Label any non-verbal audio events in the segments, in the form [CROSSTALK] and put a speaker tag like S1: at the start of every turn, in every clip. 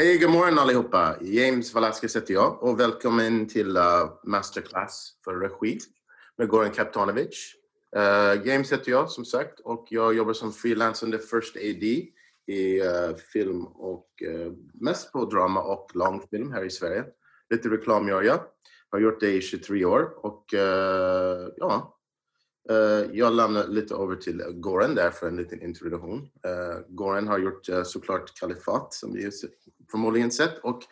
S1: Hej, god morgon allihopa! James Velasquez heter jag och välkommen till uh, Masterclass för regi med Goran Kaptanovic. Uh, eh, James heter jag som sagt och jag jobbar som freelancande first AD i uh, film och uh, mest på drama och långfilm här i Sverige. Lite reklam gör jag. Har gjort det i 23 år och uh, ja, Eh, jag lämnar lite över till Goran där för en liten introduktion. Eh, Goran har gjort eh, såklart Kalifat som vi förmodligen sett och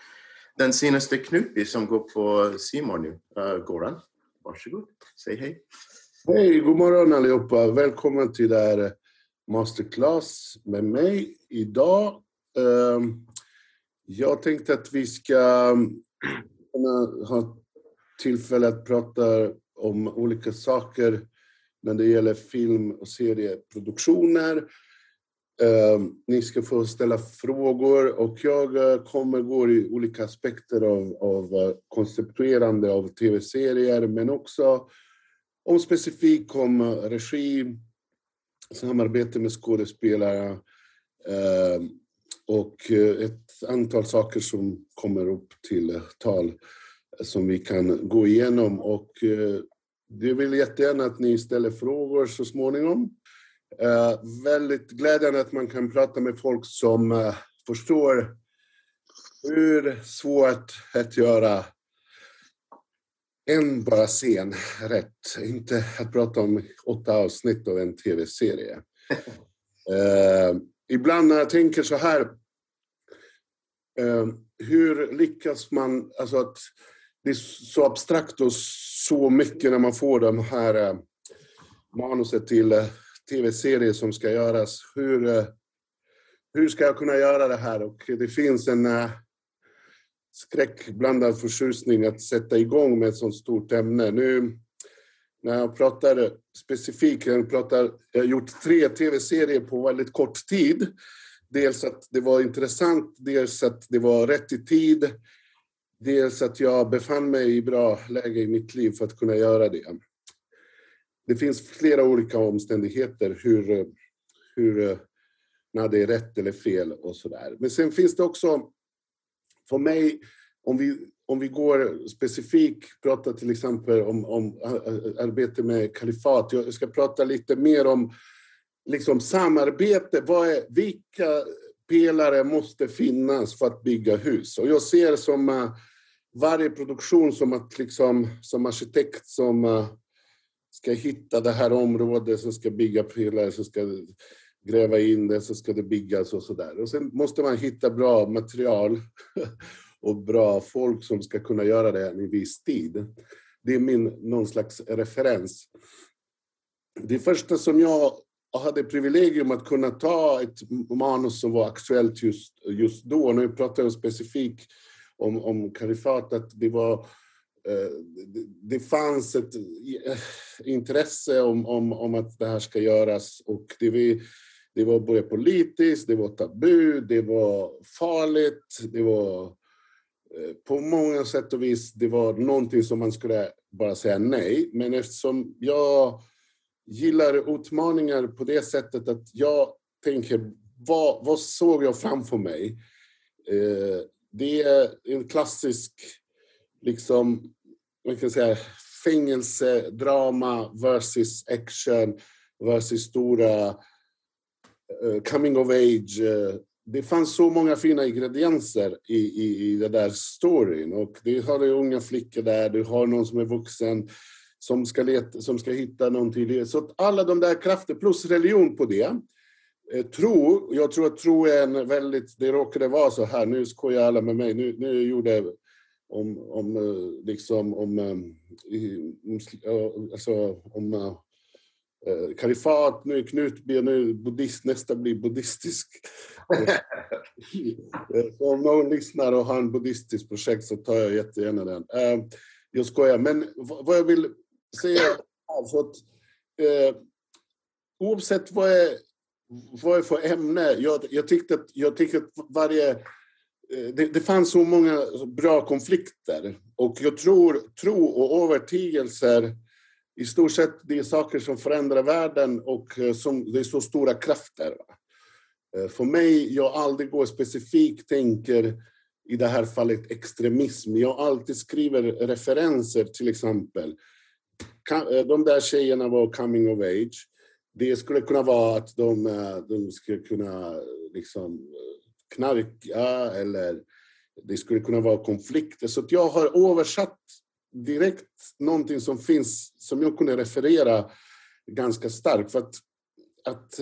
S1: den senaste Knutby som går på Simon nu. Goran, varsågod, säg hej.
S2: Hej, god morgon allihopa. Välkommen till det här masterclass med mig idag. Ehm, jag tänkte att vi ska kunna ha tillfälle att prata om olika saker när det gäller film och serieproduktioner. Ehm, ni ska få ställa frågor och jag eh, kommer gå i olika aspekter av, av eh, konceptuerande av tv-serier men också om specifikt om eh, regi, samarbete med skådespelare ehm, eh, och ett antal saker som kommer upp till tal som vi kan gå igenom. Och eh, det vill jättegärna att ni ställer frågor så småningom. Eh, väldigt glädjande att man kan prata med folk som förstår hur svårt att göra en bara scen rätt. Inte att prata om åtta avsnitt av en tv-serie. uh, [LAUGHS] ibland när jag tänker så här, uh, hur lyckas man, alltså att det är så abstrakt och så mycket när man får de här eh, manuset till eh, tv-serier som ska göras. Hur, eh, hur ska jag kunna göra det här? Och det finns en skräckblandad förtjusning att sätta igång med ett sådant stort ämne. Nu när jag pratar specifikt, jag, pratar, jag har gjort tre tv-serier på väldigt kort tid. Dels att det var intressant, dels att det var rätt i tid, dels att jag befann mig i bra läge i mitt liv för att kunna göra det. Det finns flera olika omständigheter hur, hur när det är rätt eller fel och sådär. Men sen finns det också för mig, om vi, om vi går specifikt, pratar till exempel om, om arbete med kalifat. Jag ska prata lite mer om liksom, samarbete. Vad är, vilka pelare måste finnas för att bygga hus? Och jag ser som uh, varje produktion som att liksom, som arkitekt som eh, ska hitta det här området, som ska bygga prylar, som ska gräva in det så ska det byggas och sådär. Och sen måste man hitta bra material [LAUGHS] och bra folk som ska kunna göra det i viss tid. Det är min någon slags referens. Det första som jag hade privilegium att kunna ta ett manus som var aktuellt just, just då, nu pratar jag specifikt om, om kalifat, att det var eh, det fanns ett eh, intresse om, om, om att det här ska göras och det, var, det var både politiskt, det var tabu, det var farligt, det var eh, på många sätt och vis, det var någonting som man skulle bara säga nej. Men eftersom jag gillar utmaningar på det sättet att jag tänker, vad, vad såg jag framför mig? Eh, det är en klassisk, liksom, man kan säga fängelsedrama versus action versus stora uh, coming of age. Eh. Det fanns så många fina ingredienser i, i, i den där storyn. Och du har unga flickor där, du har någon som är vuxen som ska, leta, som ska hitta någonting. Så alla de där krafterna, plus religion på det. Eh, tro, jag tror att tro är en väldigt, det råkade vara så här, nu skojar alla med mig, nu, nu gjorde om, om liksom om, alltså, om eh, kalifat, nu Knutby, nu är buddhist, nästa blir buddhistisk. [LAUGHS] Eh, så om någon lyssnar och har en buddhistisk projekt så tar jag jättegärna den. Eh, jag skojar, men vad jag vill säga är att eh, oavsett vad är, vad är för ämne, jag, jag, tyckte att, jag tyckte att varje eh, det, det, fanns så många bra konflikter och jag tror tro och övertygelser i stort sett det är saker som förändrar världen och eh, som, det är så stora krafter. Eh, för mig, jag aldrig går specifikt tänker i det här fallet extremism. Jag alltid skriver referenser till exempel. De där tjejerna var coming of age. Det skulle kunna vara att de, eh, de skulle kunna eh, liksom eh, knarka eller det skulle kunna vara konflikter. Så jag har översatt direkt någonting som finns, som jag kunde referera ganska starkt. För att, att,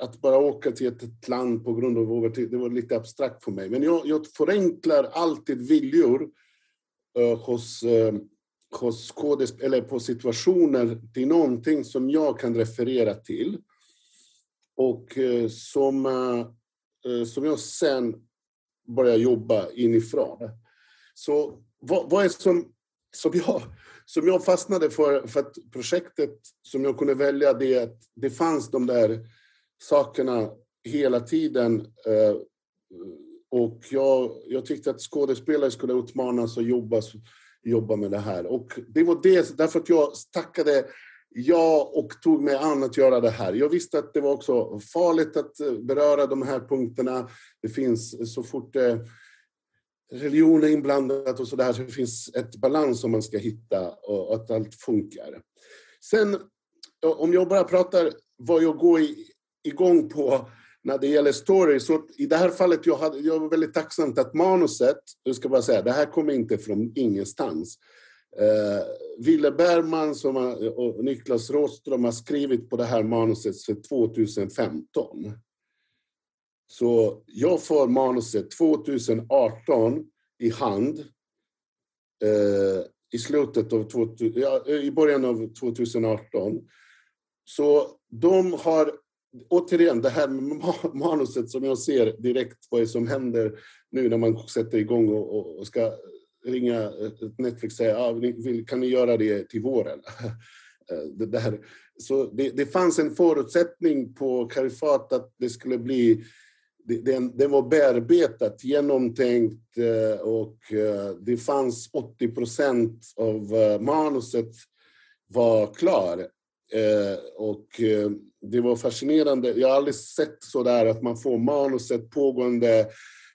S2: att bara åka till ett land på grund av övertid, det var lite abstrakt för mig. Men jag, jag förenklar alltid viljor hos, skådesp- eller på situationer till någonting som jag kan referera till. Och eh, som, eh, eh, som jag sen börjar jobba inifrån. Så vad, vad är som som jag, som jag fastnade för, för att projektet som jag kunde välja, det, att det fanns de där sakerna hela tiden. Och jag, jag tyckte att skådespelare skulle utmanas och jobba, jobba med det här. Och det var det, därför att jag tackade ja och tog mig an att göra det här. Jag visste att det var också farligt att eh, beröra de här punkterna. Det finns eh, så fort eh, religion är inblandat och sådär, så det finns ett balans som man ska hitta och att allt funkar. Sen, om jag bara pratar vad jag går igång på när det gäller story, så i det här fallet jag, hade, jag var väldigt tacksam att manuset, jag ska bara säga, det här kommer inte från ingenstans. Eh, Ville Bergman som har, och Niklas Rådström har skrivit på det här manuset för 2015. Så jag får manuset 2018 i hand. Eh, I slutet av, ja, i början av 2018. Så de har, återigen, det här manuset som jag ser direkt vad är som händer nu när man sätter igång och, och ska ringa eh, Netflix och säga, ah, kan ni göra det till våren? [LAUGHS] Eh, det, där. Så det, det fanns en förutsättning på Karifat att det skulle bli den, den var bearbetat, genomtänkt eh, och det fanns 80 procent av manuset var klar. Eh, och eh, det var fascinerande. Jag har aldrig sett så där att man får manuset pågående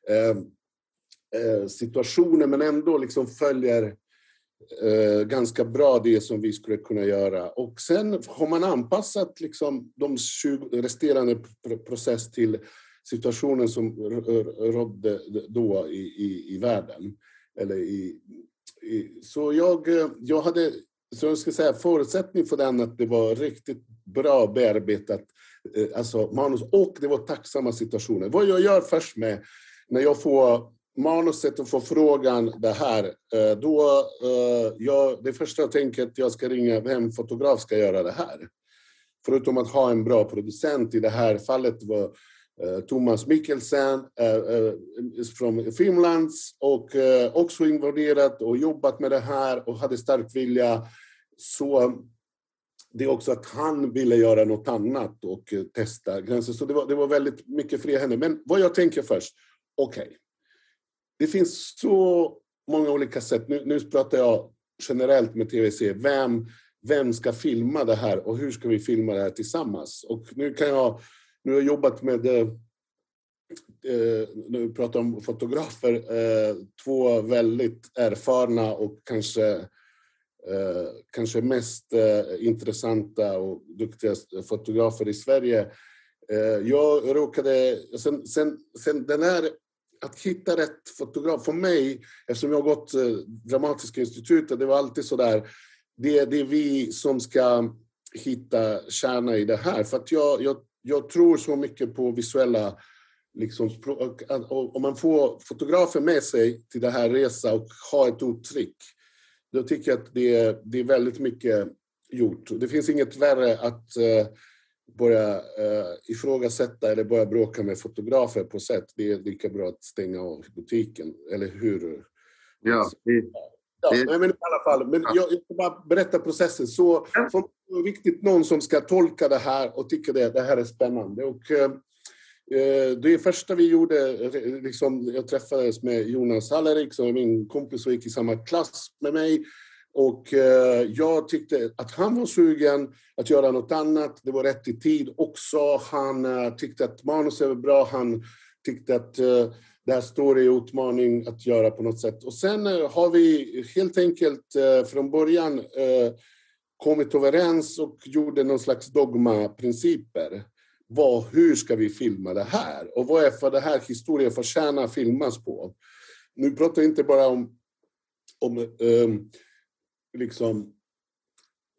S2: eh, situationer men ändå liksom följer ganska bra det som vi skulle kunna göra. Och sen har man anpassat liksom de 20 resterande process till situationen som rådde då i, i, i världen. Eller i, i, så jag, jag hade, så jag ska säga, förutsättning för den att det var riktigt bra bearbetat, eh, alltså manus, och det var tacksamma situationer. Vad jag gör först med, när jag får manuset och får frågan det här, eh, då, eh, jag, det första jag tänker att jag ska ringa vem fotograf ska göra det här. Förutom att ha en bra producent, i det här fallet var Eh, Thomas Mikkelsen eh, eh, från Finland och också involverat och jobbat med det här och hade stark vilja. Så det är också att han ville göra något annat och testa gränser. Så det var, det var väldigt mycket fria händer. Men vad jag tänker först, okej. Okay. Det finns så många olika sätt. Nu, nu pratar jag generellt med TVC. Vem, vem ska filma det här och hur ska vi filma det här tillsammans? Och nu kan jag nu har jag jobbat med, eh, eh när vi pratar om fotografer, eh, två väldigt erfarna och kanske, eh, kanske mest eh, intressanta och duktiga fotografer i Sverige. Eh, jag råkade, sen, sen, sen den här att hitta rätt fotograf, för mig, eftersom jag har gått eh, Dramatiska institutet, det var alltid så där, det, det är vi som ska hitta kärna i det här. För att jag, jag jag tror så mycket på visuella Liksom, om man får fotografen med sig till den här resan och har ett uttryck, då tycker jag att det är, det är väldigt mycket gjort. Det finns inget värre att uh, börja uh, ifrågasätta eller börja bråka med fotografer på sätt. Det är lika bra att stänga av butiken, eller hur?
S1: Ja,
S2: Ja, det... men i alla fall. Men jag, jag ska bara berätta processen. Så för det är viktigt någon som ska tolka det här och tycka det, det här är spännande. Och, eh, eh det första vi gjorde, liksom, jag träffades med Jonas Hallerik som är min kompis och gick i samma klass med mig. Och eh, jag tyckte att han var sugen att göra något annat. Det var rätt i tid också. Han eh, tyckte att manuset var bra. Han tyckte att där det står det utmaning att göra på något sätt. Och sen eh, har vi helt enkelt eh, från början eh, kommit överens och gjorde någon slags dogmaprinciper. Vad, hur ska vi filma det här? Och vad är för det här historien förtjänar att filmas på? Nu pratar jag inte bara om, om um, liksom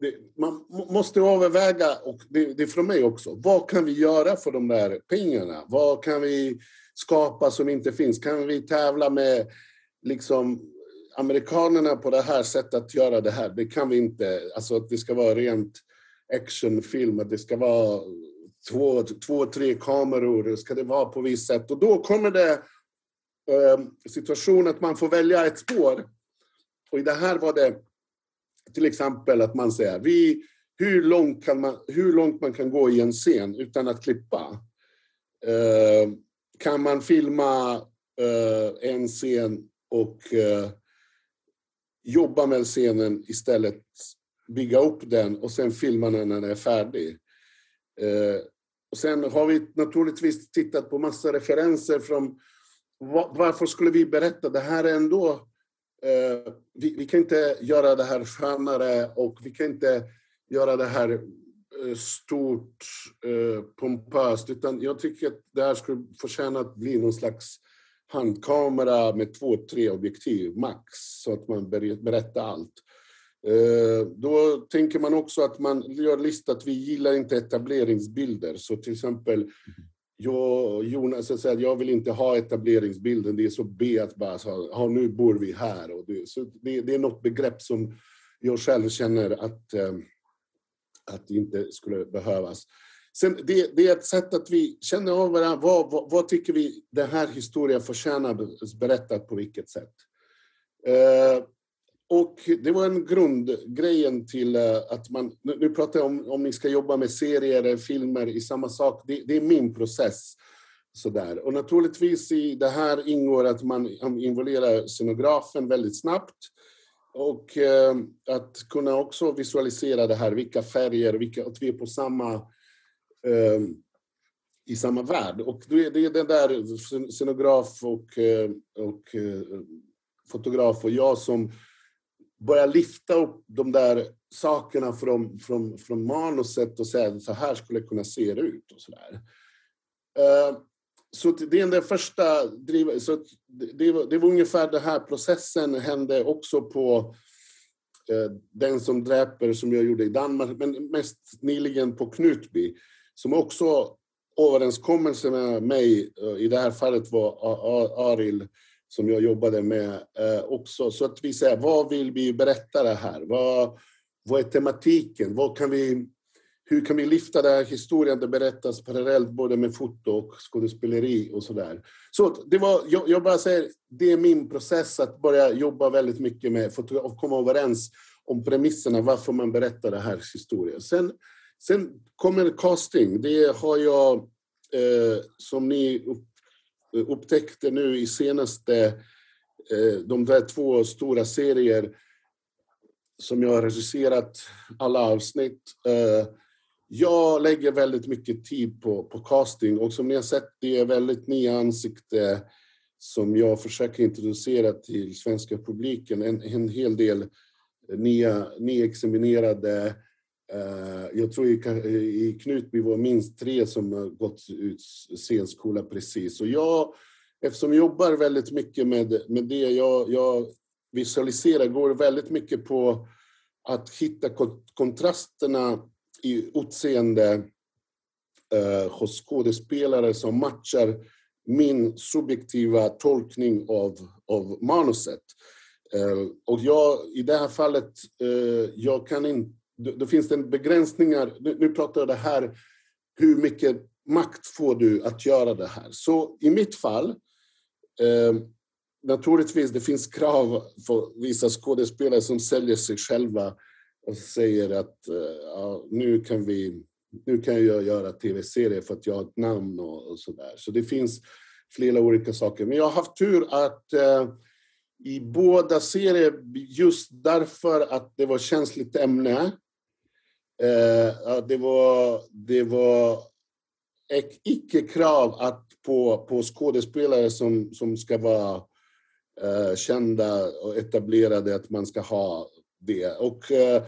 S2: det, man måste överväga, och det, det är från mig också, vad kan vi göra för de där pengarna? Vad kan vi skapa som inte finns? Kan vi tävla med liksom amerikanerna på det här sättet att göra det här? Det kan vi inte. Alltså att det ska vara rent actionfilm, att det ska vara två, två, tre kameror, ska det vara på visst sätt. Och då kommer det eh, situation att man får välja ett spår. Och i det här var det till exempel att man säger vi, hur, långt kan man, hur långt man kan gå i en scen utan att klippa. Eh, kan man filma eh, en scen och eh, jobba med scenen istället, bygga upp den och sen filma den när den är färdig. Eh, och sen har vi naturligtvis tittat på massa referenser från varför skulle vi berätta? Det här är ändå eh, vi, vi, kan inte göra det här skönare och vi kan inte göra det här Eh, stort, eh, pompöst, utan jag tycker att det här skulle förtjäna att bli någon slags handkamera med två, tre objektiv max, så att man berättar allt. Eh, då tänker man också att man gör lista att vi gillar inte etableringsbilder. Så till exempel jag, Jonas säger att jag vill inte ha etableringsbilden, det är så B att bara säga, nu bor vi här. Och det, så det, det, är något begrepp som jag själv känner att, att det inte skulle behövas. Sen, det, det, är ett sätt att vi känner av varandra. Vad, vad, vad, tycker vi den här historien förtjänar berättat på vilket sätt? Eh, och det var en grundgrejen till eh, att man, nu pratar jag om om ni ska jobba med serier eller filmer i samma sak, det, det är min process. Sådär. Och naturligtvis i det här ingår att man involverar scenografen väldigt snabbt. Och eh, att kunna också visualisera det här, vilka färger, vilka, att vi är på samma, eh, i samma värld. Och det är, det är den där scenograf och, eh, och eh, fotograf och jag som börjar lyfta upp de där sakerna från, från, från manuset och säga så här skulle det kunna se ut och sådär. Eh, så det är den första driv, så det, var, det var ungefär den här processen hände också på eh, Den som dräper som jag gjorde i Danmark, men mest nyligen på Knutby, som också överenskommelse med mig, eh, i det här fallet var Aril som jag jobbade med eh, också. Så att vi säger, vad vill vi berätta det här? Vad, vad är tematiken? Vad kan vi, hur kan vi lyfta den här historien? Det berättas parallellt både med foto och skådespeleri och sådär. Så det var, jag, jag, bara säger, det är min process att börja jobba väldigt mycket med och komma överens om premisserna, varför man berättar den här historien. Sen, sen kommer casting. Det har jag, eh, som ni eh, upptäckte nu i senaste, eh, de där två stora serier som jag har regisserat alla avsnitt. Eh, jag lägger väldigt mycket tid på, på casting och som ni har sett, det är väldigt nya ansikten som jag försöker introducera till svenska publiken. En, en hel del nya, nyexaminerade Eh, jag tror i Knutby var minst tre som har gått ut scenskola precis. Och jag, eftersom jag jobbar väldigt mycket med, med det jag, jag visualiserar, går väldigt mycket på att hitta kontrasterna i utseende eh, hos skådespelare som matchar min subjektiva tolkning av, av manuset. Eh, och jag, i det här fallet, eh, jag kan inte då, finns det begränsningar. Nu pratar jag det här, hur mycket makt får du att göra det här? Så i mitt fall, eh, naturligtvis det finns krav för vissa skådespelare som säljer sig själva och säger att eh, ja, nu kan vi nu kan jag göra tv-serier för att jag har ett namn och, och sådär. Så det finns flera olika saker. Men jag har haft tur att eh, i båda serier, just därför att det var känsligt ämne, Eh, det, var, det var icke-krav att på, på skådespelare som, som ska vara eh, kända och etablerade, att man ska ha det. Och eh,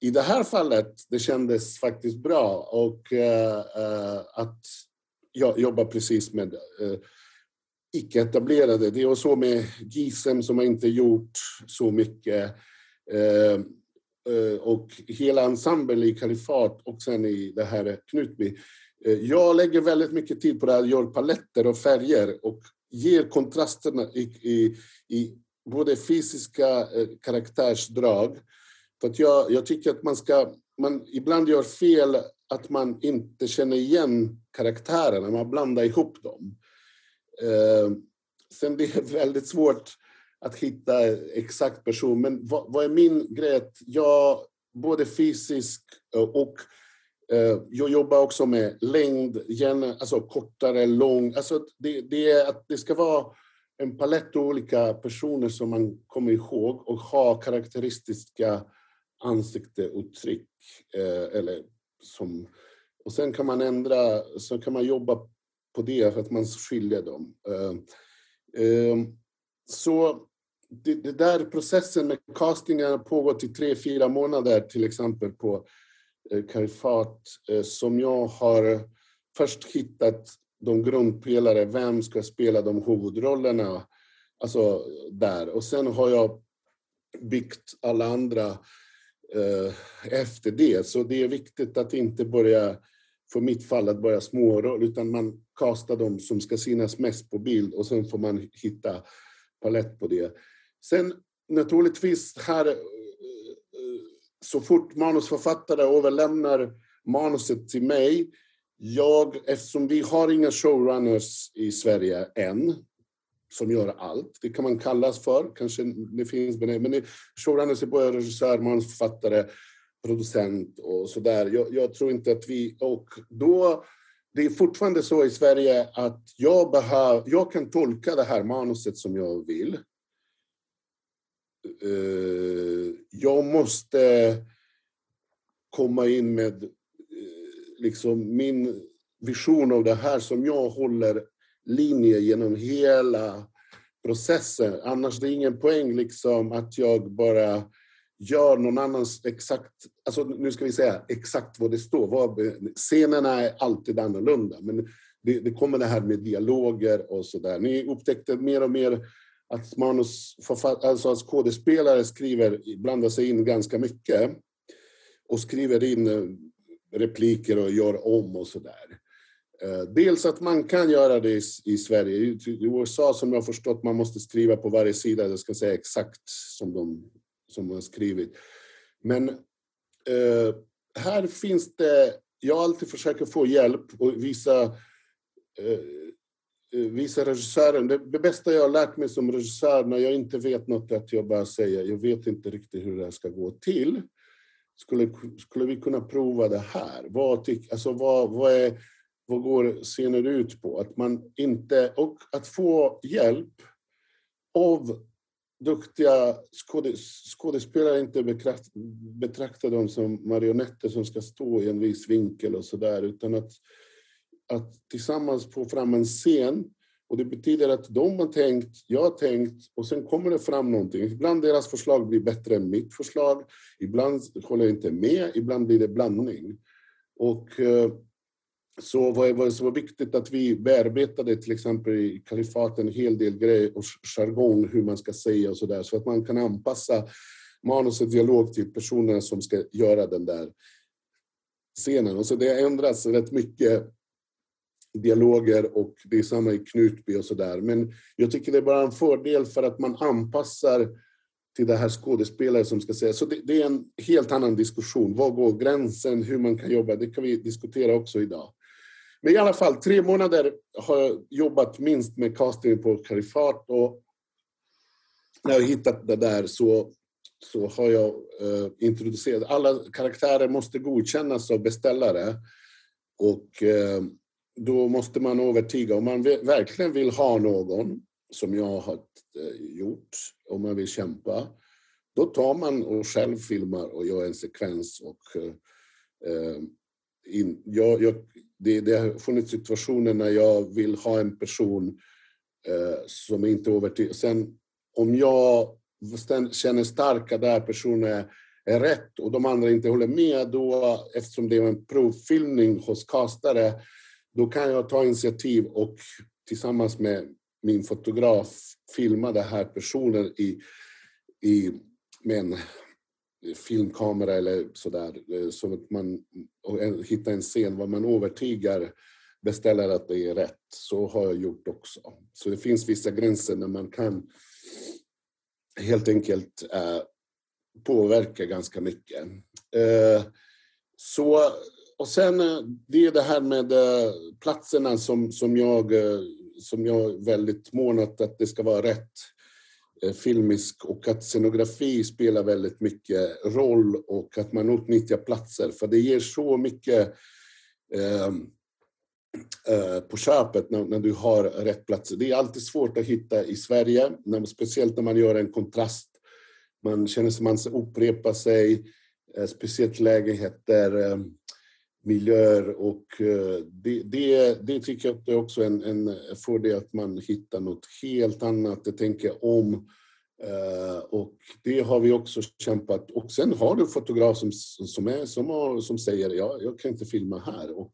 S2: i det här fallet, det kändes faktiskt bra och eh, eh, att jag jobbar precis med icke-etablerade. Det är så med Gisem som har inte gjort så mycket. Och hela ensemblen i Kalifat och sen i det här Knutby. Jag lägger väldigt mycket tid på det här, gör paletter och färger och ger kontrasterna i, i, i både fysiska eh, karaktärsdrag. För att jag, jag tycker att man ska, man ibland gör fel att man inte känner igen karaktärerna, man blandar ihop dem. Eh, sen det är [LAUGHS] väldigt svårt att hitta exakt person, men vad, vad är min grej? Jag, både fysiskt eh, och eh, jag jobbar också med längd, gärna, alltså kortare, lång. Alltså det, det, är att det ska vara en palett av olika personer som man kommer ihåg och har karaktäristiska ansikteuttryck. Eh, eller som, och sen kan man ändra, så kan man jobba på det för att man skiljer dem. Eh, eh, så det, det, där processen med castingen har pågått i tre, fyra månader till exempel på eh, Karifat, eh, som jag har först hittat de grundpelare, vem ska spela de huvudrollerna, alltså där. Och sen har jag byggt alla andra eh, efter det. Så det är viktigt att inte börja för mitt fall att börja småroll, utan man kastar de som ska synas mest på bild och sen får man hitta palett på det. Sen naturligtvis här, eh, så fort manusförfattare överlämnar manuset till mig, jag, eftersom vi har inga showrunners i Sverige än, som gör allt. Det kan man kallas för, kanske det finns, men showrunners är både regissör, manusförfattare, producent och sådär. Jag, jag tror inte att vi... Och då, det är fortfarande så i Sverige att jag, behöv, jag kan tolka det här manuset som jag vill. Eh, jag måste komma in med liksom min vision av det här som jag håller linje genom hela processen. Annars det är ingen poäng liksom att jag bara gör någon annans exakt, alltså nu ska vi säga exakt vad det står. Vad, scenerna är alltid annorlunda, men det, det kommer det här med dialoger och sådär. Ni upptäckte mer och mer att manusförfattare, alltså skådespelare skriver, blandar sig in ganska mycket och skriver in eh, repliker och gör om och sådär. Eh, dels att man kan göra det i Sverige. I USA som jag har förstått man måste skriva på varje sida, jag ska säga exakt som de som har skrivit. Men eh, här finns det, jag alltid försöker få hjälp och visa, eh, eh, visa regissören. Det, det, bästa jag har lärt mig som regissör när jag inte vet något är att jag bara säger, jag vet inte riktigt hur det här ska gå till. Skulle, skulle vi kunna prova det här? Vad, tyck, alltså vad, vad, är, vad går scener ut på? Att man inte, och att få hjälp av duktiga skådespelare inte betrakta dem som marionetter som ska stå i en viss vinkel och sådär, utan att, att tillsammans få fram en scen. Och det betyder att de har tänkt, jag har tänkt och sen kommer det fram någonting. Ibland deras förslag blir bättre än mitt förslag. Ibland håller jag inte med, ibland blir det blandning. Och eh, så var det så viktigt att vi bearbetade till exempel i kalifaten en hel del grejer och jargong, hur man ska säga och sådär så att man kan anpassa manus och dialog till personerna som ska göra den där scenen. Och så det har ändrats rätt mycket dialoger och det är samma i Knutby och sådär. Men jag tycker det är bara en fördel för att man anpassar till det här skådespelare som ska säga. Så det, det, är en helt annan diskussion. Var går gränsen? Hur man kan jobba? Det kan vi diskutera också idag. Men i alla fall, tre månader har jag jobbat minst med casting på Karifat. och när jag hittat det där så, så har jag eh, introducerat, alla karaktärer måste godkännas av beställare och eh, då måste man övertyga, om man verkligen vill ha någon som jag har eh, gjort, om man vill kämpa, då tar man och själv filmar och gör en sekvens och eh, eh, in, jag, jag det, det har funnits situationer när jag vill ha en person eh, som inte övertygad. Sen om jag känner starkt att den här personen är rätt och de andra inte håller med, då, eftersom det är en provfilmning hos kastare, då kan jag ta initiativ och tillsammans med min fotograf filma den här personen i, i, med en eh, filmkamera eller sådär, eh, så att man hittar en scen var man övertygar beställare att det är rätt. Så har jag gjort också. Så det finns vissa gränser när man kan helt enkelt eh, påverka ganska mycket. Eh, så, och sen eh, det är det här med eh, platserna som, som, jag, eh, som jag är väldigt mån att det ska vara rätt filmisk och att scenografi spelar väldigt mycket roll och att man utnyttjar platser för det ger så mycket eh, eh, på köpet när, när, du har rätt platser. Det är alltid svårt att hitta i Sverige, när, speciellt när man gör en kontrast. Man känner sig man upprepar sig, eh, speciellt lägenheter, eh, miljöer och eh, det, det, det tycker jag är också en, en fördel att man hittar något helt annat, att tänka om. Eh, och det har vi också kämpat. Och sen har du fotograf som, som, är, som, har, som säger ja, jag kan inte filma här. Och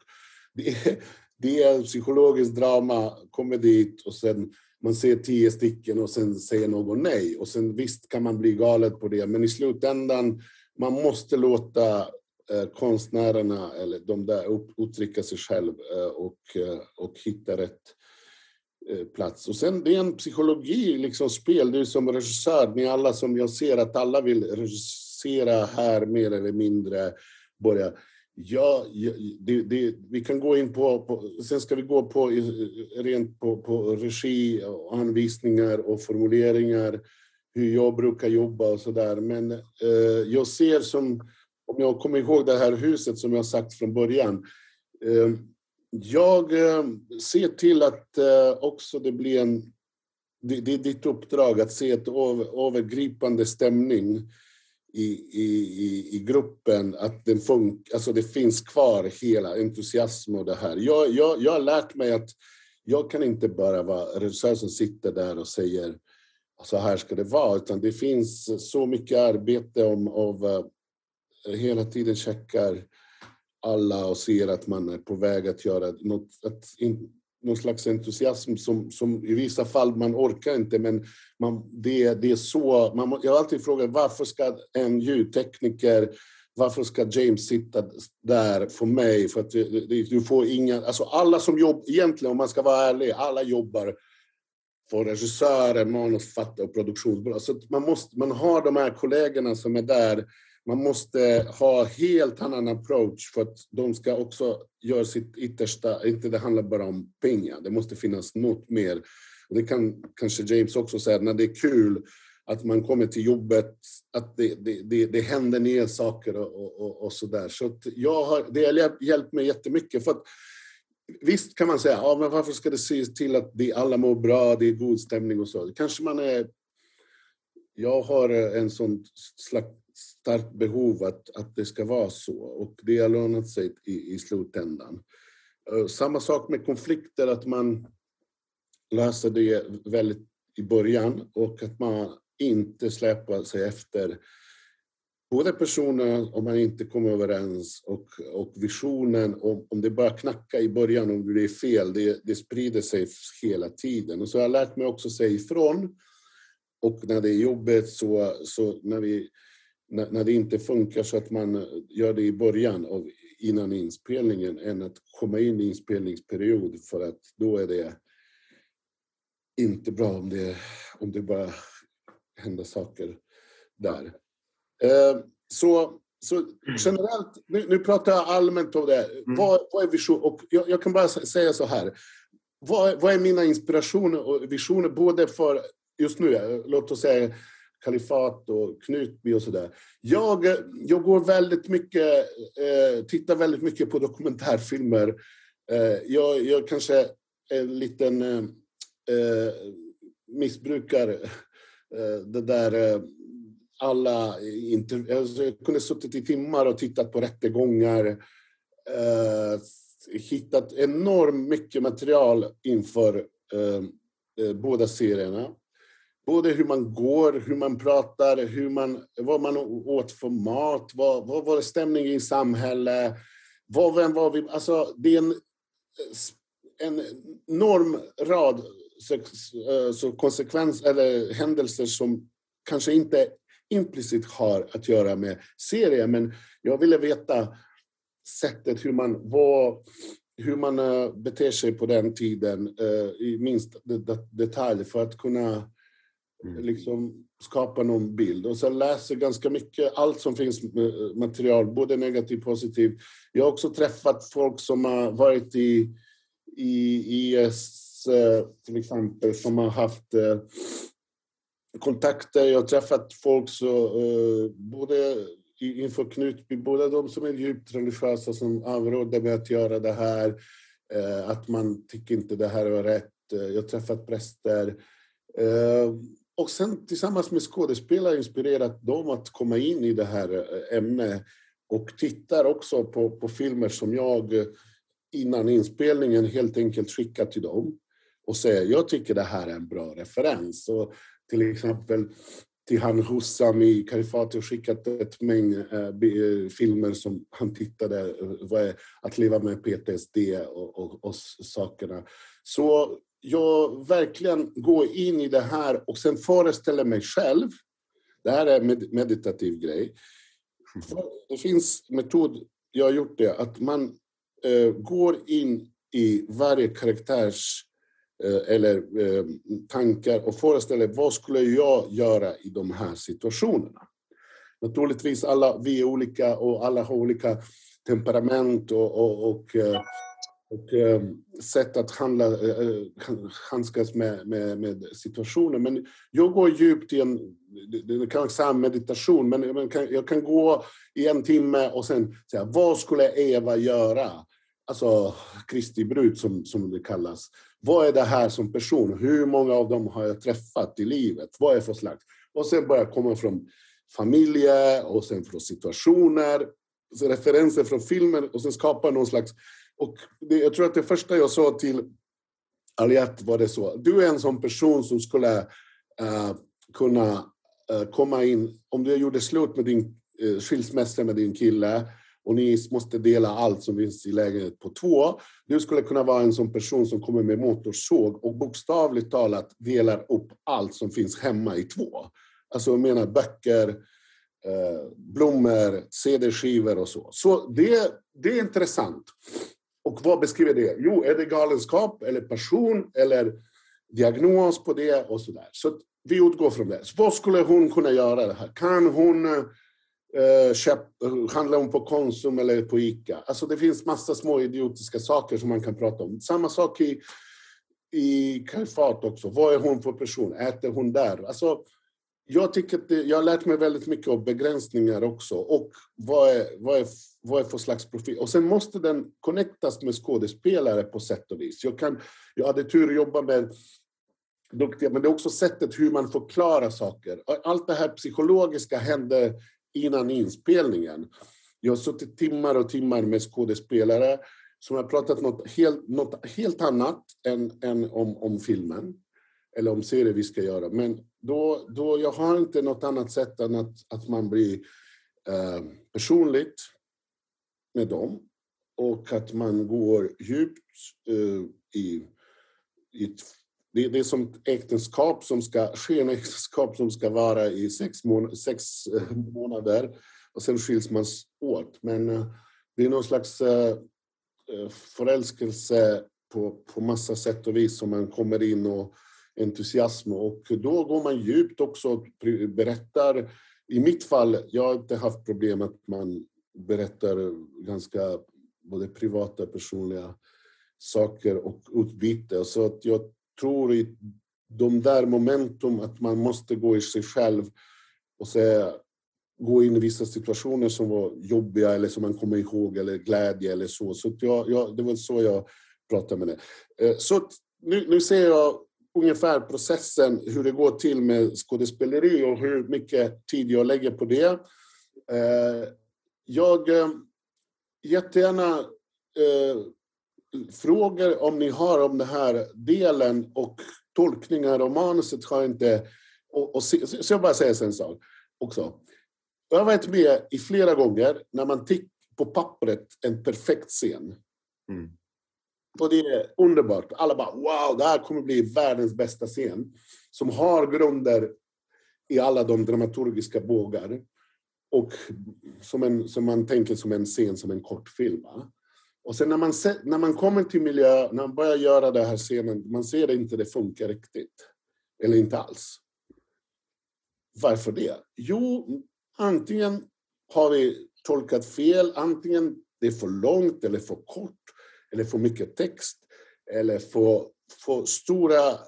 S2: det, är, det är psykologiskt drama, kommer dit och sen man ser tio stycken och sen säger någon nej. Och sen visst kan man bli galet på det, men i slutändan man måste låta Eh, konstnärerna, eller de där, uttrycka sig själv eh, och, eh, och hitta rätt plats. Och sen det är en psykologi, liksom spel. Du som regissör, ni alla som jag ser att alla vill regissera här mer eller mindre. Börja. Ja, det, det, vi kan gå in på, på, sen ska vi gå på rent på, på regi och anvisningar och formuleringar, hur jag brukar jobba och sådär. Men eh, jag ser som om jag kommer ihåg det här huset som jag sagt från början. Eh, jag eh, ser till att eh, också det blir en... Det är ditt uppdrag att se ett övergripande stämning i, i, i gruppen, att den funk, alltså det finns kvar hela entusiasm och det här. Jag, jag, jag har lärt mig att jag kan inte bara vara regissör som sitter där och säger så här ska det vara, utan det finns så mycket arbete om, av hela tiden checkar alla och ser att man är på väg att göra något, att in, någon slags entusiasm som, som i vissa fall man orkar inte, men man, det, det är så... Man, jag har alltid frågat varför ska en ljudtekniker varför ska James sitta där för mig? För att du får inga... Alltså alla som jobbar, egentligen om man ska vara ärlig, alla jobbar för regissörer, manusförfattare och produktionsbolag. Så man, måste, man har de här kollegorna som är där man måste ha helt annan approach för att de ska också göra sitt yttersta. Inte det handlar bara om pengar, det måste finnas något mer. Och det kan kanske James också säga, när det är kul att man kommer till jobbet, att det, det, det, det händer nya saker och, och, och så där. Så jag har, det har hjälpt mig jättemycket. För att, visst kan man säga, ja, men varför ska det se till att det, alla mår bra, det är god stämning och så. Kanske man är... Jag har en sån slags starkt behov att, att det ska vara så och det har lönat sig i, i slutändan. Eh, samma sak med konflikter, att man löser det väldigt i början och att man inte släpar sig efter både personerna om man inte kommer överens och, och visionen, om, om det bara knackar i början, om det är fel, det, det sprider sig hela tiden. Och så har jag lärt mig också säga ifrån. Och när det är jobbigt så, så när vi när, när det inte funkar så att man gör det i början av, innan inspelningen än att komma in i inspelningsperiod för att då är det inte bra om det, om det bara händer saker där. Eh, så, så generellt, nu, nu, pratar jag allmänt om det. Mm. Vad, vad är vision? Och jag, jag, kan bara säga så här. Vad, vad är mina inspirationer och visioner både för just nu, låt oss säga Kalifat och Knutby och sådär. Jag, jag går väldigt mycket, eh, tittar väldigt mycket på dokumentärfilmer. Eh, jag, jag kanske är en liten eh, eh missbrukar eh, det där eh, alla intervjuer. Alltså jag kunde suttit i timmar och tittat på rättegångar. Eh, hittat enormt mycket material inför eh, eh, båda serierna. Både hur man går, hur man pratar, hur man, vad man åt för mat, vad, vad var stämningen i samhället, vad, vem var vi? Alltså, det är en, en enorm rad så, eh, så konsekvens, eller händelser som kanske inte implicit har att göra med serien, men jag ville veta sättet hur man var, hur man eh, beter sig på den tiden eh, i minst detalj för att kunna. Mm. liksom skapa någon bild. Och sen läser ganska mycket, allt som finns eh, material, både negativt och positivt. Jag har också träffat folk som har varit i, i IS eh, till exempel, som har haft eh, kontakter. Jag har träffat folk så, både inför Knutby, både de som är djupt religiösa som avråder mig att göra det här, att man tycker inte det här var rätt. Jag har träffat präster. Och sen tillsammans med skådespelare inspirerat dem att komma in i det här eh, ämnet och tittar också på, på filmer som jag eh, innan inspelningen helt enkelt skickar till dem och säger jag tycker det här är en bra referens. Och till exempel till han Hussam i Karifati har skickat ett mängd äh, filmer som han tittade, vad är, att leva med PTSD och, och, och sakerna. Så jag verkligen går in i det här och sen föreställer mig själv, det här är med, meditativ grej. Det finns metod, jag har gjort det, att man eh, går in i varje karaktärs Eh, eller eh, tankar och föreställer vad skulle jag göra i de här situationerna? Naturligtvis alla vi är olika och alla har olika temperament och, och, och, eh, eh, sätt att handla, eh, eh, handskas med, med, med situationer. Men jag går djupt i en, det kan man säga meditation, men jag kan gå i en timme och sen säga, vad skulle Eva göra? Alltså Kristi brud som, som det kallas. Vad är det här som person? Hur många av dem har jag träffat i livet? Vad är det för slags? Och sen börjar komma från familjer och sen från situationer, referenser från filmer och sen skapa någon slags... Och det, jag tror att det första jag sa till Aliette var det så, du är en sån person som skulle uh, kunna uh, komma in, om du gjorde slut med din uh, skilsmässa med din kille, och ni måste dela allt som finns i lägenheten på två. Du skulle kunna vara en sån person som kommer med motorsåg och bokstavligt talat delar upp allt som finns hemma i två. Alltså jag menar böcker, blommor, CD-skivor och så. Så det, det är intressant. Och vad beskriver det? Jo, är det galenskap eller passion eller diagnos på det och så där. Så vi utgår från det. Så vad skulle hon kunna göra det här? Kan hon eh, köp, handlar hon på Konsum eller på Ica? Alltså det finns massa små idiotiska saker som man kan prata om. Samma sak i, i Kalifat också. Vad är hon för person? Äter hon där? Alltså, jag tycker att det, jag har lärt mig väldigt mycket av begränsningar också och vad är, vad är, vad är för slags profil. Och sen måste den connectas med skådespelare på sätt och vis. Jag, kan, jag hade tur att jobba med duktiga, men det är också sättet hur man förklarar saker. Allt det här psykologiska hände innan inspelningen. Jag har suttit timmar och timmar med skådespelare som har pratat något helt, något helt annat än, än om, om filmen eller om serier vi ska göra. Men då, då jag har inte något annat sätt än att, att man blir eh, personligt med dem och att man går djupt eh, i, i det, det är som ett äktenskap som ska, skenäktenskap som ska vara i sex, mån sex eh, månader och sen skiljs man åt. Men eh, det är någon slags eh, eh, förälskelse på, på massa sätt och vis som man kommer in och entusiasm och då går man djupt också och berättar. I mitt fall, jag har inte haft problem att man berättar ganska både privata, personliga saker och utbyte. Så att jag tror i de där momentum att man måste gå i sig själv och säga, gå in i vissa situationer som var jobbiga eller som man kommer ihåg eller glädje eller så. Så jag, jag, det var så jag pratade med det. Eh, så nu, nu ser jag ungefär processen, hur det går till med skådespeleri och hur mycket tid jag lägger på det. Eh, jag eh, jättegärna eh, frågor om ni har om den här delen och tolkningar av manuset har inte... Och, och så, så jag bara säga en sak också. Jag har varit med i flera gånger när man tittar på pappret en perfekt scen. Mm. Och det är underbart. Alla bara wow, det här kommer bli världens bästa scen. Som har grunder i alla de dramaturgiska bågar. Och som, en, som man tänker som en scen, som en kortfilm. Och sen när man, när man kommer till miljö, när man börjar göra den här scenen, man ser inte det funkar riktigt. Eller inte alls. Varför det? Jo, antingen har vi tolkat fel, antingen det är för långt eller för kort, eller för mycket text, eller för, för stora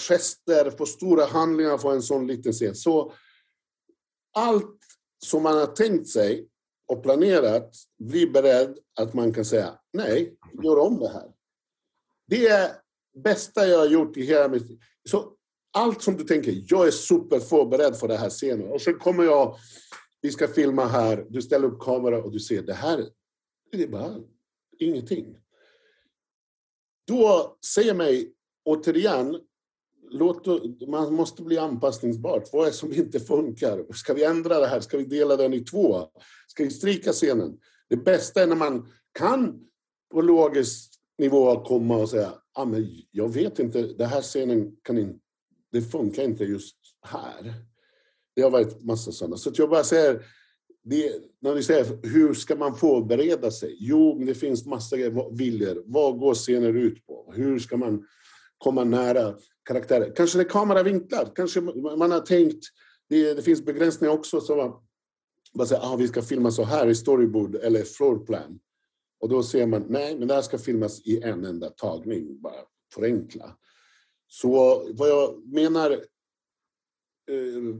S2: gester, för stora handlingar för en sån liten scen. Så allt som man har tänkt sig och planerat blir beredd att man kan säga nej, gör om det här. Det är bästa jag har gjort i hela mitt Så allt som du tänker, jag är superförberedd för den här scenen. Och sen kommer jag, vi ska filma här, du ställer upp kameran och du ser det här, det är bara ingenting. Då säger mig återigen, låt, man måste bli anpassningsbart. Vad är det som inte funkar? Ska vi ändra det här? Ska vi dela den i två? Ska vi stryka scenen? Det bästa är när man kan på logisk nivå komma och säga ah, men jag vet inte, den här scenen kan inte, det funkar inte just här. Det har varit massa sådana. Så jag bara säger, det, när ni säger hur ska man förbereda sig? Jo, det finns massa viljor. Vad går scener ut på? Hur ska man komma nära karaktärer? Kanske det är kameravinklar. Kanske man har tänkt, det, det finns begränsningar också. Så man man säger ah, vi ska filma så här i storyboard eller floorplan. Och då ser man, nej, men det här ska filmas i en enda tagning, bara förenkla. Så vad jag menar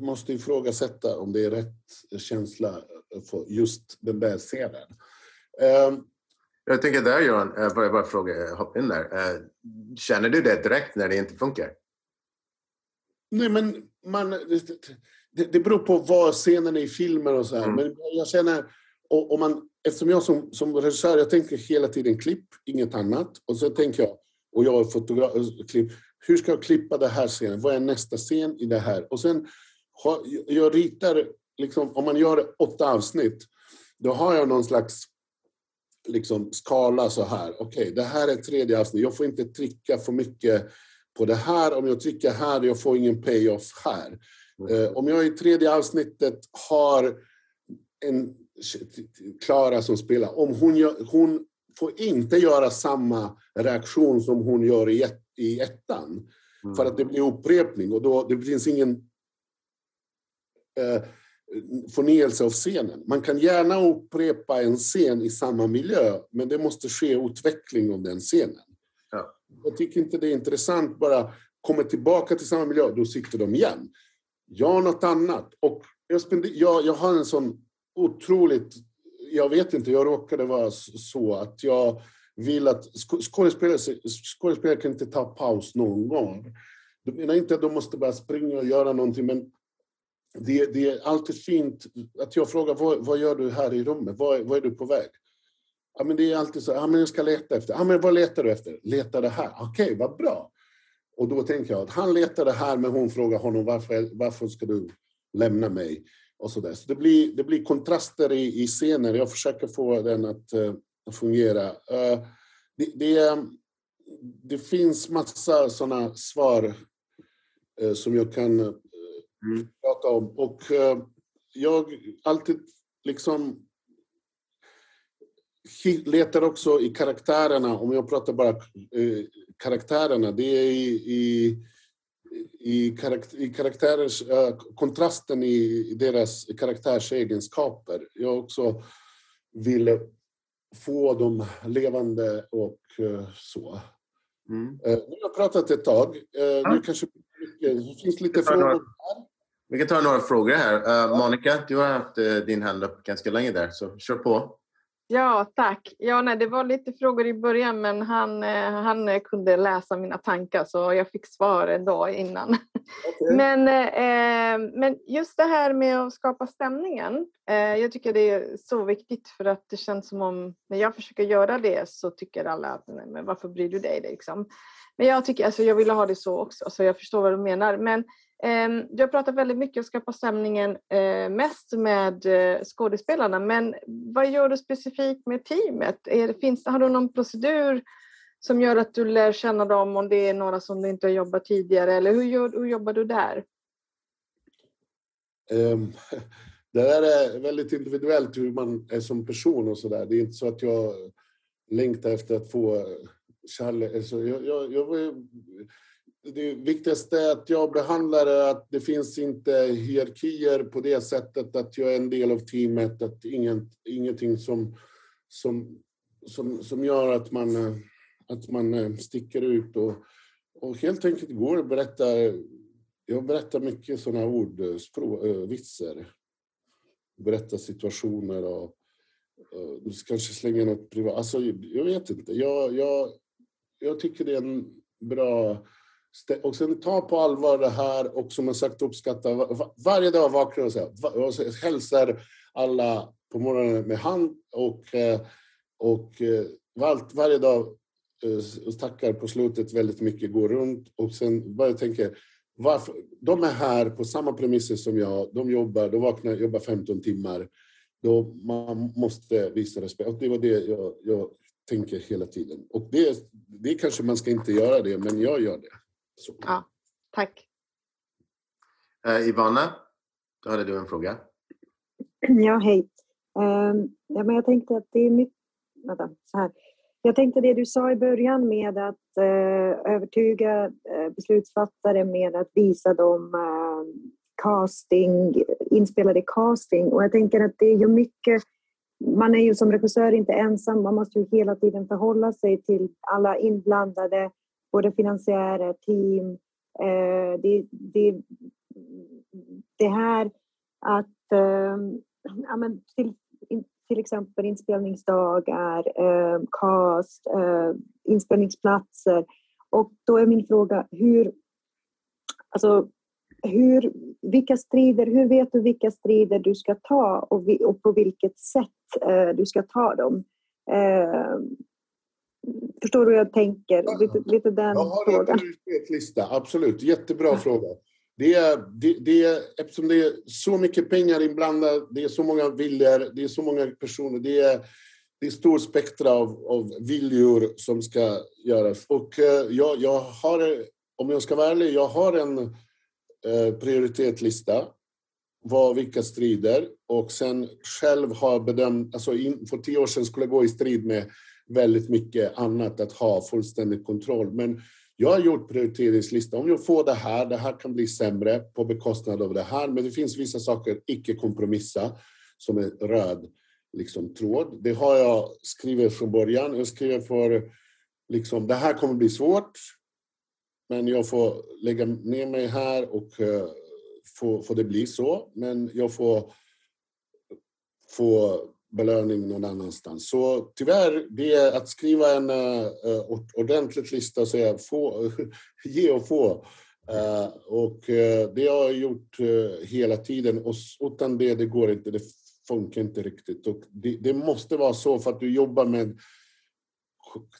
S2: måste ifrågasätta om det är rätt känsla för just den där scenen.
S1: Um, jag tänker där Johan, eh, får jag bara fråga, eh, hoppa in där. Känner du det direkt när det inte funkar?
S2: Nej, men man, det, det beror på vad scenen är i filmen och så här. Mm. Men jag känner, och, och man, eftersom jag som, som regissör, jag tänker hela tiden klipp, inget annat. Och så tänker jag, och jag är fotograf, klipp, hur ska jag klippa det här scenen? Vad är nästa scen i det här? Och sen, jag ritar, liksom, om man gör åtta avsnitt, då har jag någon slags liksom, skala så här. Okej, okay, det här är tredje avsnitt. Jag får inte trycka för mycket på det här. Om jag trycker här, jag får ingen payoff här. Mm. Om jag i tredje avsnittet har en Klara som spelar, om hon, gör, hon får inte göra samma reaktion som hon gör i, ett, i ettan. Mm. För att det blir upprepning och då, det finns ingen eh, förnyelse av scenen. Man kan gärna upprepa en scen i samma miljö, men det måste ske utveckling av den scenen. Ja. Jag tycker inte det är intressant bara komma tillbaka till samma miljö, då sitter de igen. Gör något annat. Och jag, spender, jag, jag har en sån otroligt... Jag vet inte, jag råkade vara så att jag vill att skådespelare, skådespelare kan inte ta paus någon gång. Jag menar inte att de måste bara springa och göra någonting, men det, det är alltid fint att jag frågar vad, vad gör du här i rummet? Vad, vad är du på väg? Ja, men det är alltid så, ja, men jag ska leta efter. Ja, men vad letar du efter? Letar det här. Okej, okay, vad bra. Och då tänker jag att han letar det här, men hon frågar honom varför, varför ska du lämna mig? Och så där. så det blir, det blir kontraster i, i scener. Jag försöker få den att uh, fungera. Uh, det, det, det, finns massa sådana svar uh, som jag kan mm. prata om. Och jag alltid liksom letar också i karaktärerna, om jag pratar bara karaktärerna, det är i, i, i, karakt, i karaktärers, äh, kontrasten i deras karaktärsegenskaper. Jag också vill få dem levande och uh, så. Mm. Uh, nu har jag pratat ett tag. Uh, ja. Nu kanske det finns lite frågor några, här.
S1: Vi kan ta några frågor här. Uh. Monica, du har haft din hand upp ganska länge där, så kör på.
S3: Ja, tack. Ja, nej, det var lite frågor i början, men han, eh, han kunde läsa mina tankar så jag fick svar ändå innan. Okay. Men, eh, men just det här med att skapa stämningen. Eh, jag tycker det är så viktigt för att det känns som om när jag försöker göra det så tycker alla att nej, men varför bryr du dig? Liksom. Men jag tycker, alltså, jag vill ha det så också, så jag förstår vad du menar. Men Ehm, du har pratat väldigt mycket om att skapa stämningen eh, mest med eh, skådespelarna, men vad gör du specifikt med teamet? Är, finns, har du någon procedur som gör att du lär känna dem om det är några som du inte har jobbat tidigare, eller hur, gör, hur jobbar du där?
S2: Um, [LAUGHS] det där är väldigt individuellt hur man är som person och sådär. Det är inte så att jag längtar efter att få eh, kärlek. Alltså jag, jag, jag, det viktigaste är att jag behandlar det att det finns inte hierarkier på det sättet att jag är en del av teamet, att inget, ingenting som, som, som, som gör att man, att man eh, sticker ut och, och helt enkelt går och berättar. Jag berättar mycket sådana ord, eh, språ, eh, vitsar. Berättar situationer och, och kanske slänger något privat. Alltså, jag vet inte. Jag, jag, jag tycker det är en bra och sen ta på allvar det här och som jag sagt uppskatta varje dag vaknar och, och hälsar alla på morgonen med hand och, eh, och eh, var, varje dag eh, och tackar på slutet väldigt mycket, går runt och sen bara tänker varför, de är här på samma premisser som jag, de jobbar, de vaknar, jobbar 15 timmar. Då man måste visa respekt. Och det var det jag, jag tänker hela tiden. Och det, det kanske man ska inte göra det, men jag gör det.
S3: Så. Ja, tack.
S1: Uh, Ivana, då hade du en fråga. [CLEARS THROAT]
S4: Ja, hej. Uh, ja, men jag tänkte att det är mycket... Vänta, så här. Jag tänkte det du sa i början med att uh, övertyga uh, beslutsfattare med att visa dem casting, inspelade casting. Och jag tänker att det är ju mycket man är ju som regissör inte ensam, man måste ju hela tiden förhålla sig till alla inblandade både finansiärer, team. Eh, det, det, det här att ehm, ja, men till, till exempel inspelningsdagar, ehm, cast, ehm, inspelningsplatser. Och då är min fråga hur, alltså, hur, vilka strider, hur vet du vilka strider du ska ta och, vi, och på vilket sätt eh, du ska ta dem? Eh, Förstår du hur jag tänker? Lite, lite den jag har frågan. en
S2: prioritetslista, absolut. Jättebra ja. fråga. Det är, det, det är, eftersom det är så mycket pengar inblandat, det är så många viljor, det är så många personer, det är, det är stor spektra av, av viljor som ska göras. Och eh, jag, jag har, om jag ska vara ärlig, jag har en eh, prioritetslista vad, vilka strider och sen själv har bedömt, alltså in, för tio år sedan skulle jag gå i strid med väldigt mycket annat att ha fullständig kontroll. Men jag har gjort prioriteringslista. Om jag får det här, det här kan bli sämre på bekostnad av det här. Men det finns vissa saker, icke kompromissa, som är röd liksom, tråd. Det har jag skrivit från början. Jag skriver för, liksom, det här kommer bli svårt. Men jag får lägga ner mig här och uh, få, det bli så. Men jag får få belöning någon annanstans. Så tyvärr, det är att skriva en eh, eh, uh, ordentlig lista och säga få, ge och få. Uh, och uh, det har jag gjort hela tiden och utan det, det går inte. Det funkar inte riktigt. Och det, det måste vara så för att du jobbar med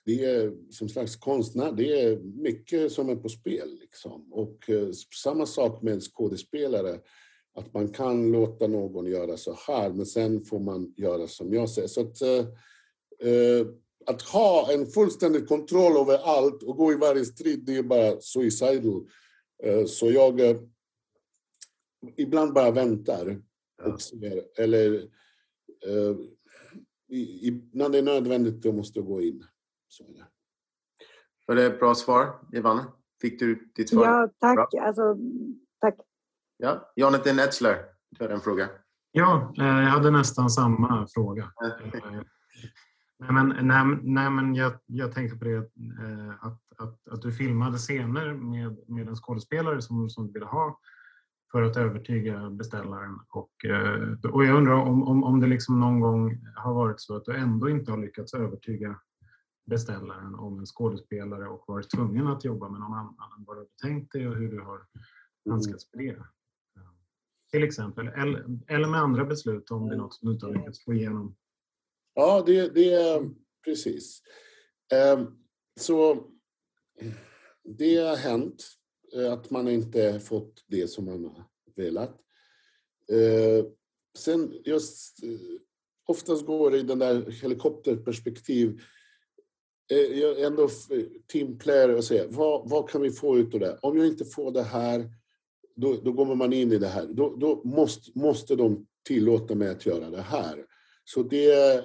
S2: det är som slags konstnär, det är mycket som är på spel. Liksom. Och samma sak med skådespelare att man kan låta någon göra så här, men sen får man göra som jag säger. Så att, eh, eh, att ha en fullständig kontroll över allt och gå i varje strid, det är bara suicidal. Eh, så jag eh, ibland bara väntar och ser, eller eh, i, i, när det är nödvändigt, då måste jag gå in. Så är det.
S1: Var det ett bra svar, Ivana? Fick du ditt svar?
S4: Ja, tack. Alltså, tack.
S1: Ja, Jonathan Etzler, du hade en fråga.
S5: Ja, eh, jag hade nästan samma fråga. Eh, nej, men, nej, nej, men jag, jag tänkte på det eh, att, att, att du filmade scener med, med en skådespelare som, som du ville ha för att övertyga beställaren. Och, och jag undrar om, om, om det liksom någon gång har varit så att du ändå inte har lyckats övertyga beställaren om en skådespelare och varit tvungen att jobba med någon annan än vad du tänkt dig och hur du har handskats med det. Till exempel. Eller, eller med andra beslut om det är något som inte har lyckats få igenom.
S2: Ja, det, det är precis. Ehm, så det har hänt eh, att man inte fått det som man har velat. Ehm, sen just eh, oftast går det i den där helikopterperspektiv eh, jag är ändå teamplayer och säger vad, vad kan vi få ut av det? Om jag inte får det här, då, då går man in i det här. Då, då måste, måste de tillåta mig att göra det här. Så det,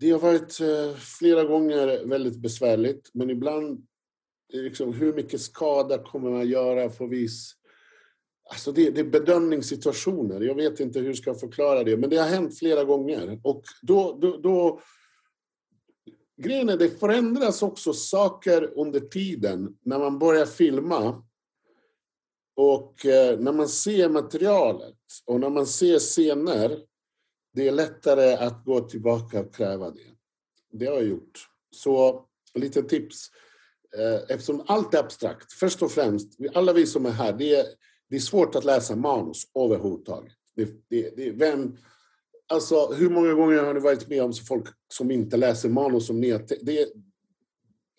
S2: det har varit eh, flera gånger väldigt besvärligt, men ibland liksom, hur mycket skada kommer man göra på vis... Alltså det, det är bedömningssituationer. Jag vet inte hur jag ska förklara det, men det har hänt flera gånger. Och då, då, då Grejen är, det förändras också saker under tiden när man börjar filma. Och eh, när man ser materialet och när man ser scener det är lättare att gå tillbaka och kräva det. Det har jag gjort. Så lite tips. Eh, eftersom allt är abstrakt, först och främst, alla vi som är här, det är, det är svårt att läsa manus överhuvudtaget. Det, det, det, vem, alltså, hur många gånger har ni varit med om folk som inte läser manus? Som ni, det,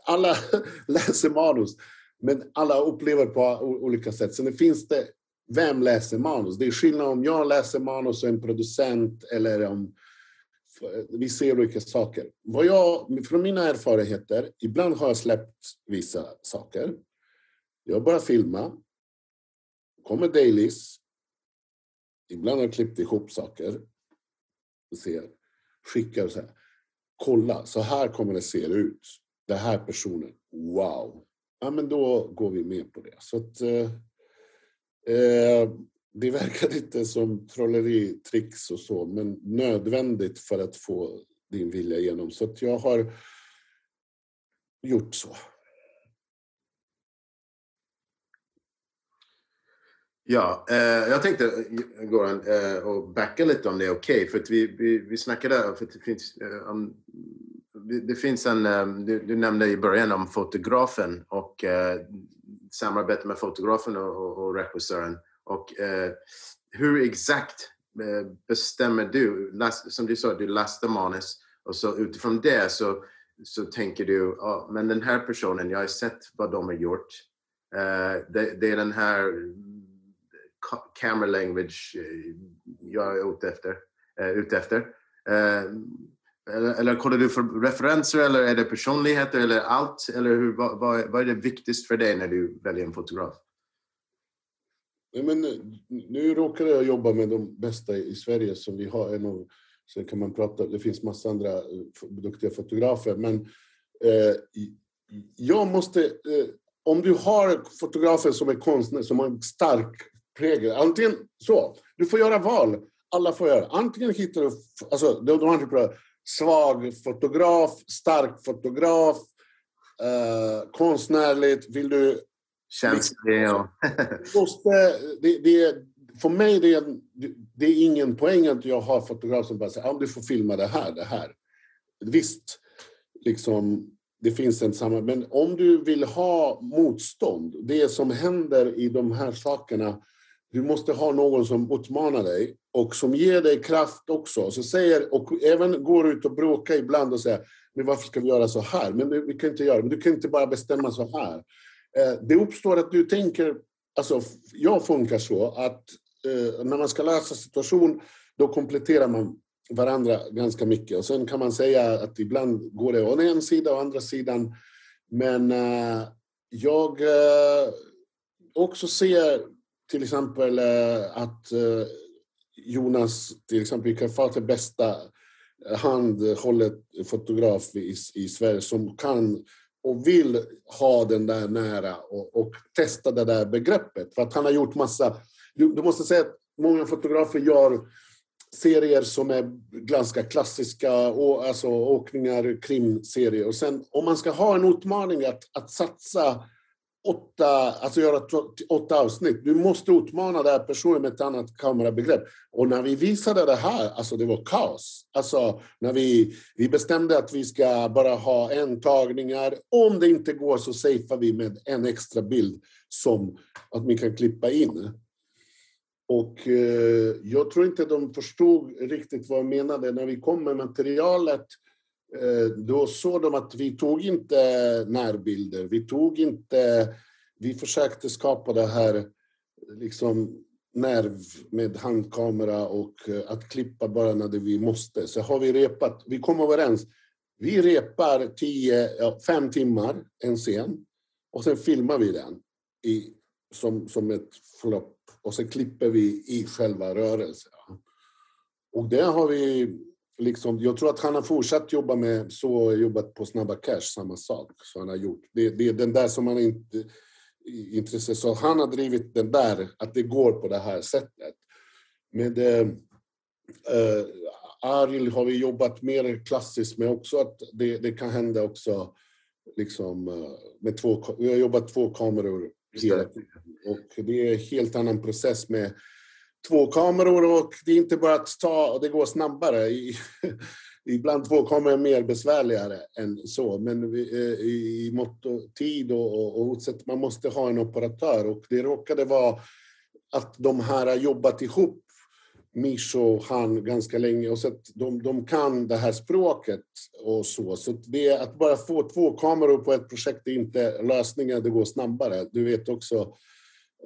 S2: alla [LAUGHS] läser manus, men alla upplever på olika sätt. Sen finns det vem läser manus? Det är skillnad om jag läser manus och en producent eller om vi ser olika saker. Vad jag, från mina erfarenheter, ibland har jag släppt vissa saker. Jag börjar filma. kommer dailies. Ibland har jag klippt ihop saker. Ser, skickar och säger kolla, så här kommer det se ut. Den här personen, wow. Ja, men då går vi med på det. Så att, eh, eh det verkar inte som trolleritricks och så, men nödvändigt för att få din vilja igenom. Så att jag har gjort så.
S1: Ja, eh, jag tänkte eh, Goran eh, och backa lite om det är okej. Okay, för att vi, vi, vi snackade, för det finns, eh, om, det finns en, eh, du, du, nämnde i början om fotografen och eh, samarbete med fotografen och, och regissören. Och eh, hur exakt eh, bestämmer du? Som du sa, du lastar manus och så utifrån det så, så tänker du, oh, men den här personen, jag har sett vad de har gjort. Eh, det, det, är den här camera language eh, jag är ute efter. Eh, ute efter. Eller, eller kollar du för referenser eller är det personligheter eller allt? Eller hur, vad, vad, vad är det viktigast för dig när du väljer en fotograf?
S2: Nej, men eh, nu råkar jag jobba med de bästa i Sverige som vi har. En av, sen kan man prata, det finns massa andra eh, duktiga fotografer. Men eh, jag måste... Eh, om du har fotografer som är konstnärer, som har en stark prägel. Antingen så, du får göra val. Alla får göra. Antingen hittar du... Alltså, de, de har svag fotograf, stark fotograf, eh, konstnärligt. Vill du...
S1: Känslig och... [LAUGHS]
S2: måste, det, det, för mig det är, det är ingen poäng att jag har fotograf som bara säger att ah, du får filma det här, det här. Visst, liksom, det finns en samma... Men om du vill ha motstånd, det som händer i de här sakerna, du måste ha någon som utmanar dig och som ger dig kraft också. Så säger, och även går ut och bråkar ibland och säger men varför ska vi göra så här? Men vi kan inte göra men du kan inte bara bestämma så här. Eh, det uppstår att du tänker, alltså jag funkar så att eh, när man ska lösa situation då kompletterar man varandra ganska mycket. Och sen kan man säga att ibland går det åt ena sidan och andra sidan. Men eh, jag också ser till exempel eh, att eh, Jonas, till exempel, kan få bästa eh, handhållet fotograf i, i Sverige som kan och vill ha den där nära och, och, testa det där begreppet. För att han har gjort massa... Du, du måste säga att många fotografer gör serier som är ganska klassiska, och, alltså åkningar, krimserier. Och sen om man ska ha en utmaning att, att satsa åtta, alltså göra åtta avsnitt. Du måste utmana den här personen med ett annat kamerabegrepp. Och när vi visade det här, alltså det var kaos. Alltså när vi, vi bestämde att vi ska bara ha en tagningar. Om det inte går så safear vi med en extra bild som att vi kan klippa in. Och eh, jag tror inte de förstod riktigt vad jag menade. När vi kom med materialet Eh, Eh, då såg de att vi tog inte närbilder, vi tog inte... Vi försökte skapa det här liksom nerv med handkamera och eh, att klippa bara när vi måste. Så har vi repat, vi kom överens. Vi repar tio, fem timmar en scen och sen filmar vi den i, som, som ett flopp och sen klipper vi i själva rörelsen. Och det har vi liksom, jag tror att han har fortsatt jobba med, så jobbat på Snabba Cash, samma sak. Så han har gjort. Det, det är den där som han inte intresserad Så han har drivit den där, att det går på det här sättet. Med eh, eh, Aril har vi jobbat mer klassiskt med också, att det, det kan hända också liksom, eh, med två, vi har jobbat två kameror hela tiden. Och det är en helt annan process med två kameror och det är inte bara att ta, det går snabbare. [LAUGHS] Ibland två kameror är mer besvärligare än så, men eh, i mått och tid och, och, och man måste ha en operatör och det råkade vara att de här har jobbat ihop Mish och han ganska länge och så att de, de kan det här språket och så. Så det, att bara få två kameror på ett projekt är inte lösningen, det går snabbare. Du vet också,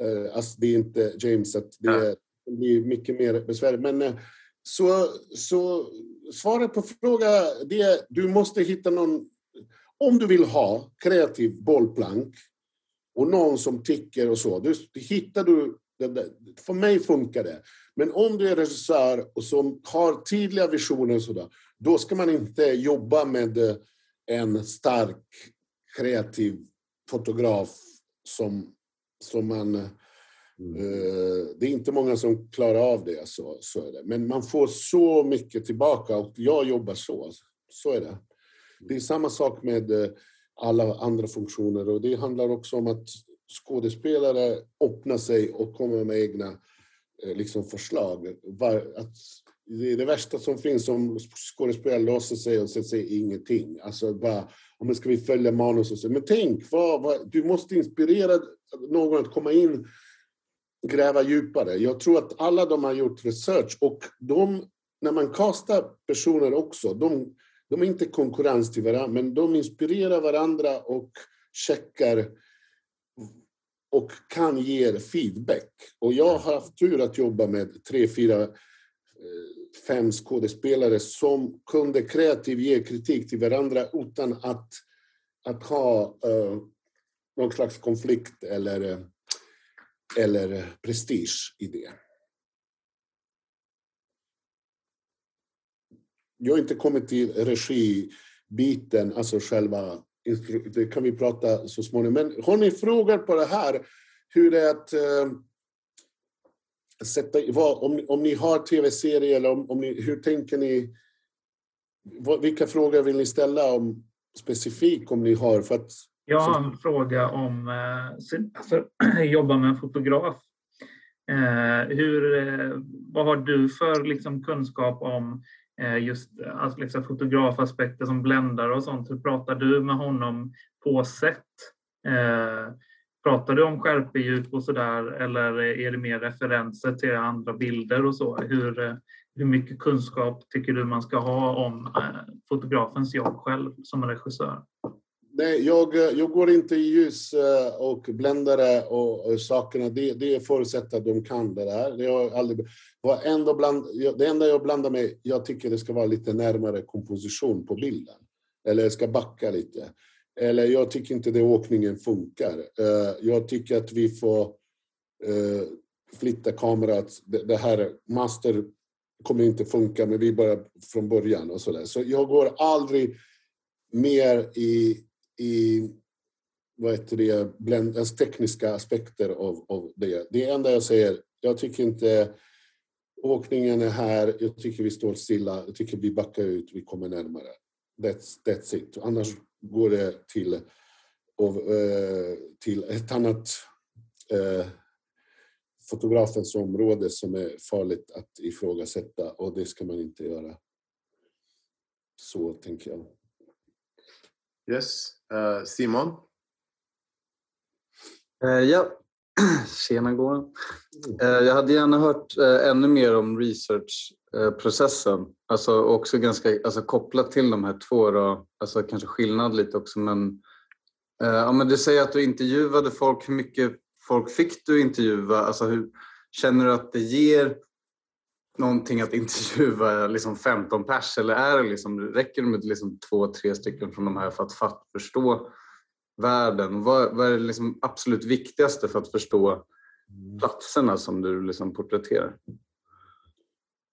S2: eh, alltså det är inte James, att det, det blir mycket mer besvärligt. Men eh, så, så svaret på frågan är du måste hitta någon... Om du vill ha kreativ bollplank och någon som tycker och så, då hittar du... För mig funkar det. Men om du är regissör och som har tydliga visioner och sådär, då ska man inte jobba med eh, en stark kreativ fotograf som, som man eh, Mm. Eh, det är inte många som klarar av det, så, så är det. Men man får så mycket tillbaka och jag jobbar så. Så är det. Det är samma sak med eh, alla andra funktioner och det handlar också om att skådespelare öppnar sig och kommer med egna eh, liksom, förslag. Att det är det värsta som finns om skådespelare låser sig och säger ingenting. Alltså bara, om ska vi följa manus och så. Men tänk, vad, vad, du måste inspirera någon att komma in gräva djupare. Jag tror att alla de har gjort research och de, när man kastar personer också, de, de är inte konkurrens till varandra, men de inspirerar varandra och checkar och kan ge feedback. Och jag har haft tur att jobba med tre, fyra, eh, fem skådespelare som kunde kreativt ge kritik till varandra utan att, att ha uh, någon slags konflikt eller uh, eller prestige i det. Jag har inte kommit till regibiten, alltså själva... Det kan vi prata så småningom. Men har ni frågor på det här? Hur det är att äh, sätta... Vad, om, om ni har tv-serier, eller om, om ni, hur tänker ni? Vad, vilka frågor vill ni ställa om specifikt om ni har? För att
S6: jag har en fråga om eh, alltså, [CLEARS THROAT] jobba med en fotograf. Eh, hur, eh, vad har du för liksom, kunskap om just alltså, liksom, fotografaspekter som bländare och sånt? Hur pratar du med honom på sätt? Pratar du om skärpedjup och sådär eller är det mer referenser till andra bilder och så? Hur, hur mycket kunskap tycker du man ska ha om fotografens jobb själv som regissör?
S2: Nej, jag, jag går inte i ljus eh, och bländare och, och sakerna. Det, det förutsätter att de kan det där. Det, har aldrig, ändå bland, det enda jag blandar med, jag tycker det ska vara lite närmare komposition på bilden. Eller jag ska backa lite. Eller jag tycker inte det åkningen funkar. Eh, jag tycker att vi får eh, flytta kameran. Det här master kommer inte funka, men vi börjar från början och så där. Så jag går aldrig mer i i vad heter det, bland, alltså tekniska aspekter av, av det. Det enda jag säger, jag tycker inte åkningen är här, jag tycker vi står stilla, jag tycker vi backar ut, vi kommer närmare. That's, that's it. Annars går det till eh, till ett annat eh, fotografens område som är farligt att ifrågasätta och det ska man inte göra. Så tänker jag.
S1: Yes. Uh, Simon?
S7: Uh, ja, [CLEARS THROAT] tjena Goran. Uh, eh, jag hade gärna hört uh, ännu mer om researchprocessen. Alltså också ganska alltså, kopplat till de här två då, alltså kanske skillnad lite också men ja, men du säger att du intervjuade folk. Hur mycket folk fick du intervjua? Alltså, hur, känner du att det ger någonting att intervjua liksom 15 pers eller är det liksom, räcker det med liksom två, tre stycken från de här för att, för att förstå världen? Vad, vad är det liksom absolut viktigaste för att förstå mm. platserna som du liksom porträtterar?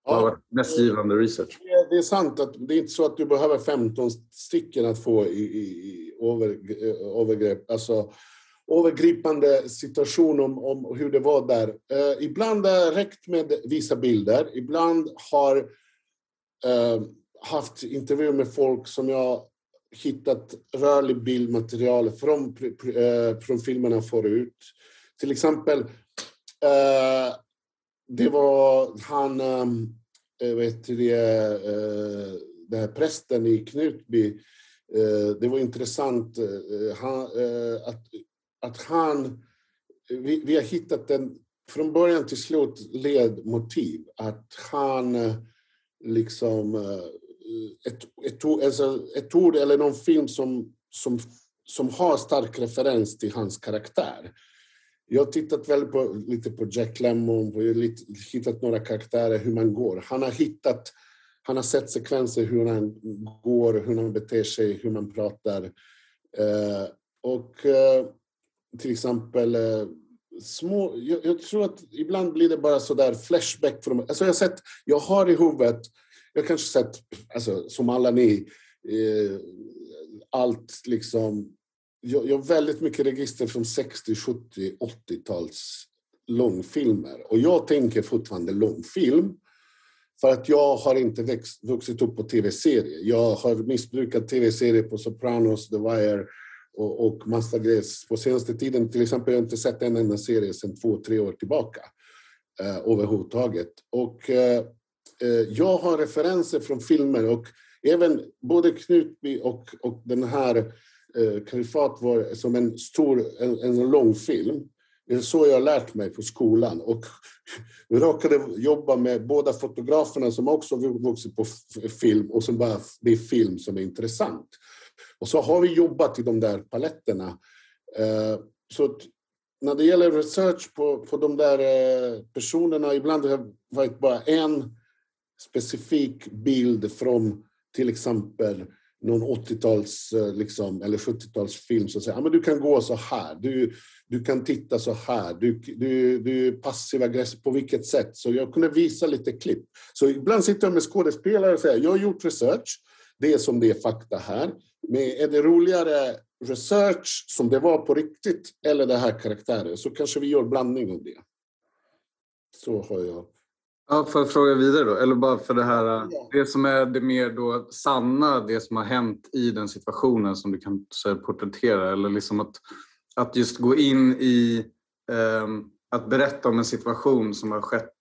S7: Vad varit mest givande research?
S2: Det är sant att det är inte så att du behöver 15 stycken att få i, i, i över, övergrepp. Alltså, övergripande situation om, om hur det var där. Eh, ibland har det räckt med vissa bilder. Ibland har eh, haft intervjuer med folk som jag hittat rörlig bildmaterial från, eh, från filmerna förut. Till exempel, eh, det var han, ehm, eh, vet det, eh, den här prästen i Knutby. Eh, det var intressant eh, eh, han, att att han... Vi, vi har hittat en från början till slut ledmotiv. Att han eh, liksom... Eh, ett, ett, alltså ett ord eller någon film som, som, som har stark referens till hans karaktär. Jag har tittat väldigt på, lite på Jack Lemmon, och hittat några karaktärer, hur man går. Han har hittat, han har sett sekvenser hur han går, hur han beter sig, hur man pratar. Eh, och eh, till exempel eh, små... Jag, jag, tror att ibland blir det bara sådär flashback. flashback. dem. alltså jag, har sett, jag har i huvudet, jag har kanske sett, alltså, som alla ni, eh, allt liksom... Jag, jag har väldigt mycket register från 60, 70, 80-tals långfilmer. Och jag tänker fortfarande långfilm. För att jag har inte växt, vuxit upp på tv-serier. Jag har missbrukat tv-serier på Sopranos, The Wire, och, och massa grejer. På senaste tiden, till exempel, jag har inte sett en enda serie sedan två, tre år tillbaka eh, överhuvudtaget. Och eh, eh, jag har referenser från filmer och även både Knutby och, och den här eh, Kalifat var som en stor, en, en lång film. Det är så jag har lärt mig på skolan. Och [LAUGHS] råkade jobba med båda fotograferna som också vuxit på film och som bara, det är film som är intressant. Och så har vi jobbat i de där paletterna. Eh, så när det gäller research på, på de där eh, personerna, ibland har det varit bara en specifik bild från till exempel någon 80-tals eh, liksom, eller 70-talsfilm som säger att du kan gå så här, du, du kan titta så här, du, du, du är passiv aggressiv, på vilket sätt? Så jag kunde visa lite klipp. Så ibland sitter jag med skådespelare och säger jag har gjort research, det är som det är fakta här. Men är det roligare research som det var på riktigt eller det här karaktären så kanske vi gör blandning av det. Så har jag.
S7: Ja, får jag fråga vidare då? Eller bara för det här, det som är det mer då sanna, det som har hänt i den situationen som du kan porträttera eller liksom att, att just gå in i eh, att berätta om en situation som har skett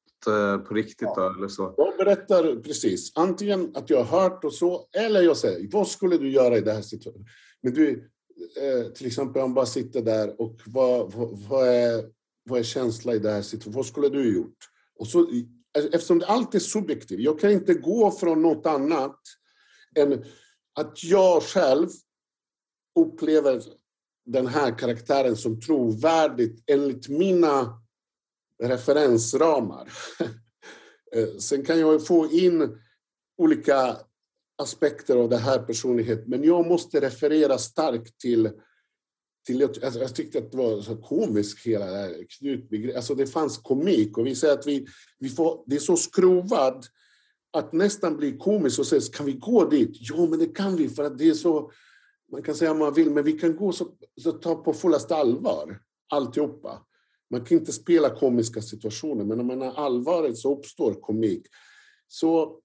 S7: på riktigt ja. eller så?
S2: Jag berättar precis. Antingen att jag har hört och så, eller jag säger, vad skulle du göra i den här situationen? Men du, eh, till exempel om bara sitter där och vad, vad, vad, är, vad är känslan i den här situationen? Vad skulle du gjort? Och så, eftersom alltid är subjektivt, jag kan inte gå från något annat än att jag själv upplever den här karaktären som trovärdigt enligt mina referensramar. [LAUGHS] Eh, sen kan jag få in olika aspekter av den här personligheten, men jag måste referera starkt till till, alltså jag tyckte att det var så komiskt hela det här Knutby, alltså det fanns komik och vi säger att vi, vi får, det är så skruvat att nästan bli komiskt och säga kan vi gå dit? Jo, men det kan vi för att det är så, man kan säga vad man vill, men vi kan gå så, så ta på fullaste allvar alltihopa. Man kan inte spela komiska situationer, men om man har allvaret så uppstår komik. Så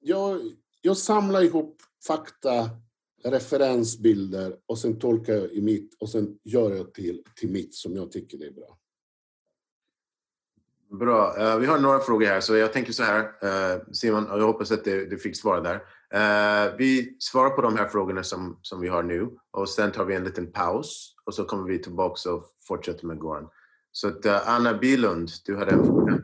S2: jag, jag, samlar ihop fakta referensbilder och sen tolkar jag i mitt och sen gör jag till, till mitt som jag tycker det är bra.
S1: Bra. Uh, vi har några frågor här, så jag tänker så här. Uh, Simon, jag hoppas att du, du fick svara där. Uh, vi svarar på de här frågorna som, som vi har nu och sen tar vi en liten paus och så kommer vi tillbaka och fortsätter med Goran. Så att, eh, Anna Bilund, du hade en fråga.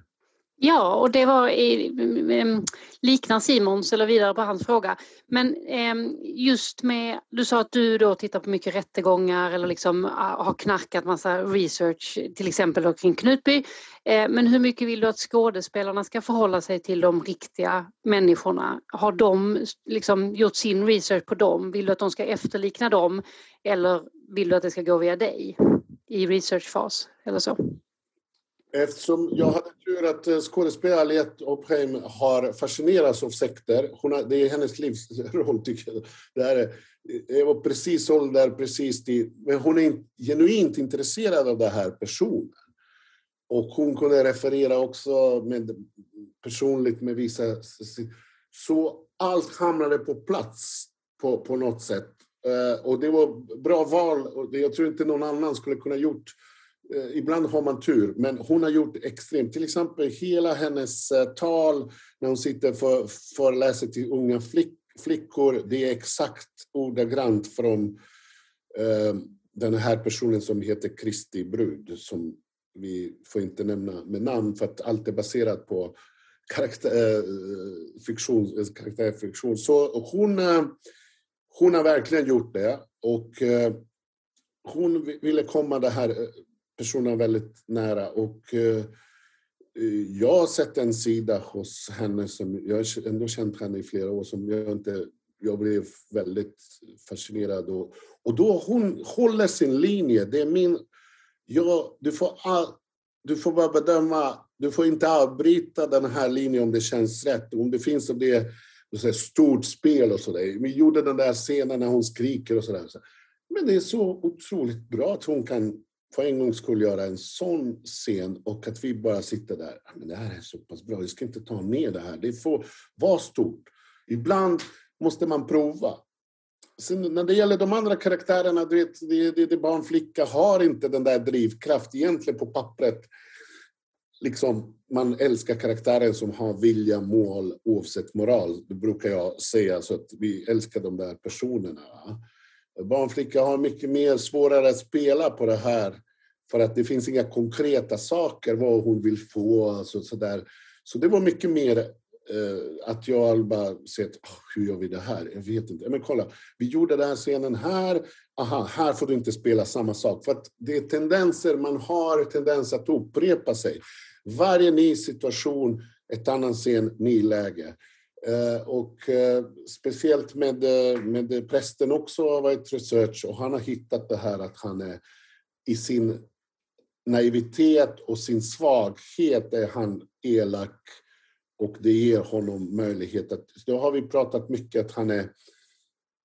S8: Ja, och det var mm, mm, liknar Simons eller vidare på hans fråga. Men ehm, just med, du sa att du då tittar på mycket rättegångar eller liksom ah, har knarkat massa research till exempel kring Knutby. Eh, men hur mycket vill du att skådespelarna ska förhålla sig till de riktiga människorna? Har de liksom gjort sin research på dem? Vill du att de ska efterlikna dem? Eller vill du att det ska gå via dig i researchfas eller så?
S2: Eftersom jag hade tur att eh, skådespelare skådespelaren Aliette Opheim har fascinerats av sekter. Hon har, det är hennes livsroll, tycker jag. Det är, jag var precis ålder, precis tid. Men hon är genuint intresserad av den här personen. Och hon kunde referera också med, personligt med vissa... Så allt hamnade på plats på, på något sätt. Eh, och det var bra val. Jag tror inte någon annan skulle kunna gjort Eh, Eh, ibland har man tur, men hon har gjort extremt. Till exempel hela hennes eh, tal när hon sitter för föreläser till unga flick, flickor, det är exakt ordagrant från eh, den här personen som heter Kristi brud, som vi får inte nämna med namn för att allt är baserat på karaktär, eh, fiktion, eh, karaktärfiktion. Så hon, hon har verkligen gjort det och hon ville komma det här personerna väldigt nära. Och eh, eh, jag har sett en sida hos henne som, jag har ändå känt henne i flera år, som jag inte, jag blev väldigt fascinerad. Och, och då hon håller sin linje. Det är min, ja, du, får all, du får bara bedöma, du får inte avbryta den här linjen om det känns rätt. Om det finns om det så stort spel och sådär. Vi gjorde den där scenen när hon skriker och sådär. Men det är så otroligt bra att hon kan för en gång skulle göra en sån scen och att vi bara sitter där. Men det här är så pass bra, vi ska inte ta ner det här. Det får vara stort. Ibland måste man prova. Sen när det gäller de andra karaktärerna, du vet, det, det, det barnflicka har inte den där drivkraft egentligen på pappret. Liksom, man älskar karaktären som har vilja, mål oavsett moral. Det brukar jag säga, så att vi älskar de där personerna. Barnflicka har mycket mer svårare att spela på det här för att det finns inga konkreta saker vad hon vill få. Alltså, så, där. så det var mycket mer eh, att jag bara sett, oh, hur gör vi det här? Jag vet inte. Men kolla, vi gjorde den här scenen här. Aha, här får du inte spela samma sak. För att det är tendenser, man har tendens att upprepa sig. Varje ny situation, ett annat scen, ny läge. Eh, och eh, speciellt med, eh, med prästen också har varit research och han har hittat det här att han är i sin naivitet och sin svaghet är han elak och det ger honom möjlighet att... Då har vi pratat mycket att han är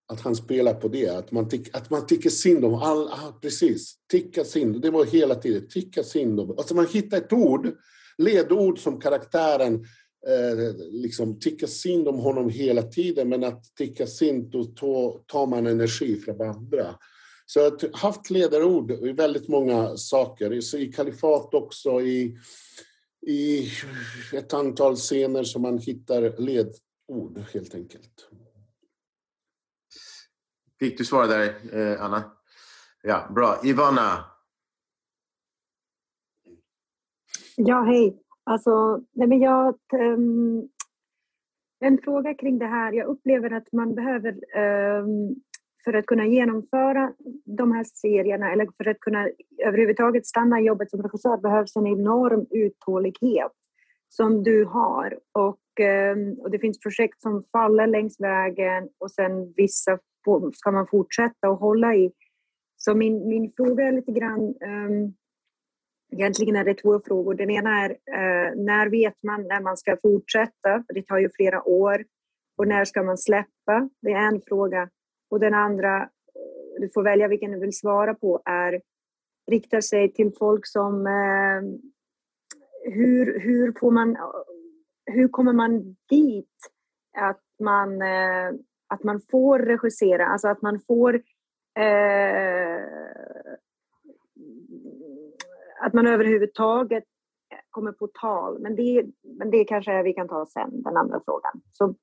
S2: att han spelar på det, att man, tyck, att man tycker synd om all, ah, precis, tycka synd, det var hela tiden, tycka synd om, alltså man hittar ett ord, ledord som karaktären eh, liksom tycka synd om honom hela tiden, men att tycka synd, då tar man energi från andra. Så jag har haft ledarord i väldigt många saker, så i kalifat också, i, i ett antal scener som man hittar ledord helt enkelt.
S1: Fick du svara där, eh, Anna? Ja, bra. Ivana?
S4: Ja, hej. Alltså, nej men jag, um, en fråga kring det här. Jag upplever att man behöver, um, för att kunna genomföra de här serierna eller för att kunna överhuvudtaget stanna i jobbet som regissör behövs en enorm uthållighet som du har. Och, ehm, och det finns projekt som faller längs vägen och sen vissa ska man fortsätta och hålla i. Så min, min fråga är lite grann Egentligen är det två frågor. Den ena är eh, när vet man när man ska fortsätta? För det tar ju flera år. Och när ska man släppa? Det är en fråga. Och den andra, eh, du får välja vilken du vill svara på, är riktar sig till folk som... Eh, hur, hur, får man, hur kommer man dit att man, eh, att man får regissera, alltså att man får eh, att man överhuvudtaget kommer på tal. Men det, men det kanske vi kan ta sen, den andra frågan. Så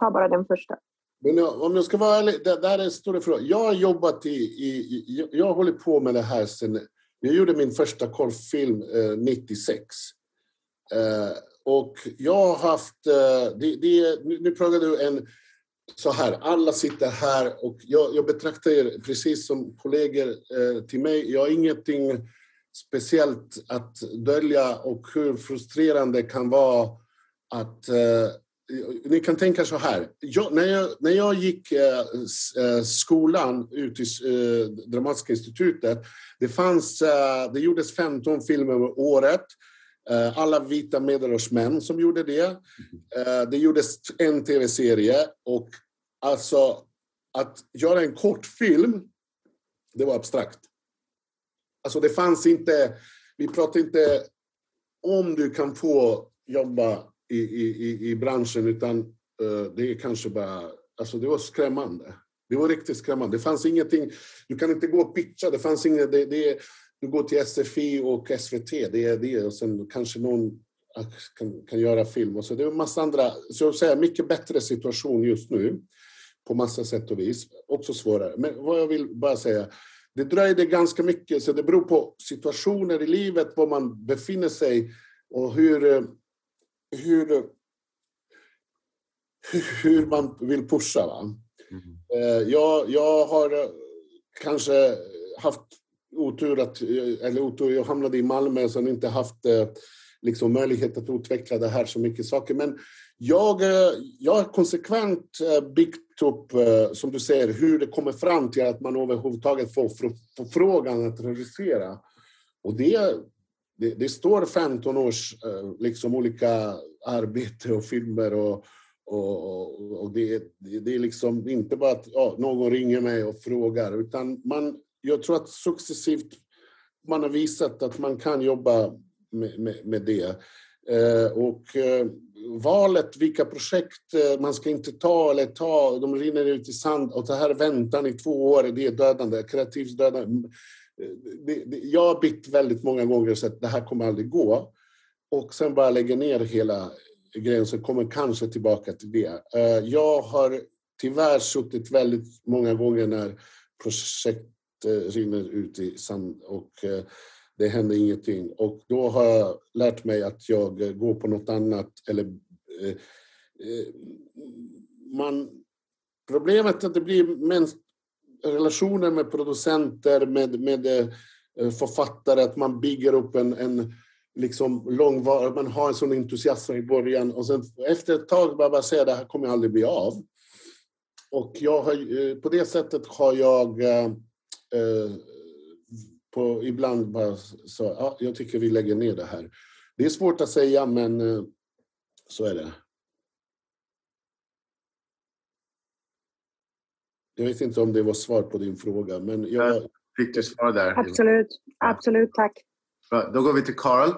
S4: ta bara den första.
S2: Men om jag ska vara ärlig, det där är en stor fråga. Jag har jobbat i, i, i, jag har hållit på med det här sen, jag gjorde min första korvfilm eh, 96. Eh, och jag har haft, eh, det, det, nu frågar du en, så här, alla sitter här och jag, jag betraktar er precis som kollegor eh, till mig. Jag har ingenting speciellt att dölja och hur frustrerande det kan vara att eh, ni kan tänka så här. Jag, när, jag, när jag gick eh, eh skolan ut i eh, Dramatiska institutet, det, fanns, eh, det gjordes 15 filmer om året. Eh, alla vita medelålders män som gjorde det. Eh, det gjordes en tv-serie och alltså att göra en kortfilm, det var abstrakt. Alltså det fanns inte, vi pratade inte om du kan få jobba i, i, i branschen, utan uh, det är kanske bara... Alltså det var skrämmande. Det var riktigt skrämmande. Det fanns ingenting... Du kan inte gå och pitcha. Det fanns inget... Det, det, du går till SFI och SVT, det är det. Och sen kanske någon ah, kan, kan göra film. Och så det är en massa andra... Så jag säga, mycket bättre situation just nu på massa sätt och vis. Också svårare. Men vad jag vill bara säga, det dröjde ganska mycket, så det beror på situationer i livet, var man befinner sig och hur, hur, hur man vill pusha. Va? Mm. Jag, jag har kanske haft otur att, eller otur, jag hamnade i Malmö och sen inte haft eh, liksom, möjlighet att utveckla det här så mycket saker. Men jag, eh, jag har konsekvent eh, byggt upp, eh, som du säger, hur det kommer fram till att man överhuvudtaget får förfrågan att regissera. Och det, det, det, står 15 års liksom, olika arbete och filmer och, och, och det, det, är liksom inte bara att ja, någon ringer mig och frågar, utan man, jag tror att successivt man har visat att man kan jobba med, med, med det. Eh, och eh, valet vilka projekt eh, man ska inte ta eller ta, de rinner ut i sand och det här väntan i två år, det är dödande, kreativt dödande. Mm, det, det, jag har bytt väldigt många gånger och att det här kommer aldrig gå. Och sen bara lägga ner hela grejen, så kommer kanske tillbaka till det. Eh, jag har tyvärr suttit väldigt många gånger när projekt eh, rinner ut i sand och det händer ingenting. Och då har jag lärt mig att jag går på något annat. Eller, eh, eh, man, problemet är att det blir mänsk, relationer med producenter, med, med eh, författare, att man bygger upp en, en liksom långvarig, man har en sån entusiasm i början och sen efter ett tag bara, bara säga att det här kommer aldrig bli av. Och jag har, eh, på det sättet har jag eh, eh på, ibland bara så, ja, jag tycker vi lägger ner det här. Det är svårt att säga, men eh, så är det. Jag vet inte om det var svar på din fråga, men jag...
S1: Fick du svar där?
S4: Absolut, absolut, tack.
S1: Bra, då går vi till Carl.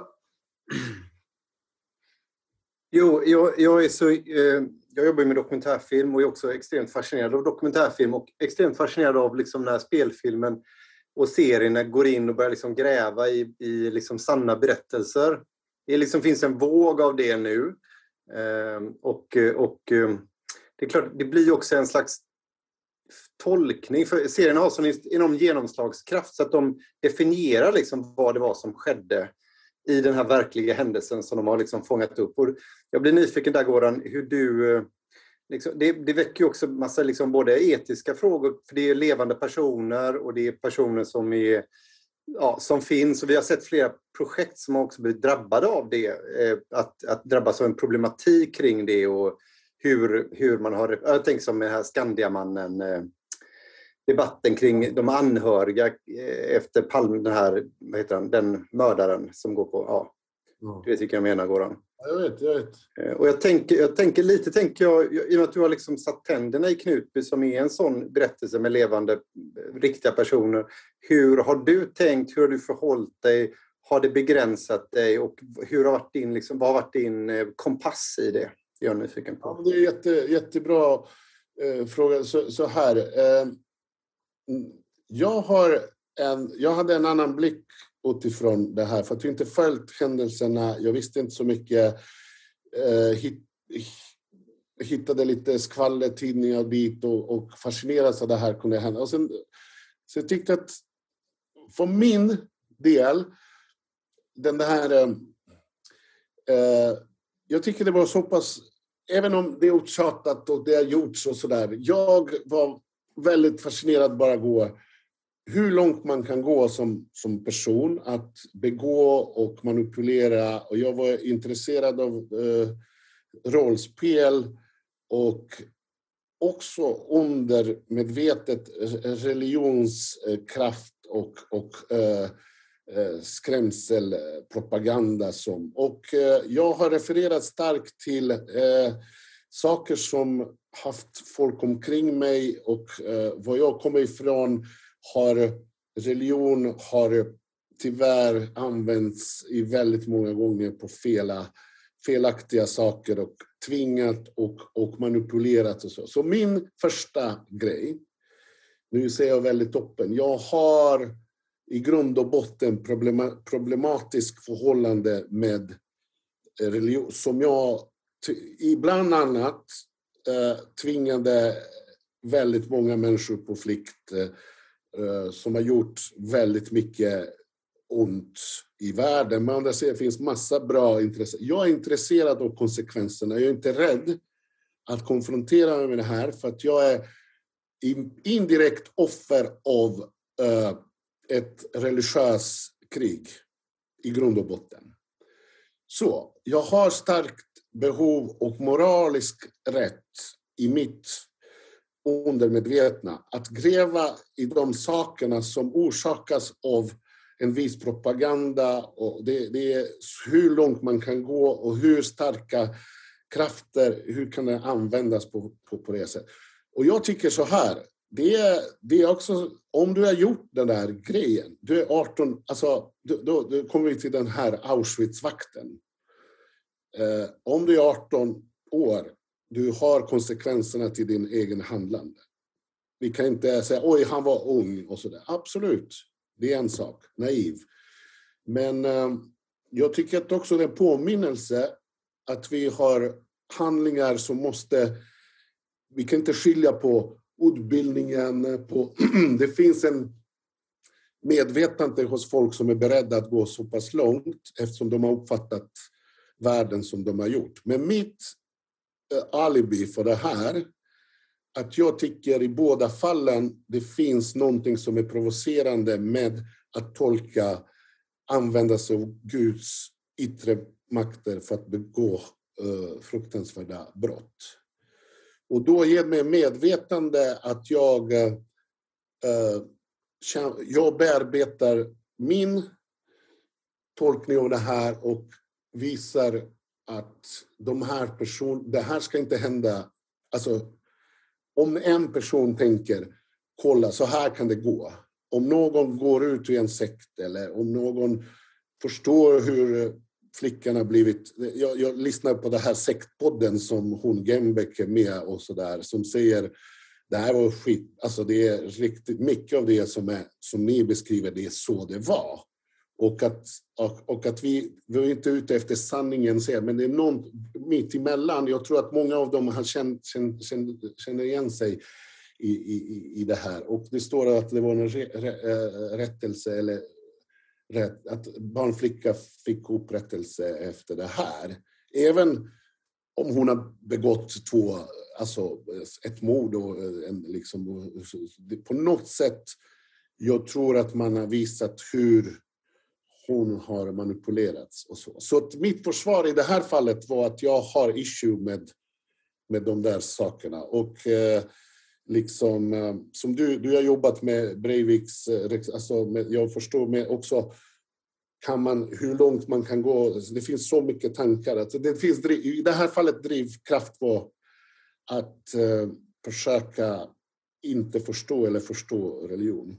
S9: Jo, jag, jag, är så, eh, jag jobbar med dokumentärfilm och är också extremt fascinerad av dokumentärfilm och extremt fascinerad av liksom den här spelfilmen och serierna går in och börjar liksom gräva i, i liksom sanna berättelser. Det liksom finns en våg av det nu. Eh, och, och ehm, det är klart, det blir också en slags tolkning. För serierna har sån enorm genomslagskraft så att de definierar liksom vad det var som skedde i den här verkliga händelsen som de har liksom fångat upp. Och jag blir nyfiken där, Goran, hur du eh, Liksom, det, det väcker också massa liksom både etiska frågor, för det är levande personer och det är personer som, är, ja, som finns. Och vi har sett flera projekt som också blivit drabbade av det, eh, att, att drabbas av en problematik kring det och hur, hur man har... Jag tänker som den här Skandiamannen, eh, debatten kring de anhöriga eh, efter Palme, den här, vad heter han, den mördaren som går på... Ja, du vet vilka jag menar, Goran?
S2: Jag vet, jag vet.
S9: Eh, och jag tänker, jag tänker lite, tänker jag, i och med att du har liksom satt tänderna i Knutby som är en sån berättelse med levande, eh, riktiga personer. Hur har du tänkt? Hur har du förhållit dig? Har det begränsat dig? Och hur har varit din, liksom, vad har varit din eh, kompass i det? Jag är nyfiken på.
S2: Ja, det är jätte, jättebra eh, fråga så, så här. Eh, jag, har en, jag hade en annan blick utifrån det här, för att jag inte följt händelserna. Jag visste inte så mycket. Eh, hit, hittade lite skvallertidningar dit och, och fascinerades av det här kunde hända. Och sen, så jag tyckte att för min del, den här... Eh, eh jag tycker det var så pass, även om det är uttjatat och det har gjorts och sådär. Jag var väldigt fascinerad bara gå hur långt man kan gå som, som person att begå och manipulera. Och jag var intresserad av eh, rollspel och också undermedvetet religionskraft och, och eh, eh, skrämselpropaganda. Som. Och eh, jag har refererat starkt till eh, saker som haft folk omkring mig och eh, var jag kommer ifrån har religion har tyvärr använts i väldigt många gånger på fela, felaktiga saker och tvingat och, och manipulerat och så. Så min första grej, nu säger jag väldigt öppen, jag har i grund och botten problematiskt förhållande med eh, religion som jag bland annat eh, tvingade väldigt många människor på flykt Eh, Eh, som har gjort väldigt mycket ont i världen. Men andra sidan finns massa bra intressen. Jag är intresserad av konsekvenserna. Jag är inte rädd att konfrontera mig med det här för att jag är indirekt offer av eh, ett religiöst krig i grund och botten. Så jag har starkt behov och moralisk rätt i mitt undermedvetna. Att gräva i de sakerna som orsakas av en viss propaganda. Och det, det, är hur långt man kan gå och hur starka krafter, hur kan det användas på, på, på det sättet. Och jag tycker så här, det är, det är också, om du har gjort den där grejen, du är 18, alltså då, då, då kommer vi till den här Auschwitz-vakten. Eh, om du är 18 år du har konsekvenserna till din egen handlande. Vi kan inte säga oj, han var ung och sådär. Absolut, det är en sak, naiv. Men eh, jag tycker att också det är en påminnelse att vi har handlingar som måste... Vi kan inte skilja på utbildningen, på... [CLEARS THROAT] det finns en medvetande hos folk som är beredda att gå så pass långt eftersom de har uppfattat världen som de har gjort. Men mitt alibi för det här. Att jag tycker i båda fallen det finns någonting som är provocerande med att tolka, använda sig av Guds yttre makter för att begå eh, fruktansvärda brott. Och då ger mig medvetande att jag, eh, eh jag bearbetar min tolkning av det här och visar att de här person, det här ska inte hända. Alltså, om en person tänker, kolla så här kan det gå. Om någon går ut i en sekt eller om någon förstår hur flickan har blivit... Jag, jag lyssnar på den här sektpodden som hon Gembeck är med och sådär, som säger det här var skit, alltså det är riktigt mycket av det som, är, som ni beskriver, det är så det var. Och att, och, och att vi, vi är inte ute efter sanningen, men det är någon mitt emellan. Jag tror att många av dem har känt, känt, känner igen sig i, i, i det här. Och det står att det var en eh, rättelse, eller rätt, att barnflicka fick upprättelse efter det här. Även om hon har begått två, alltså ett mord och en, liksom, på något sätt, jag tror att man har visat hur hon har manipulerats och så. Så mitt försvar i det här fallet var att jag har issue med, med de där sakerna. Och eh, liksom, eh, som du, du har jobbat med Breiviks, eh, alltså med, jag förstår med också kan man, hur långt man kan gå. Alltså, det finns så mycket tankar. Alltså det finns, I det här fallet drivkraft var att eh, försöka inte förstå eller förstå religion.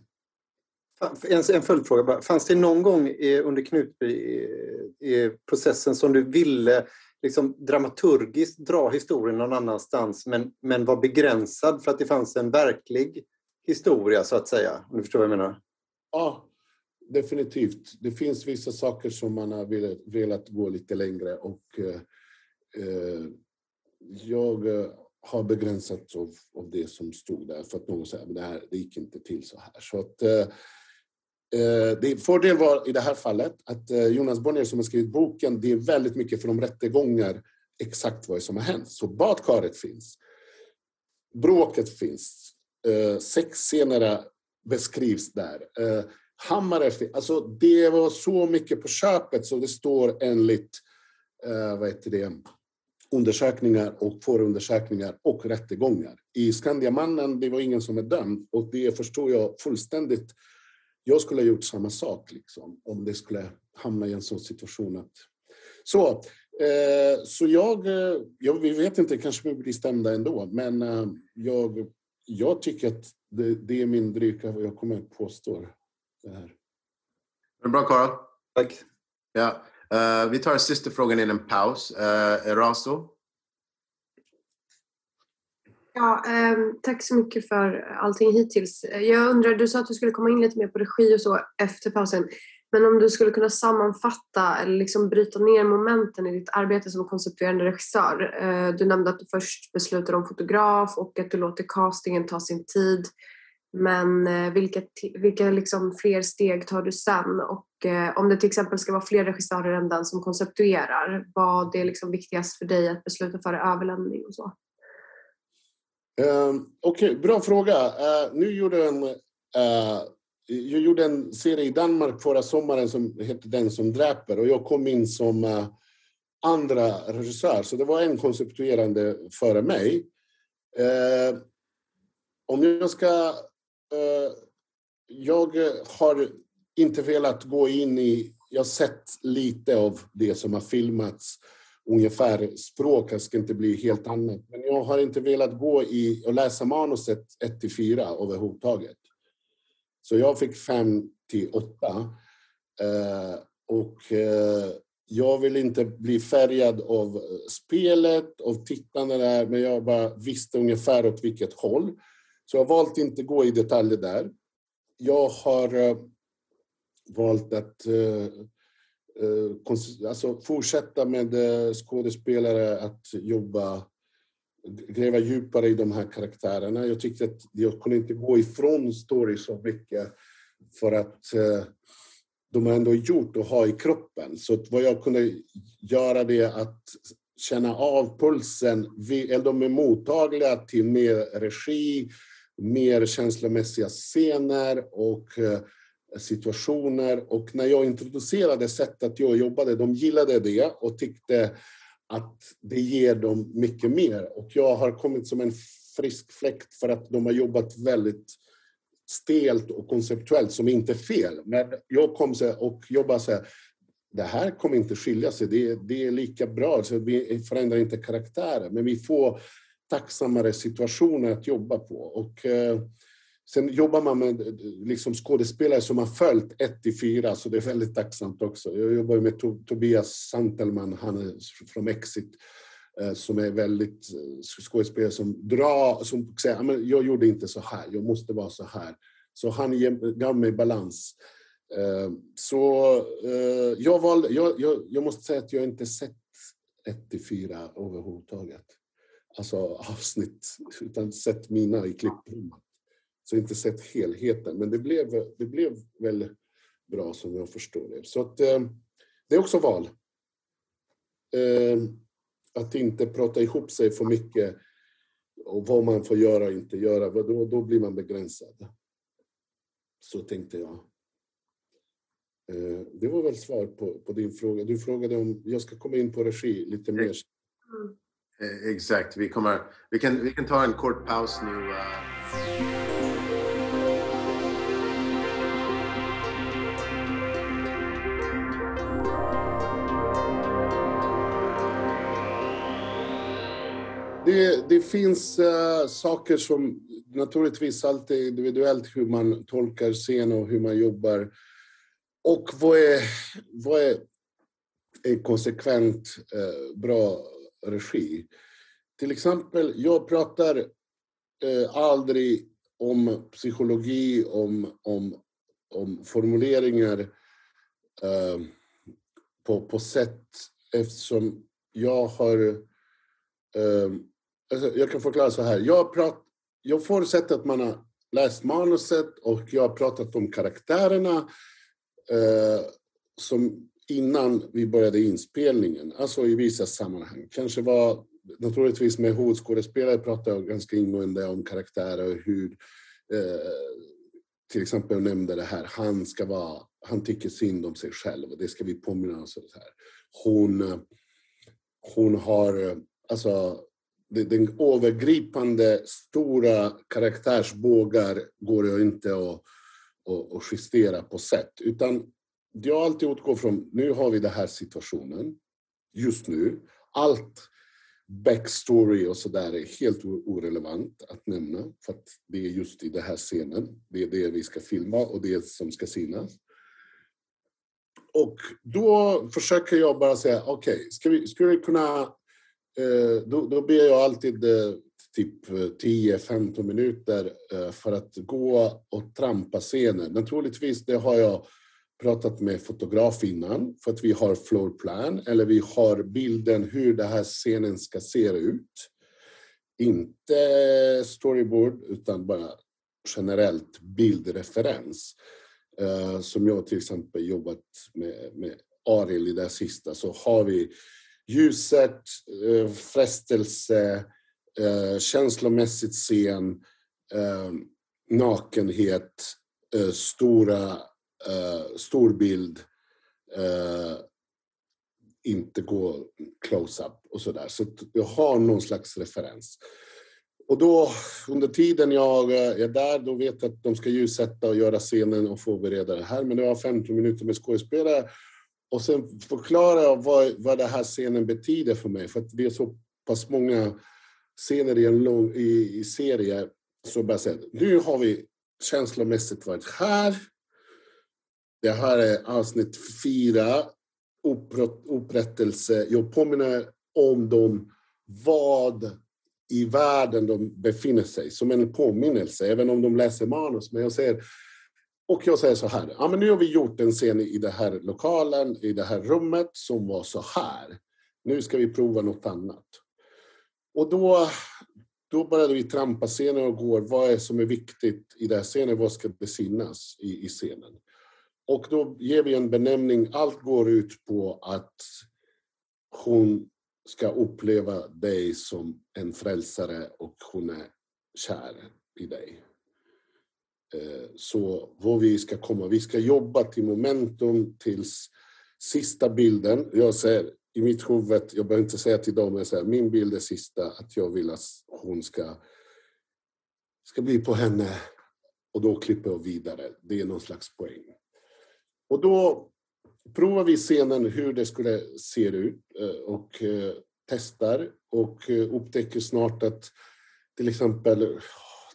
S9: En, en följdfråga bara. Fanns det någon gång under Knutby-processen som du ville liksom dramaturgiskt dra historien någon annanstans men, men var begränsad för att det fanns en verklig historia så att säga. Om du förstår vad jag menar?
S2: Ja, definitivt. Det finns vissa saker som man har velat, velat gå lite längre och eh, eh jag eh, har begränsats av, av det som stod där för att någon säger att det, här, det gick inte till så här. Så att, eh Eh, det, fördel var i det här fallet att eh, Jonas Bonnier som har skrivit boken, det är väldigt mycket från rättegångar exakt vad som har hänt. Så badkaret finns. Bråket finns. Eh, sex sexscenerna beskrivs där. Hammare Hammare, alltså det var så mycket på köpet så det står enligt vad heter det, undersökningar och förundersökningar och rättegångar. I Skandiamannen det var ingen som är dömd och det förstår jag fullständigt. Jag skulle ha gjort samma sak liksom, om det skulle hamna i en sån situation. Att... Så, eh, så jag, eh, jag, vi vet inte, kanske vi blir stämda ändå, men eh, jag, jag tycker att det, det är min dryga, jag kommer att påstå det här.
S1: Bra Karl?
S9: Tack.
S1: Ja. Uh, vi tar sista frågan in en paus. Uh, Erasto?
S10: Ja, eh, tack så mycket för allting hittills. Jag undrar, du sa att du skulle komma in lite mer på regi och så efter pausen. Men om du skulle kunna sammanfatta eller liksom bryta ner momenten i ditt arbete som konceptuerande regissör. Eh, du nämnde att du först beslutar om fotograf och att du låter castingen ta sin tid. Men eh, vilka, vilka liksom fler steg tar du sen? Och eh, om det till exempel ska vara fler regissörer än den som konceptuerar, vad är liksom viktigast för dig att besluta före överlämning och så?
S2: Uh, Okej, okay, bra fråga. Uh, nu gjorde en, uh, eh, jag gjorde en serie i Danmark förra sommaren som hette Den som dräper och jag kom in som uh, andra regissör, så det var en konceptuerande före mig. Ehm, om jag ska Eh, jag har inte velat gå in i... Jag har sett lite av det som har filmats ungefär. Språket ska inte bli helt annat. Men jag har inte velat gå i och läsa manuset 1 till 4 överhuvudtaget. Så jag fick 5 till 8. Eh, och eh, jag vill inte bli färgad av eh, spelet, av tittarna där, men jag bara visste ungefär åt vilket håll. Så jag har valt att inte gå i detaljer där. Jag har valt att uh, Eh, alltså fortsätta med eh, skådespelare att jobba, gräva djupare i de här karaktärerna. Jag tyckte att jag kunde inte gå ifrån story så mycket för att eh, de har ändå gjort och har i kroppen. Så vad jag kunde göra det att känna av pulsen. Är De är mottagliga till mer regi, mer känslomässiga scener och situationer. Och när jag introducerade sättet jag jobbade, de gillade det och tyckte att det ger dem mycket mer. Och jag har kommit som en frisk fläkt för att de har jobbat väldigt stelt och konceptuellt, som inte är fel. Men jag kom så och jobbade så här, det här kommer inte skilja sig, det, det är lika bra, så vi förändrar inte karaktären. men vi får tacksammare situationer att jobba på. Och, eh, sen jobbar man med liksom skådespelare som har följt 1 till 4, så det är väldigt tacksamt också. Jag jobbar med Tobias Santelman, han är från Exit, eh, som är väldigt eh, skådespelare som drar, som säger jag gjorde inte så här, jag måste vara så här. Så han gav mig balans. Eh, så jag, valde, jag, jag, jag måste säga att jag inte sett 1 till 4 överhuvudtaget alltså avsnitt, utan sett mina i klipprummet. Så inte sett helheten, men det blev, det blev väl bra som jag förstår det. Så att, eh, det är också val. Eh, att inte prata ihop sig för mycket och vad man får göra och inte göra, då, då blir man begränsad. Så tänkte jag. Eh, det var väl svar på, på din fråga. Du frågade om jag ska komma in på regi lite mer. Mm.
S1: Exakt. Vi, kommer, vi, kan, vi kan ta en kort paus nu. Uh...
S2: Det, det, finns äh, saker som naturligtvis alltid är individuellt hur man tolkar scen och hur man jobbar. Och vad är, vad är en konsekvent äh, bra regi. Till exempel, jag pratar äh, aldrig om psykologi, om, om, om formuleringar på, på sätt eftersom jag har... Eh, alltså jag kan förklara så här. Jag, prat, jag förutsätter att man har läst manuset och jag har pratat om karaktärerna eh, som innan vi började inspelningen, alltså i vissa sammanhang. Kanske var naturligtvis med huvudskådespelare pratade jag ganska ingående om karaktärer och hur eh, till exempel nämnde det här, han ska vara, han tycker synd om sig själv och det ska vi påminna oss om. Hon, hon har, alltså den övergripande stora karaktärsbågar går jag inte att, att, att justera på sätt. Utan jag alltid utgår från, nu har vi den här situationen, just nu. Allt backstory och sådär är helt orelevant att nämna, för att det är just i den här scenen, det är det vi ska filma och det som ska synas. Och då försöker jag bara säga, okej, okay, ska, vi, ska vi kunna... Eh, då, då ber jag alltid eh, typ 10-15 minuter eh, för att gå och trampa scenen. Naturligtvis, det har jag pratat med fotograf innan för att vi har floorplan eller vi har bilden hur den här scenen ska se ut. Inte storyboard utan bara generellt bildreferens. Som jag till exempel jobbat med, med Ariel i det sista så har vi ljuset, eh, frestelse, eh, känslomässigt scen, eh, nakenhet, eh, stora eh, stor bild, eh, inte gå close-up och sådär. Så jag har någon slags referens. Och då, under tiden jag är där, då vet jag att de ska ljussätta och göra scenen och förbereda det här. Men det var 15 minuter med skådespelare. Och sen förklarar jag vad, vad den här scenen betyder för mig. För att det är så pass många scener i en lång i, i serie. Så bara säga, nu har vi känslomässigt varit här. Det här är avsnitt fyra, upprättelse. Jag påminner om dem vad i världen de befinner sig, som en påminnelse, även om de läser manus. Men jag säger, och jag säger så här, ja, men nu har vi gjort en scen i den här lokalen, i det här rummet som var så här. Nu ska vi prova något annat. Och då, då började vi trampa scenen och går, vad är som är viktigt i den här scenen, vad ska besinnas i, i scenen? Och då ger vi en benämning. Allt går ut på att hon ska uppleva dig som en frälsare och hon är kär i dig. Eh, så vad vi ska komma, vi ska jobba till momentum tills sista bilden. Jag säger i mitt huvud, jag behöver inte säga till dem, jag säger min bild är sista, att jag vill att hon ska, ska bli på henne och då klipper jag vidare. Det är någon slags poäng. Och då provar vi scenen hur det skulle se ut eh, och eh, testar och upptäcker snart att till exempel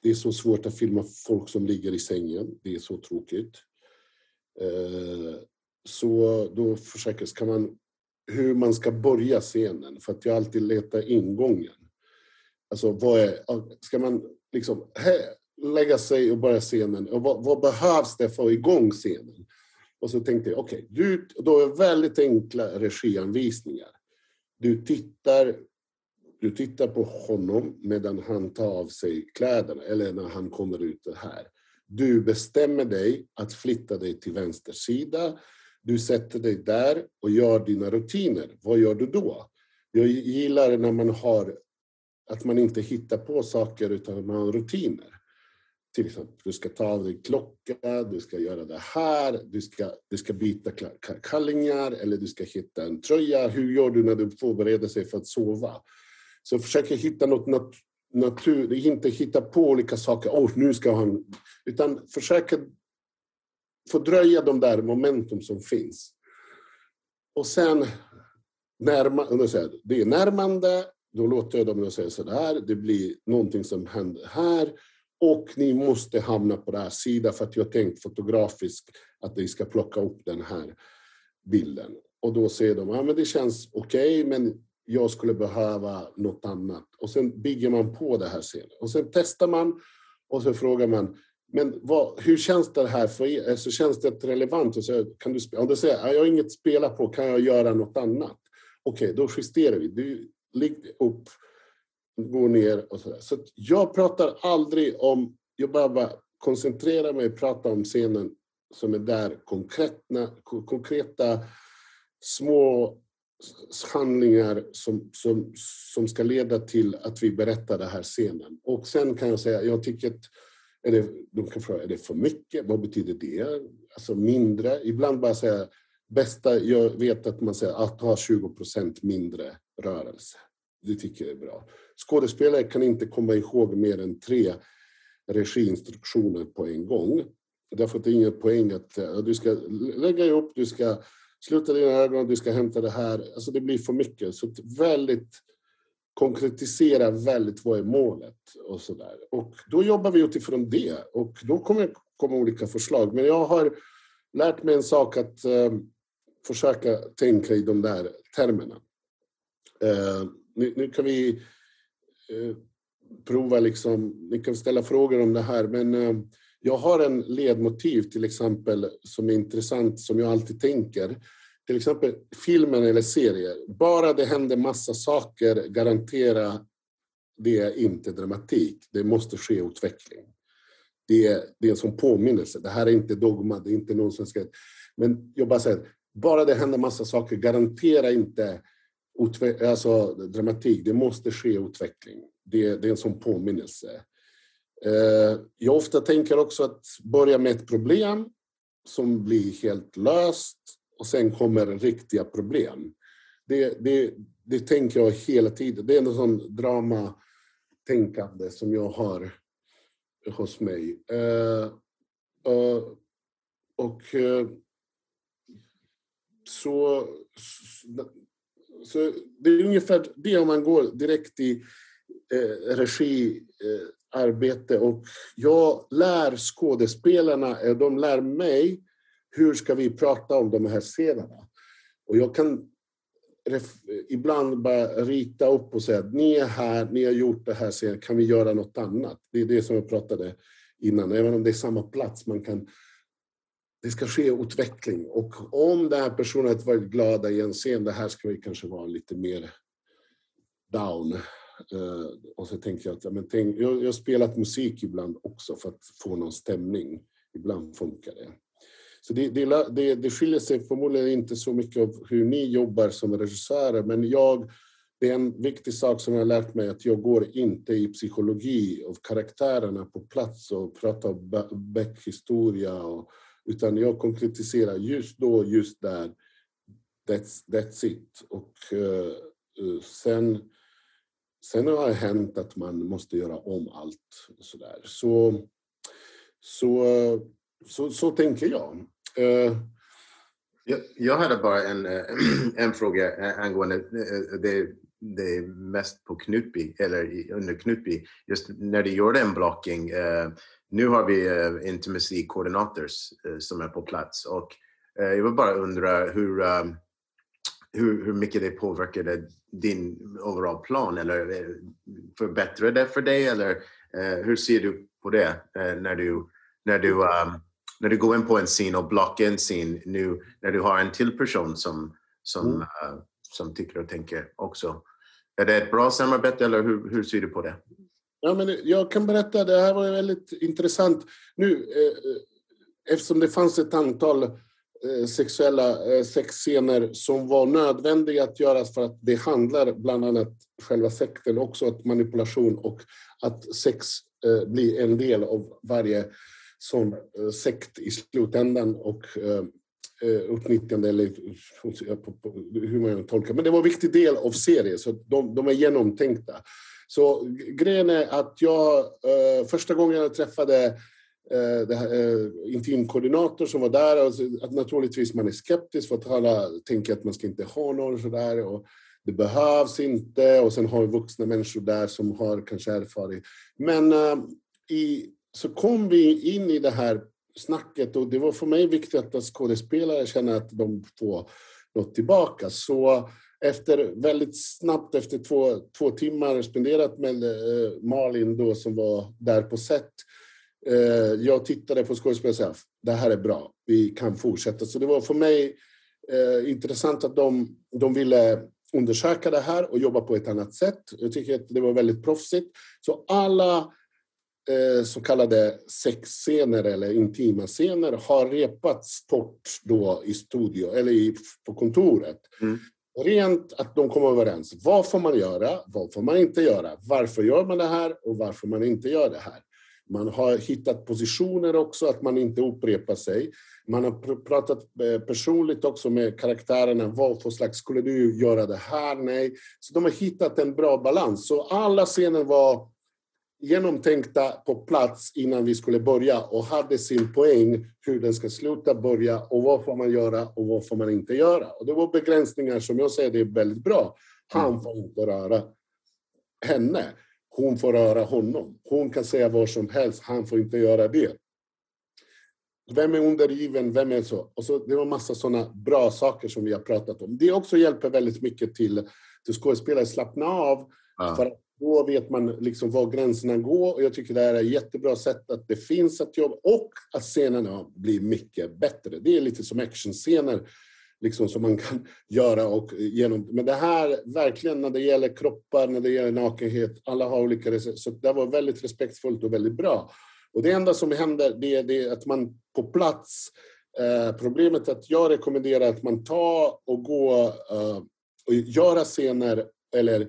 S2: det är så svårt att filma folk som ligger i sängen. Det är så tråkigt. Eh, så då försöker ska man hur man ska börja scenen för att jag alltid letar ingången. Alltså vad är, ska man liksom lägga sig och börja scenen och vad, vad behövs det för att få igång scenen? Och så tänkte jag, okej, okay, då är väldigt enkla regianvisningar. Du tittar, du tittar på honom medan han tar av sig kläderna, eller när han kommer ut här. Du bestämmer dig att flytta dig till vänster sida. Du sätter dig där och gör dina rutiner. Vad gör du då? Jag gillar när man har att man inte hittar på saker utan man har rutiner till exempel, du ska ta av dig klocka, du ska göra det här, du ska, du ska byta kallingar eller du ska hitta en tröja. Hur gör du när du förbereder sig för att sova? Så försök hitta något nat natur, inte hitta på olika saker. Oh, nu ska han... Utan försök fördröja de där momentum som finns. Och sen, närma, det är närmande, då låter jag dem säga sådär, det blir någonting som händer här och ni måste hamna på den här sidan för att jag tänkt fotografiskt att ni ska plocka upp den här bilden. och då säger de, ja men det känns okej, okay, men jag skulle behöva något annat. Och sen bygger man på det här scenen. Och sen testar man och så frågar man, men vad, hur känns det här för er? Alltså, känns det relevant? Och så, kan du, om du säger, jag har inget att spela på, kan jag göra något annat? Okej, okay, då justerar vi. Du ligger upp, går ner och sådär. Så jag pratar aldrig om, jag bara, bara koncentrerar mig och pratar om scenen som är där, konkreta, konkreta små handlingar som, som, som ska leda till att vi berättar den här scenen. Och sen kan jag säga, jag tycker att är det, de kan fråga, är det för mycket? Vad betyder det? Alltså mindre? Ibland bara säga, bästa, jag vet att man säger att ha 20 procent mindre rörelse. Det tycker jag är bra. Skådespelare kan inte komma ihåg mer än tre regiinstruktioner på en gång. Därför att det är ingen poäng att du ska lägga ihop, du ska sluta dina ögon, du ska hämta det här. Alltså det blir för mycket. Så väldigt konkretisera väldigt vad är målet och så där. Och då jobbar vi utifrån det och då kommer det komma olika förslag. Men jag har lärt mig en sak att eh, försöka tänka i de där termerna. Eh, nu, nu, kan vi eh, prova liksom, ni kan ställa frågor om det här, men eh, jag har en ledmotiv till exempel som är intressant, som jag alltid tänker. Till exempel filmen eller serier. Bara det händer massa saker garantera det inte dramatik. Det måste ske utveckling. Det är, det är en sån påminnelse. Det här är inte dogma, det är inte någon som ska... Men jag bara säger, bara det händer massa saker garantera inte alltså, dramatik. Det måste ske utveckling. Det, det är en sån påminnelse. Eh, jag ofta tänker också att börja med ett problem som blir helt löst och sen kommer riktiga problem. Det, det, det tänker jag hela tiden. Det är en sån dramatänkande som jag har hos mig. Eh, och eh, så, så det är ungefär det om man går direkt i eh, arbete och jag lär skådespelarna, eh, de lär mig hur ska vi prata om de här scenerna? Och jag kan ibland bara rita upp och säga att ni är här, ni har gjort det här, scenen, kan vi göra något annat? Det är det som jag pratade innan, även om det är samma plats. Man kan, det ska ske utveckling och om den här personen har varit glada i en scen, det här ska vi kanske vara lite mer down. Eh, och så tänker jag att men tänk, jag, jag har spelat musik ibland också för att få någon stämning. Ibland funkar det. Så det, det, det, det skiljer sig förmodligen inte så mycket av hur ni jobbar som regissörer, men jag, det är en viktig sak som jag har lärt mig att jag går inte i psykologi av karaktärerna på plats och pratar om Beck-historia, utan jag konkretiserar just då, just där. That's, that's it. Och uh, sen, sen har det hänt att man måste göra om allt. Så, där. så, så, så, så tänker jag.
S1: Eh, jag, jag hade bara en, eh, [CLEARS THROAT] en fråga eh, angående det, det mest på Knutby, eller under Knutby, just när du gjorde en blocking. Nu har vi intimacy coordinators som är på plats och jag vill bara undra hur, hur, hur mycket det påverkade din overall plan eller förbättrade det för dig eller hur ser du på det när du, när du um, när du går in på en scen och blockar en scen nu när du har en till person som, som, mm. uh, som tycker och tänker också. Är det ett bra samarbete eller hur, hur ser du på det?
S2: Ja, men jag kan berätta, det här var väldigt intressant. Nu, eh, eftersom det fanns ett antal eh, Eh, sexuella eh, sexscener som var nödvändiga att göras för att det handlar bland annat själva sekten också, om manipulation och att sex eh, blir en del av varje sån sekt i slutändan och utnyttjande eller hur man tolkar. Men det var en viktig del av serien, så de, de är genomtänkta. Så grejen är att jag första gången jag träffade Eh, det här, eh, intimkoordinator som var där, och att naturligtvis man är skeptisk för att alla tänker att man ska inte ha någon sådär. Och det behövs inte och sen har vi vuxna människor där som har kanske erfarenhet. Men eh, i så kom vi in i det här snacket och det var för mig viktigt att skådespelare känner att de får något tillbaka. Så efter väldigt snabbt, efter två, två timmar spenderat med eh, Malin då som var där på set, eh, jag tittade på skådespelaren och sa det här är bra, vi kan fortsätta. Så det var för mig eh, intressant att de, de ville undersöka det här och jobba på ett annat sätt. Jag tycker att det var väldigt proffsigt. Så alla eh, så kallade sexscener eller intima scener har repats bort då i studio eller i, på kontoret. Mm. Rent att de kommer överens. Vad får man göra? Vad får man inte göra? Varför gör man det här och varför man inte gör det här? Man har hittat positioner också, att man inte upprepar sig. Man har pratat eh, personligt också med karaktärerna. Vad för slags, skulle du göra det här? Nej. Så de har hittat en bra balans. Så alla scener var genomtänkta på plats innan vi skulle börja och hade sin poäng hur den ska sluta, börja och vad får man göra och vad får man inte göra. Och det var begränsningar som jag säger det är väldigt bra. Han mm. får inte röra henne. Hon får röra honom. Hon kan säga vad som helst, han får inte göra det. Vem är undergiven? Vem är så? Och så det var massa sådana bra saker som vi har pratat om. Det också hjälper väldigt mycket till, till skådespelare att slappna av. Ja. För då vet man liksom var gränserna går och jag tycker det här är ett jättebra sätt att det finns ett jobb och att scenerna blir mycket bättre. Det är lite som actionscener liksom som man kan [LAUGHS] göra och eh, genom. Men det här verkligen när det gäller kroppar, när det gäller nakenhet, alla har olika så det var väldigt respektfullt och väldigt bra. Och det enda som händer det är det att man på plats, eh, problemet är att jag rekommenderar att man tar och går eh, och göra scener eller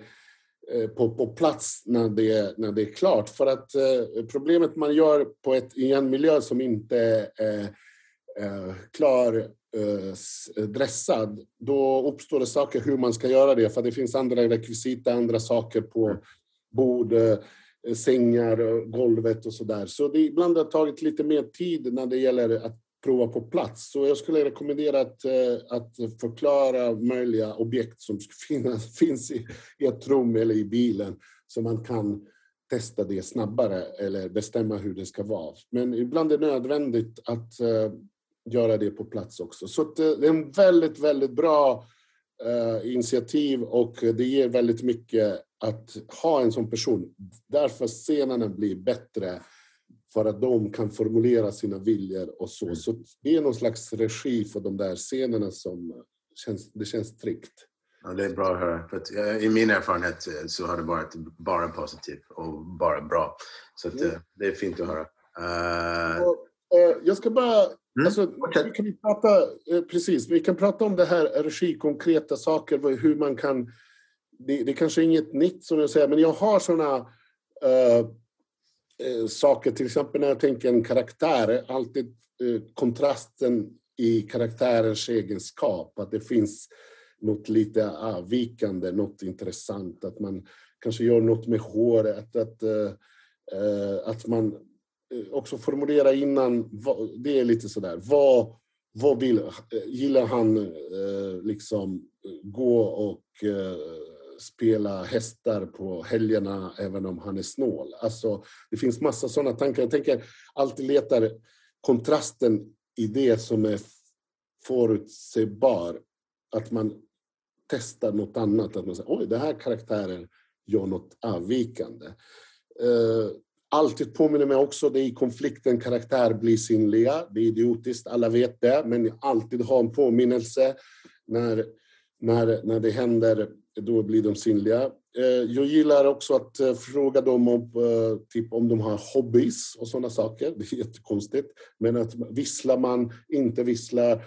S2: eh, på, på plats när det, när det är klart. För att eh, problemet man gör på ett, i en miljö som inte är eh, eh klar dressad, då uppstår det saker hur man ska göra det, för det finns andra rekvisita, andra saker på mm. bord, eh, sängar, golvet och så där. Så det ibland har tagit lite mer tid när det gäller att prova på plats. Så jag skulle rekommendera att, eh, att förklara möjliga objekt som finnas, [LAUGHS] finns i, i ett rum eller i bilen, så man kan testa det snabbare eller bestämma hur det ska vara. Men ibland är det nödvändigt att göra det på plats också. Så det är en väldigt, väldigt bra uh, initiativ och det ger väldigt mycket att ha en sån person. Därför scenerna blir bättre för att de kan formulera sina viljor och så. Mm. Så det är någon slags regi för de där scenerna som känns, det känns tryggt.
S1: Ja, det är bra att höra. För att, I min erfarenhet eh, så har det varit bara positivt och bara bra. Så att, mm. det är fint att höra. Uh...
S2: Och, uh, jag ska bara Mm. Alltså, vi kan prata, eh, precis, vi kan prata om det här regikonkreta saker, hur man kan... Det, det kanske är inget nytt som jag säger, men jag har såna uh, uh, saker, till exempel när jag tänker en karaktär, alltid uh, kontrasten i karaktärens egenskap, att det finns något lite avvikande, något intressant, att man kanske gör något med håret, att, att man Eh, Eh, också formulera innan, det är lite sådär, vad, vad vill, eh, gillar han eh, liksom gå och spela hästar på helgerna även om han är snål? Alltså, det finns massa sådana tankar. Jag tänker alltid letar kontrasten i det som är förutsägbar. Att man testar något annat. Att man säger oj, den här karaktären gör något avvikande alltid påminner mig också, det är i konflikten karaktär blir synliga. Det är idiotiskt, alla vet det, men alltid ha en påminnelse. När, när, när det händer, då blir de synliga. Eh, jag gillar också att eh, fråga dem om, eh, typ, om de har hobbys och sådana saker. Det är jättekonstigt. Men att visslar man, inte visslar,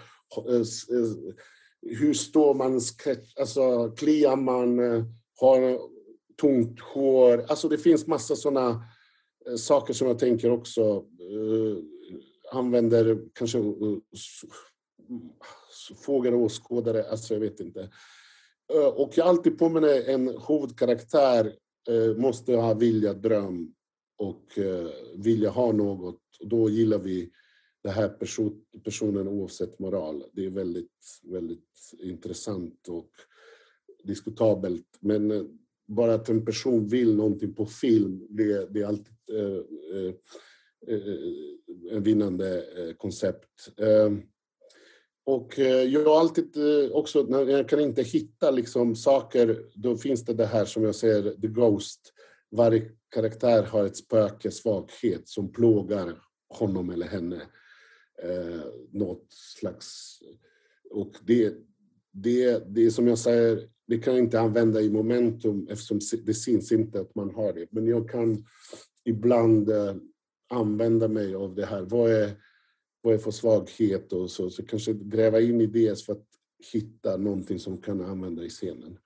S2: hur står man, alltså kliar man, har tungt hår. Alltså det finns massa sådana Eh, saker som jag tänker också eh, använder kanske eh, uh, fåglar och åskådare, alltså jag vet inte. Uh, och jag alltid påminner en huvudkaraktär uh, måste ha vilja, dröm och uh, vilja ha något. Och då gillar vi den här person, personen oavsett moral. Det är väldigt, väldigt intressant och diskutabelt. Men bara att en person vill någonting på film, det, det är alltid ett eh, eh, eh vinnande eh, koncept. Eh, och eh, jag har alltid eh, också, när jag kan inte hitta liksom saker, då finns det det här som jag säger, the ghost. Varje karaktär har ett spöke, svaghet som plågar honom eller henne. Eh, något slags... Och det, det, det är som jag säger, det kan jag inte använda i momentum eftersom det syns inte att man har det. Men jag kan ibland eh, använda mig av det här. Vad är, vad är för svaghet och så, så kanske gräva in i det för att hitta någonting som kan använda i scenen.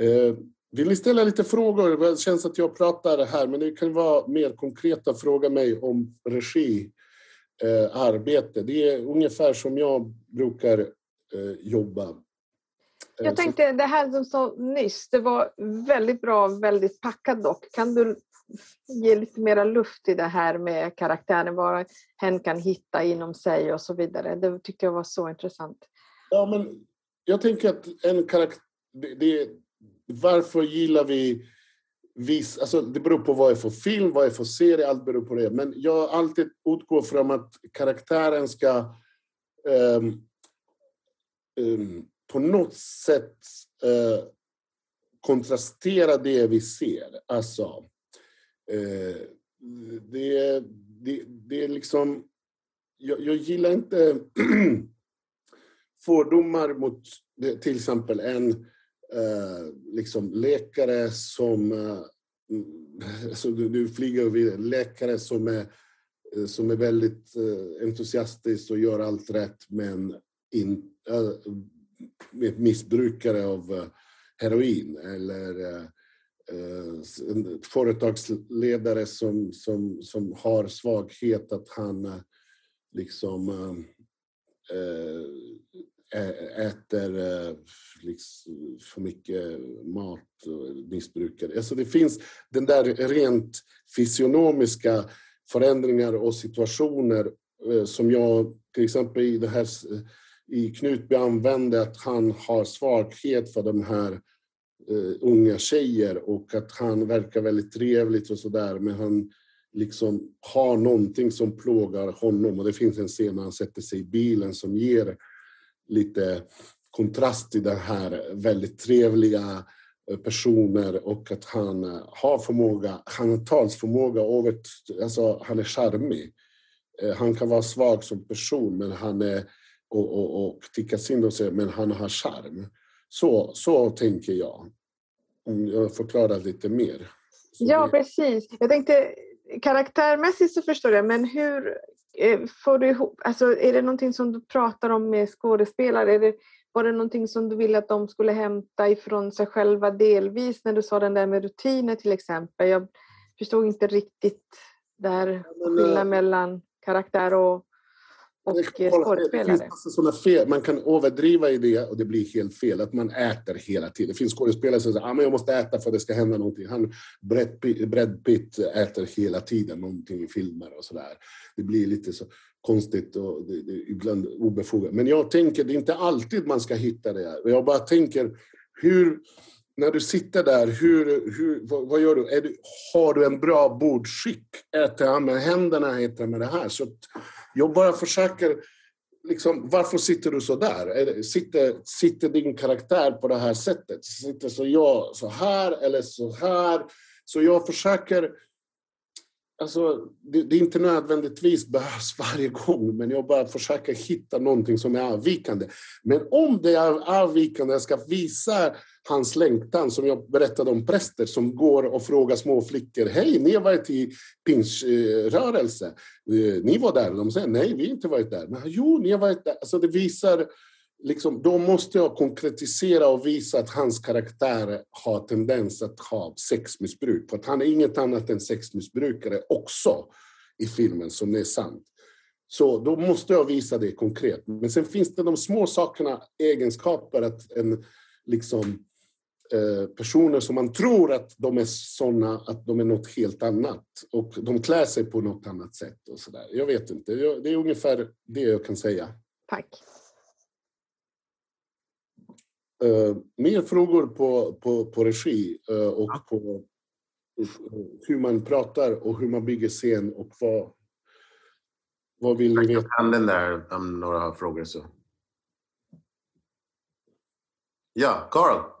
S2: Eh, vill ni ställa lite frågor? Det känns att jag pratar här, men det kan vara mer konkreta. Fråga mig om regi, eh, arbete. Det är ungefär som jag brukar eh, jobba.
S3: Jag tänkte det här som sa nyss, det var väldigt bra, väldigt packat dock. Kan du ge lite mera luft i det här med karaktären, vad hen kan hitta inom sig och så vidare. Det tyckte jag var så intressant.
S2: Ja, men jag tänker att en karaktär... Det, varför gillar vi Vis, alltså det beror på vad det är för film, vad det är för serie, allt beror på det. Men jag alltid utgår från att karaktären ska um, um, på något sätt eh, kontrastera det vi ser. Alltså, Eh, det, det, det är liksom... Jag, jag gillar inte [CLEARS THROAT] fördomar mot till exempel en eh, liksom läkare som... Eh, alltså du, du flyger över läkare som är, som är väldigt eh, entusiastisk och gör allt rätt men in, eh, missbrukare av eh, heroin eller eh, eh, en företagsledare som, som, som har svaghet, att han liksom äter liksom för mycket mat och missbrukar. Alltså det finns den där rent fysionomiska förändringar och situationer som jag till exempel i det här i Knutby använde att han har svaghet för de här uh, unga tjejer och att han verkar väldigt trevligt och sådär men han liksom har någonting som plågar honom och det finns en scen när han sätter sig i bilen som ger lite kontrast till den här väldigt trevliga eh, personer och att han eh, har förmåga, han har talsförmåga alltså han är charmig. Han kan vara svag som person men han är, och, och, och tycka synd om sig, men han har charm. Så, så tänker jag. Om jag förklarar lite mer.
S3: Så ja, det... precis. Jag tänkte karaktärmässigt så förstår jag, men hur eh, får du ihop, alltså är det någonting som du pratar om med skådespelare? Är det, var det någonting som du ville att de skulle hämta ifrån sig själva delvis när du sa den där med rutiner till exempel? Jag förstod inte riktigt där skillnaden eh, mellan karaktär och och skådespelare.
S2: såna fel. Man kan överdriva i det och det blir helt fel. Att man äter hela tiden. Det finns skådespelare som säger att ah, jag måste äta för att det ska hända någonting. Han, Brad, Pitt, Brad Pitt äter hela tiden någonting i filmer och sådär. Det blir lite så konstigt och det, det, ibland obefogat. Men jag tänker, det är inte alltid man ska hitta det här. Jag bara tänker, hur när du sitter där, hur, hur, vad, vad gör du? du? Har du en bra bordskick? Äter han med händerna? Äter med det här? Så jag bara försöker... Liksom, varför sitter du så där? Sitter, sitter din karaktär på det här sättet? Sitter så jag så här eller så här? Så jag försöker... Alltså, det, det är inte nödvändigtvis behövs [LAUGHS] varje gång, men jag bara försöker hitta någonting som är avvikande. Men om det är avvikande, jag ska visa hans längtan som jag berättade om präster som går och frågar små flickor. Hej, ni har varit i pingsrörelse. Eh, ni var där. De säger nej, vi har inte varit där. Men jo, ni har varit där. Alltså det visar, liksom, då måste jag konkretisera och visa att hans karaktär har tendens att ha sexmissbruk. För att han är inget annat än sexmissbrukare också i filmen, som är sant. Så då måste jag visa det konkret. Men sen finns det de små sakerna, egenskaper, att en liksom personer som man tror att de är såna att de är något helt annat och de klär sig på något annat sätt och så där. Jag vet inte. Det är ungefär det jag kan säga.
S3: Tack.
S2: Uh, mer frågor på, på, på regi uh, och ja. på uh, hur man pratar och hur man bygger scen och vad, vad vill ni veta?
S1: Jag kan den där om några frågor så. Ja, Carl.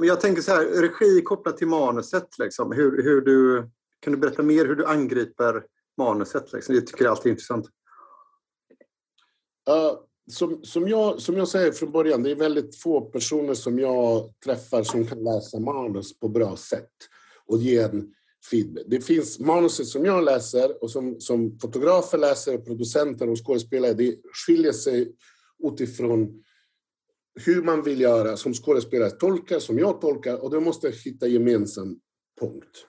S9: Men jag tänker så här, regi kopplat till manuset. Liksom. Hur, hur du, kan du berätta mer hur du angriper manuset? Liksom? Jag tycker jag alltid är intressant.
S2: Uh, som, som, jag, som jag säger från början, det är väldigt få personer som jag träffar som kan läsa manus på bra sätt och ge en feedback. Det finns manuset som jag läser och som, som fotografer läser, producenter och skådespelare, det skiljer sig utifrån hur man vill göra som skådespelare tolkar, som jag tolkar, och då måste hitta gemensam punkt.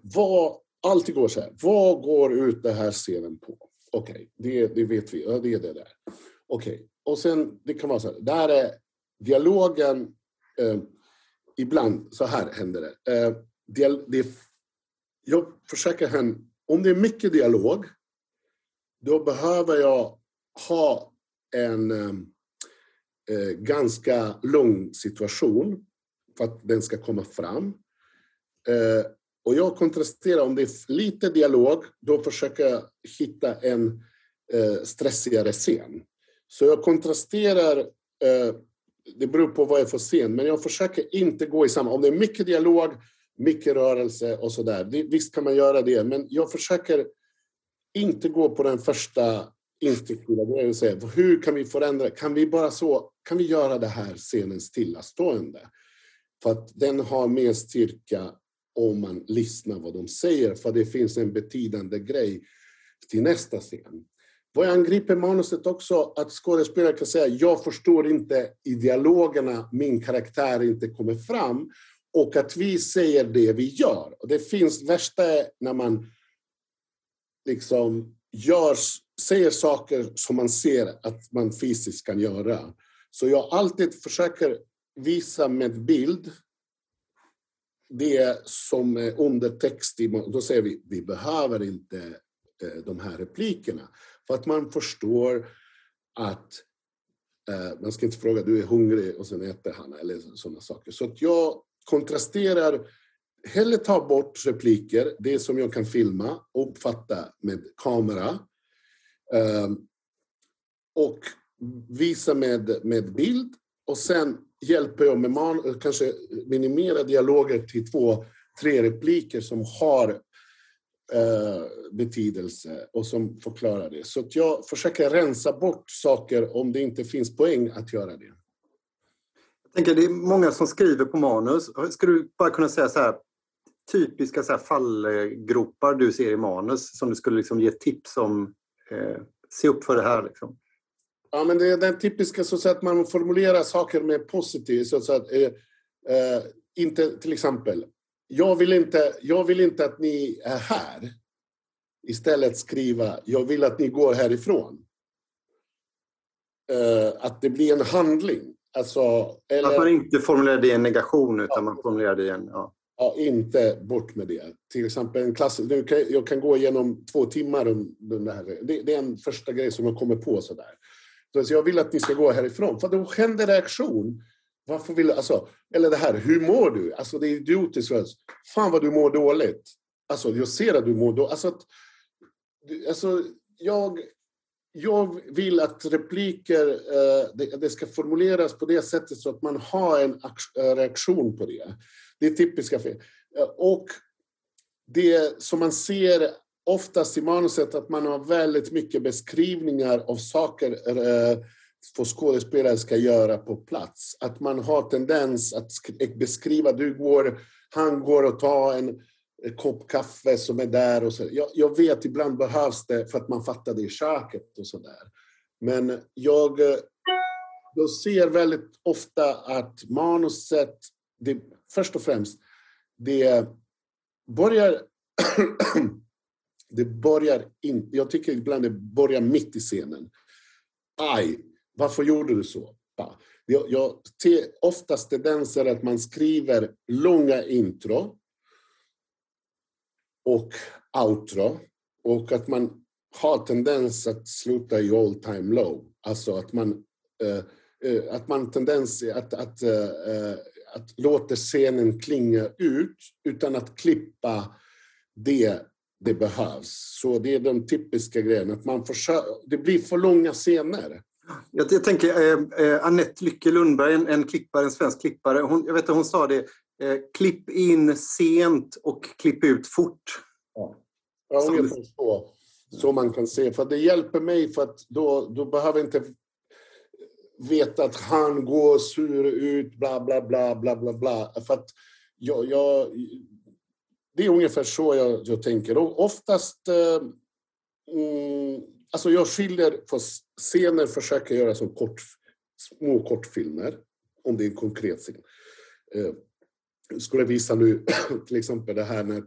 S2: Vad, alltid går så här, vad går ut den här scenen på? Okej, okay, det, det vet vi, ja, det är det där. Okej, okay. och sen det kan vara så här, där är dialogen, eh, ibland så här händer det. Eh, det, det jag försöker här, om det är mycket dialog, då behöver jag ha en eh, Eh, ganska lång situation för att den ska komma fram. Eh, och jag kontrasterar, om det är lite dialog, då försöker jag hitta en eh, stressigare scen. Så jag kontrasterar, eh, det beror på vad jag får scen, men jag försöker inte gå i samma... Om det är mycket dialog, mycket rörelse och sådär, visst kan man göra det, men jag försöker inte gå på den första instinktiva grejer och säga hur kan vi förändra, kan vi bara så, kan vi göra det här scenen stillastående? För att den har mer styrka om man lyssnar vad de säger, för det finns en betydande grej till nästa scen. Vad jag angriper manuset också, att skådespelare kan säga jag förstår inte i dialogerna, min karaktär inte kommer fram och att vi säger det vi gör. Och det finns värsta när man liksom gör, säger saker som man ser att man fysiskt kan göra. Så jag alltid försöker visa med bild det som är undertext. Då säger vi, vi behöver inte eh, de här replikerna. För att man förstår att eh, man ska inte fråga, du är hungrig och sen äter han, eller sådana saker. Så att jag kontrasterar, hellre ta bort repliker, det som jag kan filma och uppfatta med kamera. Ehm, och visa med, med bild. Och sen hjälper jag med man, kanske minimera dialoger till två, tre repliker som har eh, betydelse och som förklarar det. Så att jag försöker rensa bort saker om det inte finns poäng att göra det.
S9: Jag tänker, det är många som skriver på manus. Skulle du bara kunna säga så här, typiska så fallgropar du ser i manus som du skulle liksom ge tips om? Eh, se upp för det här. Liksom.
S2: Ja, men det är den typiska så att man formulerar saker med positivt. Så att, eh, eh, inte till exempel, jag vill inte, jag vill inte att ni är här. Istället skriva, jag vill att ni går härifrån. Eh, att det blir en handling. Alltså,
S9: eller, att man inte formulerar det i en negation utan ja, man formulerar det i en... Ja
S2: ja. inte bort med det. Till exempel en klass, jag kan gå igenom två timmar om den här. Det, det är en första grej som jag kommer på sådär. Så jag vill att ni ska gå härifrån, för då händer reaktion. Varför vill alltså, Eller det här, hur mår du? Alltså det är idiotiskt. Fan vad du mår dåligt. Alltså jag ser att du mår dåligt. Alltså, alltså jag, jag vill att repliker eh, det, det, ska formuleras på det sättet så att man har en reaktion på det. Det är typiska fel. Och det som man ser oftast i manuset att man har väldigt mycket beskrivningar av saker eh, för skådespelare ska göra på plats. Att man har tendens att eh, beskriva, du går, han går och tar en kopp kaffe som är där och så. Jag, jag vet, ibland behövs det för att man fattar det i köket och så där. Men jag, eh, jag ser väldigt ofta att manuset, det, först och främst, det börjar [CLEARS THROAT] det börjar in, jag tycker ibland det börjar mitt i scenen. Aj, varför gjorde du så? Jag, jag ser oftast tendenser att man skriver långa intro och outro och att man har tendens att sluta i all time low. Alltså att man, eh, eh att man tendens att, att, eh, eh att låta scenen klinga ut utan att klippa det det behövs. Så det är de typiska grejerna. Att man försöker, det blir för långa scener.
S9: Jag, jag tänker eh, eh, Annette Lycke Lundberg, en, en klippare, en svensk klippare. Hon, jag vet att hon sa det, eh, klipp in sent och klipp ut fort.
S2: Ja, ja ungefär så. Så man kan se. För det hjälper mig för att då, då behöver inte veta att han går sur ut, bla bla bla bla bla bla. För att jag, jag det är ungefär så jag, jag tänker. Och oftast eh, mm, alltså jag skiljer på scener, försöker göra som kort, små kortfilmer, om det är en konkret scen. Eh, jag skulle visa nu [CLEARS THROAT] till exempel det här när,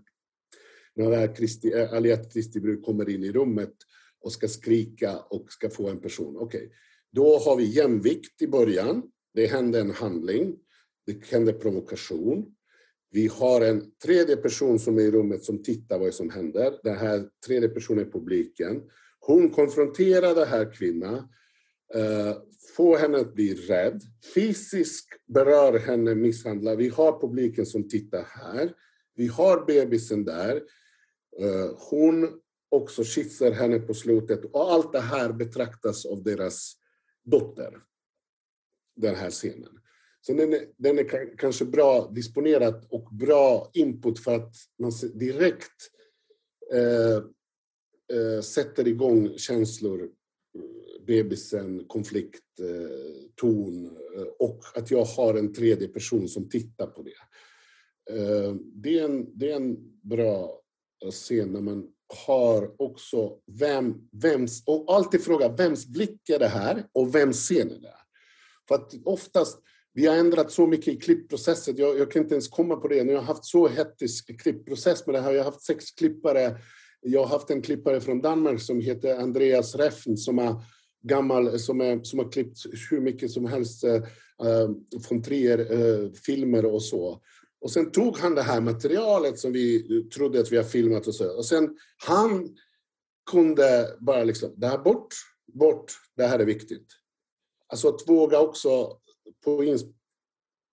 S2: när Kristi, eh, Aliette Kristi kommer in i rummet och ska skrika och ska få en person. Okej, okay då har vi jämvikt i början. Det händer en handling. Det händer provokation. Vi har en tredje person som är i rummet som tittar vad som händer. Den här tredje personen är publiken. Hon konfronterar den här kvinnan, eh, får henne att bli rädd, fysiskt berör henne, misshandlar. Vi har publiken som tittar här. Vi har bebisen där. Eh, hon också kysser henne på slutet och allt det här betraktas av deras dotter. Den här scenen. Så den är, den är kanske bra disponerat och bra input för att man direkt eh, eh, sätter igång känslor, eh, bebisen, konflikt, eh, ton eh, och att jag har en tredje person som tittar på det. Eh, det, är en, det är en bra eh, scen när man har också vem, vems, och alltid fråga vems blick är det här och vems scen är det? För att oftast vi har ändrat så mycket i klippprocessen. Jag, jag, kan inte ens komma på det. Nu har jag haft så hettisk klippprocess med det här. Jag har haft sex klippare. Jag har haft en klippare från Danmark som heter Andreas Reffen som är gammal, som, är, som har klippt hur mycket som helst äh, från Trier-filmer eh, och så. Och sen tog han det här materialet som vi trodde att vi har filmat och så. Och sen han kunde bara liksom, det här bort, bort, det här är viktigt. Alltså att våga också på,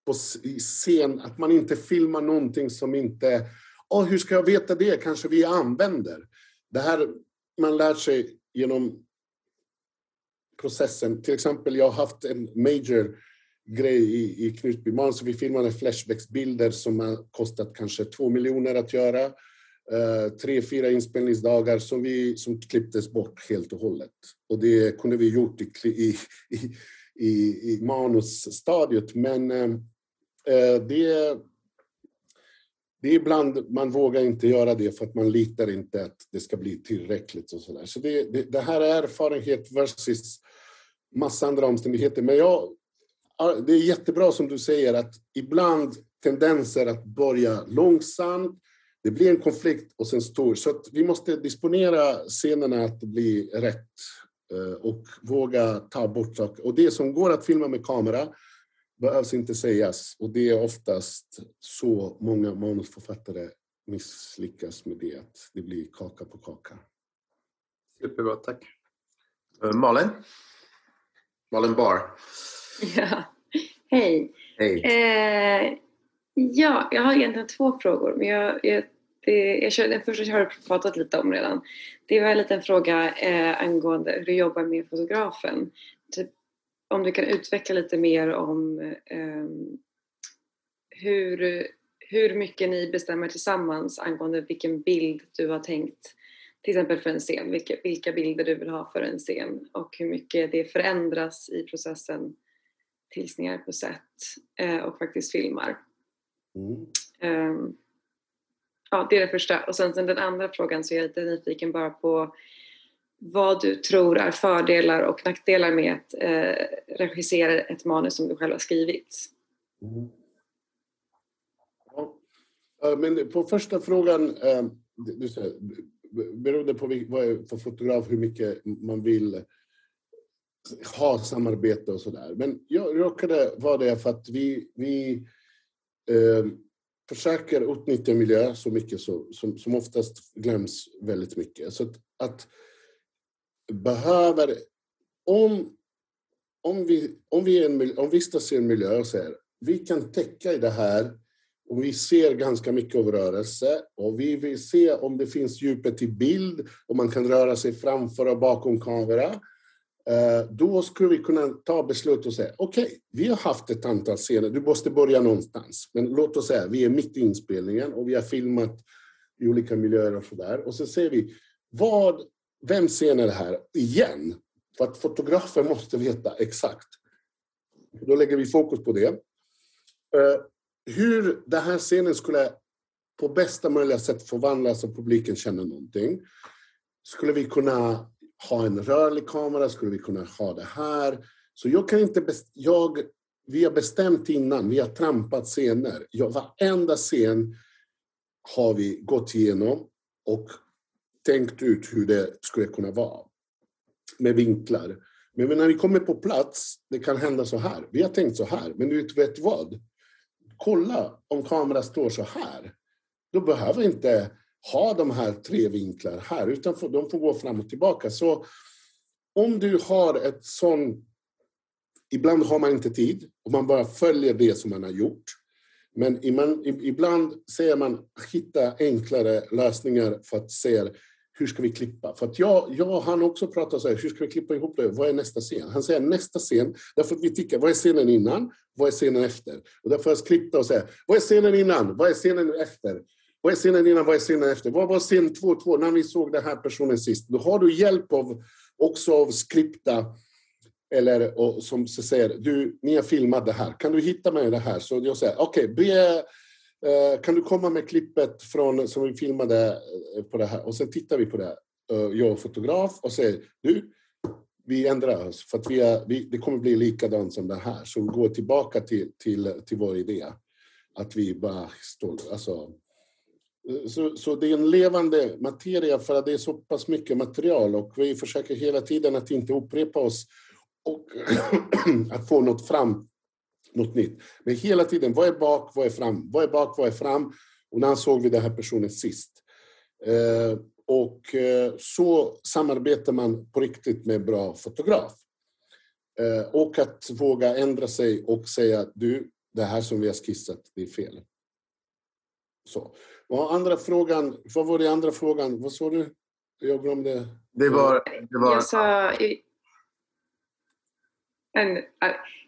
S2: på scen, att man inte filmar någonting som inte... Oh, hur ska jag veta det? Kanske vi använder. Det här man lär sig genom processen. Till exempel, jag har haft en major grej i, i Knutbyman, så vi filmade flashbacksbilder som har kostat kanske två miljoner att göra. Uh, tre, fyra inspelningsdagar som, vi, som klipptes bort helt och hållet. Och det kunde vi gjort i, i, i i, manusstadiet. Men eh, eh, det, det är ibland man vågar inte göra det för att man litar inte att det ska bli tillräckligt. och Så, där. så det, det, det här är erfarenhet versus massa andra omständigheter. Men jag, det är jättebra som du säger att ibland tendenser att börja långsamt, det blir en konflikt och sen stor. Så vi måste disponera scenerna att det blir rätt Eh, och våga ta bort saker. Och det som går att filma med kamera behövs inte sägas. Och det är oftast så många manusförfattare misslyckas med det, att det blir kaka på kaka.
S9: Superbra, tack.
S1: Uh, Malin? Malin Bar. [LAUGHS]
S11: Ja, hej.
S1: Hej.
S11: Eh, ja, jag har egentligen två frågor, men jag, jag det, jag kör, den första har du pratat lite om redan. Det var en liten fråga eh, angående hur du jobbar med fotografen. Typ, om du kan utveckla lite mer om eh, hur, hur mycket ni bestämmer tillsammans angående vilken bild du har tänkt till exempel för en scen, vilka, vilka bilder du vill ha för en scen och hur mycket det förändras i processen är på set eh, och faktiskt filmar. Mm. Um, Ja, det är det första. Och sen, sen den andra frågan så är jag lite nyfiken bara på vad du tror är fördelar och nackdelar med att eh, regissera ett manus som du själv har skrivit. Mm.
S2: Ja. Men på första frågan, eh, du säger, beroende på vad är för fotograf, hur mycket man vill ha samarbete och sådär. Men jag råkade vara det för att vi, vi eh, försöker utnyttja miljö så mycket så, som, som oftast glöms väldigt mycket. Så att, att behöver, om, om, vi, om, vi en, om vistas i en miljö och säger vi kan täcka i det här och vi ser ganska mycket av rörelse och vi vill se om det finns djupet i bild och man kan röra sig framför och bakom kamera. Eh, då skulle vi kunna ta beslut och säga, okej, okay, vi har haft ett antal scener, du måste börja någonstans. Men låt oss säga, vi är mitt i inspelningen och vi har filmat i olika miljöer och sådär. Och så ser vi, vad, vem scen är det här igen? För att fotografen måste veta exakt. Då lägger vi fokus på det. Eh, hur den här scenen skulle på bästa möjliga sätt förvandlas så publiken känner någonting. Skulle vi kunna ha en rörlig kamera? Skulle vi kunna ha det här? Så jag kan inte... Jag, vi har bestämt innan, vi har trampat scener. Ja, varenda scen har vi gått igenom och tänkt ut hur det skulle kunna vara. Med vinklar. Men när vi kommer på plats, det kan hända så här. Vi har tänkt så här, men du vet vad? Kolla om kameran står så här. Då behöver inte ha de här tre vinklar här, utan de får gå fram och tillbaka. Så om du har ett sånt... Ibland har man inte tid och man bara följer det som man har gjort. Men ibland ser man hitta enklare lösningar för att se hur ska vi klippa? För att jag, jag han också pratar så här, hur ska vi klippa ihop det? Vad är nästa scen? Han säger nästa scen, därför att vi tycker, vad är scenen innan? Vad är scenen efter? Och därför har jag klippt och säga, vad är scenen innan? Vad är scenen efter? Vad är scenen innan? Vad är scenen efter? Vad var scen 2-2 när vi såg den här personen sist? Då har du hjälp av, också av skripta eller och, som säger, du, ni har filmat det här, kan du hitta mig det här? Så jag säger, okej, okay, eh, kan du komma med klippet från, som vi filmade eh, på det här? Och sen tittar vi på det, uh, jag och fotograf, och säger, du, vi ändrar oss för att vi är, vi, det kommer bli likadant som det här. Så vi går tillbaka till, till, till vår idé. Att vi bara står, alltså, så, så, det är en levande materia för att det är så pass mycket material och vi försöker hela tiden att inte upprepa oss och [CLEARS THROAT] att få något fram, något nytt. Men hela tiden, vad är bak, vad är fram? Vad är bak, vad är fram? Och när såg vi den här personen sist? Eh, och eh, så samarbetar man på riktigt med bra fotograf. Eh, och att våga ändra sig och säga du, det här som vi har skissat, det är fel. Så. Och andra frågan, vad var det andra frågan? Vad sa du? Jag glömde.
S1: Det var... Det var...
S11: Jag sa... En,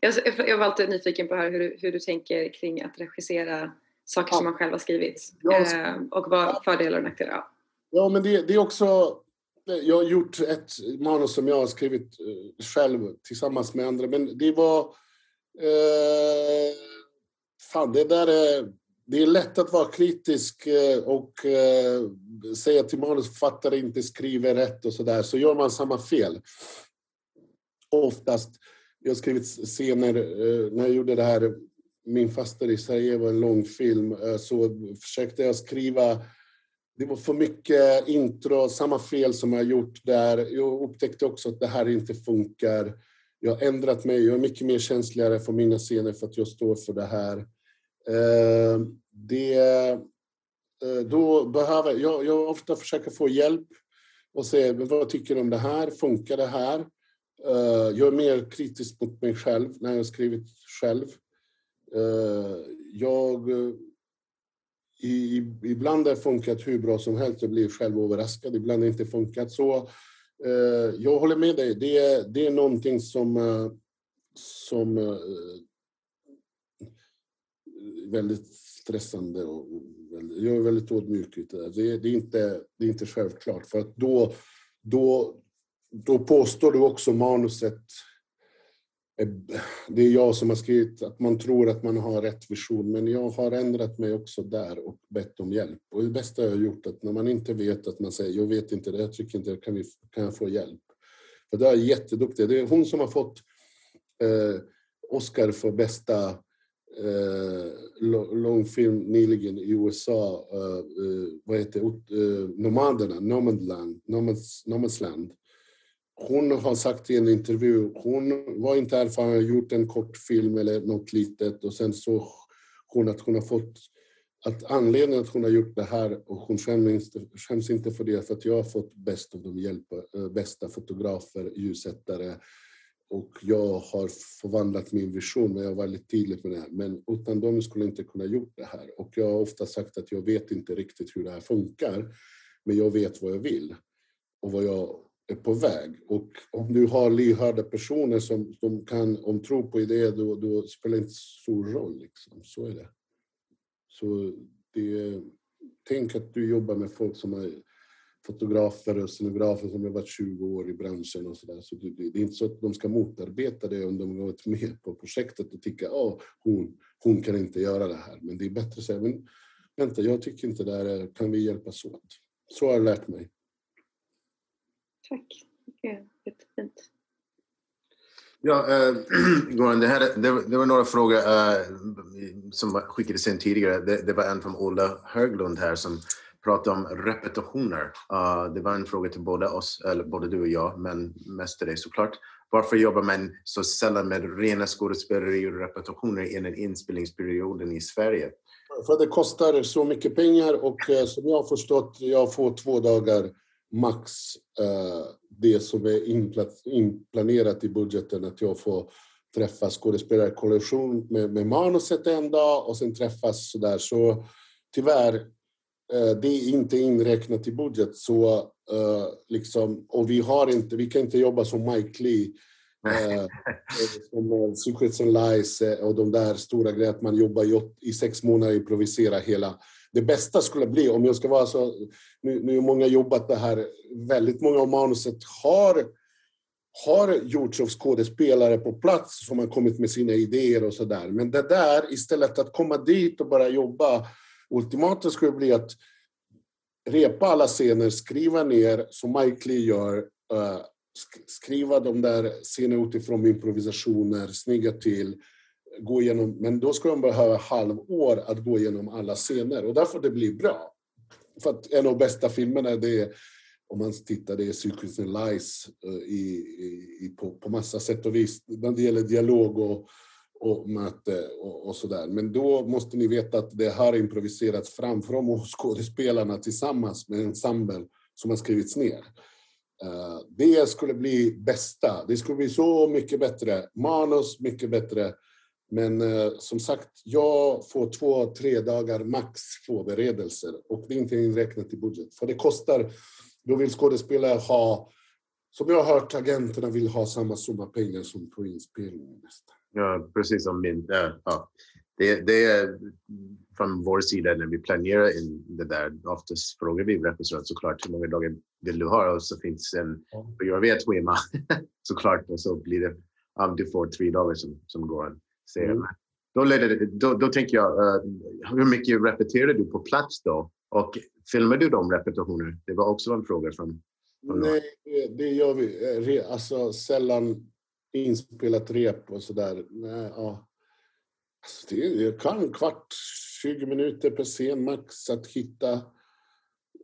S11: jag, jag var alltid nyfiken på hur, hur du tänker kring att regissera saker ja. som man själv har skrivit. Ja, eh, och vad fördelar och nackdelar ja.
S2: ja, men det, det är också... Jag har gjort ett manus som jag har skrivit eh, själv tillsammans med andra, men det var... Eh, fan, det där är det är lätt att vara kritisk eh, och eh, säga till manusförfattare inte skriver rätt och sådär, så gör man samma fel. Oftast. Jag har skrivit scener, eh, när jag gjorde det här, Min faster i Sarajevo, en lång film, så försökte jag skriva det var för mycket intro, samma fel som jag gjort där. Jag upptäckte också att det här inte funkar. Jag har ändrat mig, jag är mycket mer känsligare för mina scener för att jag står för det här. Eh, det, eh, då behöver, jag, jag ofta försöker få hjälp och se vad tycker du om det här, funkar det här? Eh, jag är mer kritisk mot mig själv när jag skrivit själv. Jag, ibland har det funkat hur bra som helst, jag blir själv överraskad, ibland har det inte funkat så. Jag håller med dig, det är, det är någonting som, som väldigt stressande. Och jag är väldigt ödmjuk det. Det, det, är inte, det är inte självklart. För att då, då, då påstår du också manuset det är jag som har skrivit att man tror att man har rätt vision, men jag har ändrat mig också där och bett om hjälp. Och det bästa jag har gjort är att när man inte vet att man säger jag vet inte det, jag tycker inte det, kan, vi, kan jag få hjälp? För det är jätteduktig. Det är hon som har fått eh, Oscar för bästa Eh, långfilm nyligen i USA, eh, eh, vad heter det, eh, Nomaderna, Nomadland, Nomads, Nomadsland. Hon har sagt i en intervju, hon var inte erfaren, har gjort en kortfilm eller något litet och sen så hon att hon har fått att anledningen att hon har gjort det här och hon skäms, skäms inte för det för att jag har fått bäst av de hjälp, bästa fotografer, ljussättare, och jag har förvandlat min vision, men jag var väldigt tydlig med det här. Men utan dem skulle jag inte kunna gjort det här. Och jag har ofta sagt att jag vet inte riktigt hur det här funkar, men jag vet vad jag vill och vad jag är på väg. Och om du har lyhörda personer som, som kan om tro på idéer, då, då spelar det inte så stor roll. Liksom. Så är det. Så det, tänk att du jobbar med folk som har fotografer och scenografer som har varit 20 år i branschen och sådär. Så det, det, är inte så att de ska motarbeta det om de har varit med på projektet och tycka att oh, hon, hon kan inte göra det här. Men det är bättre att säga, men vänta, jag tycker inte det här är, kan vi hjälpas åt? Så har jag lärt mig.
S11: Tack. Okay. Jättefint.
S1: Ja, äh, [CLEARS THROAT] Goran, det, här, det, det, var några frågor äh, som skickades in tidigare. Det, det, var en från Ola Höglund här som Prata om repetitioner. Uh, det var en fråga till både oss, eller både du och jag, men mest till dig såklart. Varför jobbar man så sällan med rena skådespeleri och repetitioner innan inspelningsperioden i Sverige?
S2: För det kostar så mycket pengar och eh, som jag har förstått, jag får två dagar max eh, det som är inplanerat i budgeten, att jag får träffa skådespelarkollektion med, med manuset en dag och sen träffas sådär. Så tyvärr, det är inte inräknat i budget. Så, eh, liksom, och vi, har inte, vi kan inte jobba som Mike Lee [LAUGHS] Eh, som Secrets and Lies och de där stora grejerna, att man jobbar i, i sex månader och improviserar hela. Det bästa skulle bli, om jag ska vara så, nu, nu har många jobbat det här, väldigt många av manuset har, har gjorts av skådespelare på plats som har kommit med sina idéer och sådär. Men det där, istället att komma dit och bara jobba, ultimata skulle bli att repa alla scener, skriva ner som Mike Lee gör, uh, skriva de där scenerna utifrån improvisationer, snygga till, gå igenom, men då ska de behöva halvår att gå igenom alla scener och därför det blir bra. För att en av de bästa filmerna, det är, om man tittar, det är Secrets and Lies eh, i, i, på, på massa sätt och vis, när det gäller dialog och, och möte och, och sådär. Men då måste ni veta att det har improviserats framför skådespelarna tillsammans med en ensemble som har skrivits ner. Eh, det skulle bli bästa. Det skulle bli så mycket bättre. Manus mycket bättre. Men eh, som sagt, jag får två, tre dagar max förberedelser och det är inte inräknat i budget. För det kostar, då vill skådespelare ha, som jag har hört, agenterna vill ha samma summa pengar som på inspelningen nästan.
S1: Ja, precis som min. Ja. Det, det är från vår sida när vi planerar in det där. Oftast frågar vi regissören såklart hur många dagar vill du ha och så finns en, för jag vet schema [LAUGHS] såklart och så blir det om du får tre dagar som, som går se. Mm. Då, leder, då, då tänker jag, uh, hur mycket repeterar du på plats då? Och filmar du de repetitioner? Det var också en fråga från...
S2: från Nej, det gör vi. Eh, alltså sällan inspelat rep och sådär. Ja. Alltså, det kan kvart, 20 minuter per scen max att hitta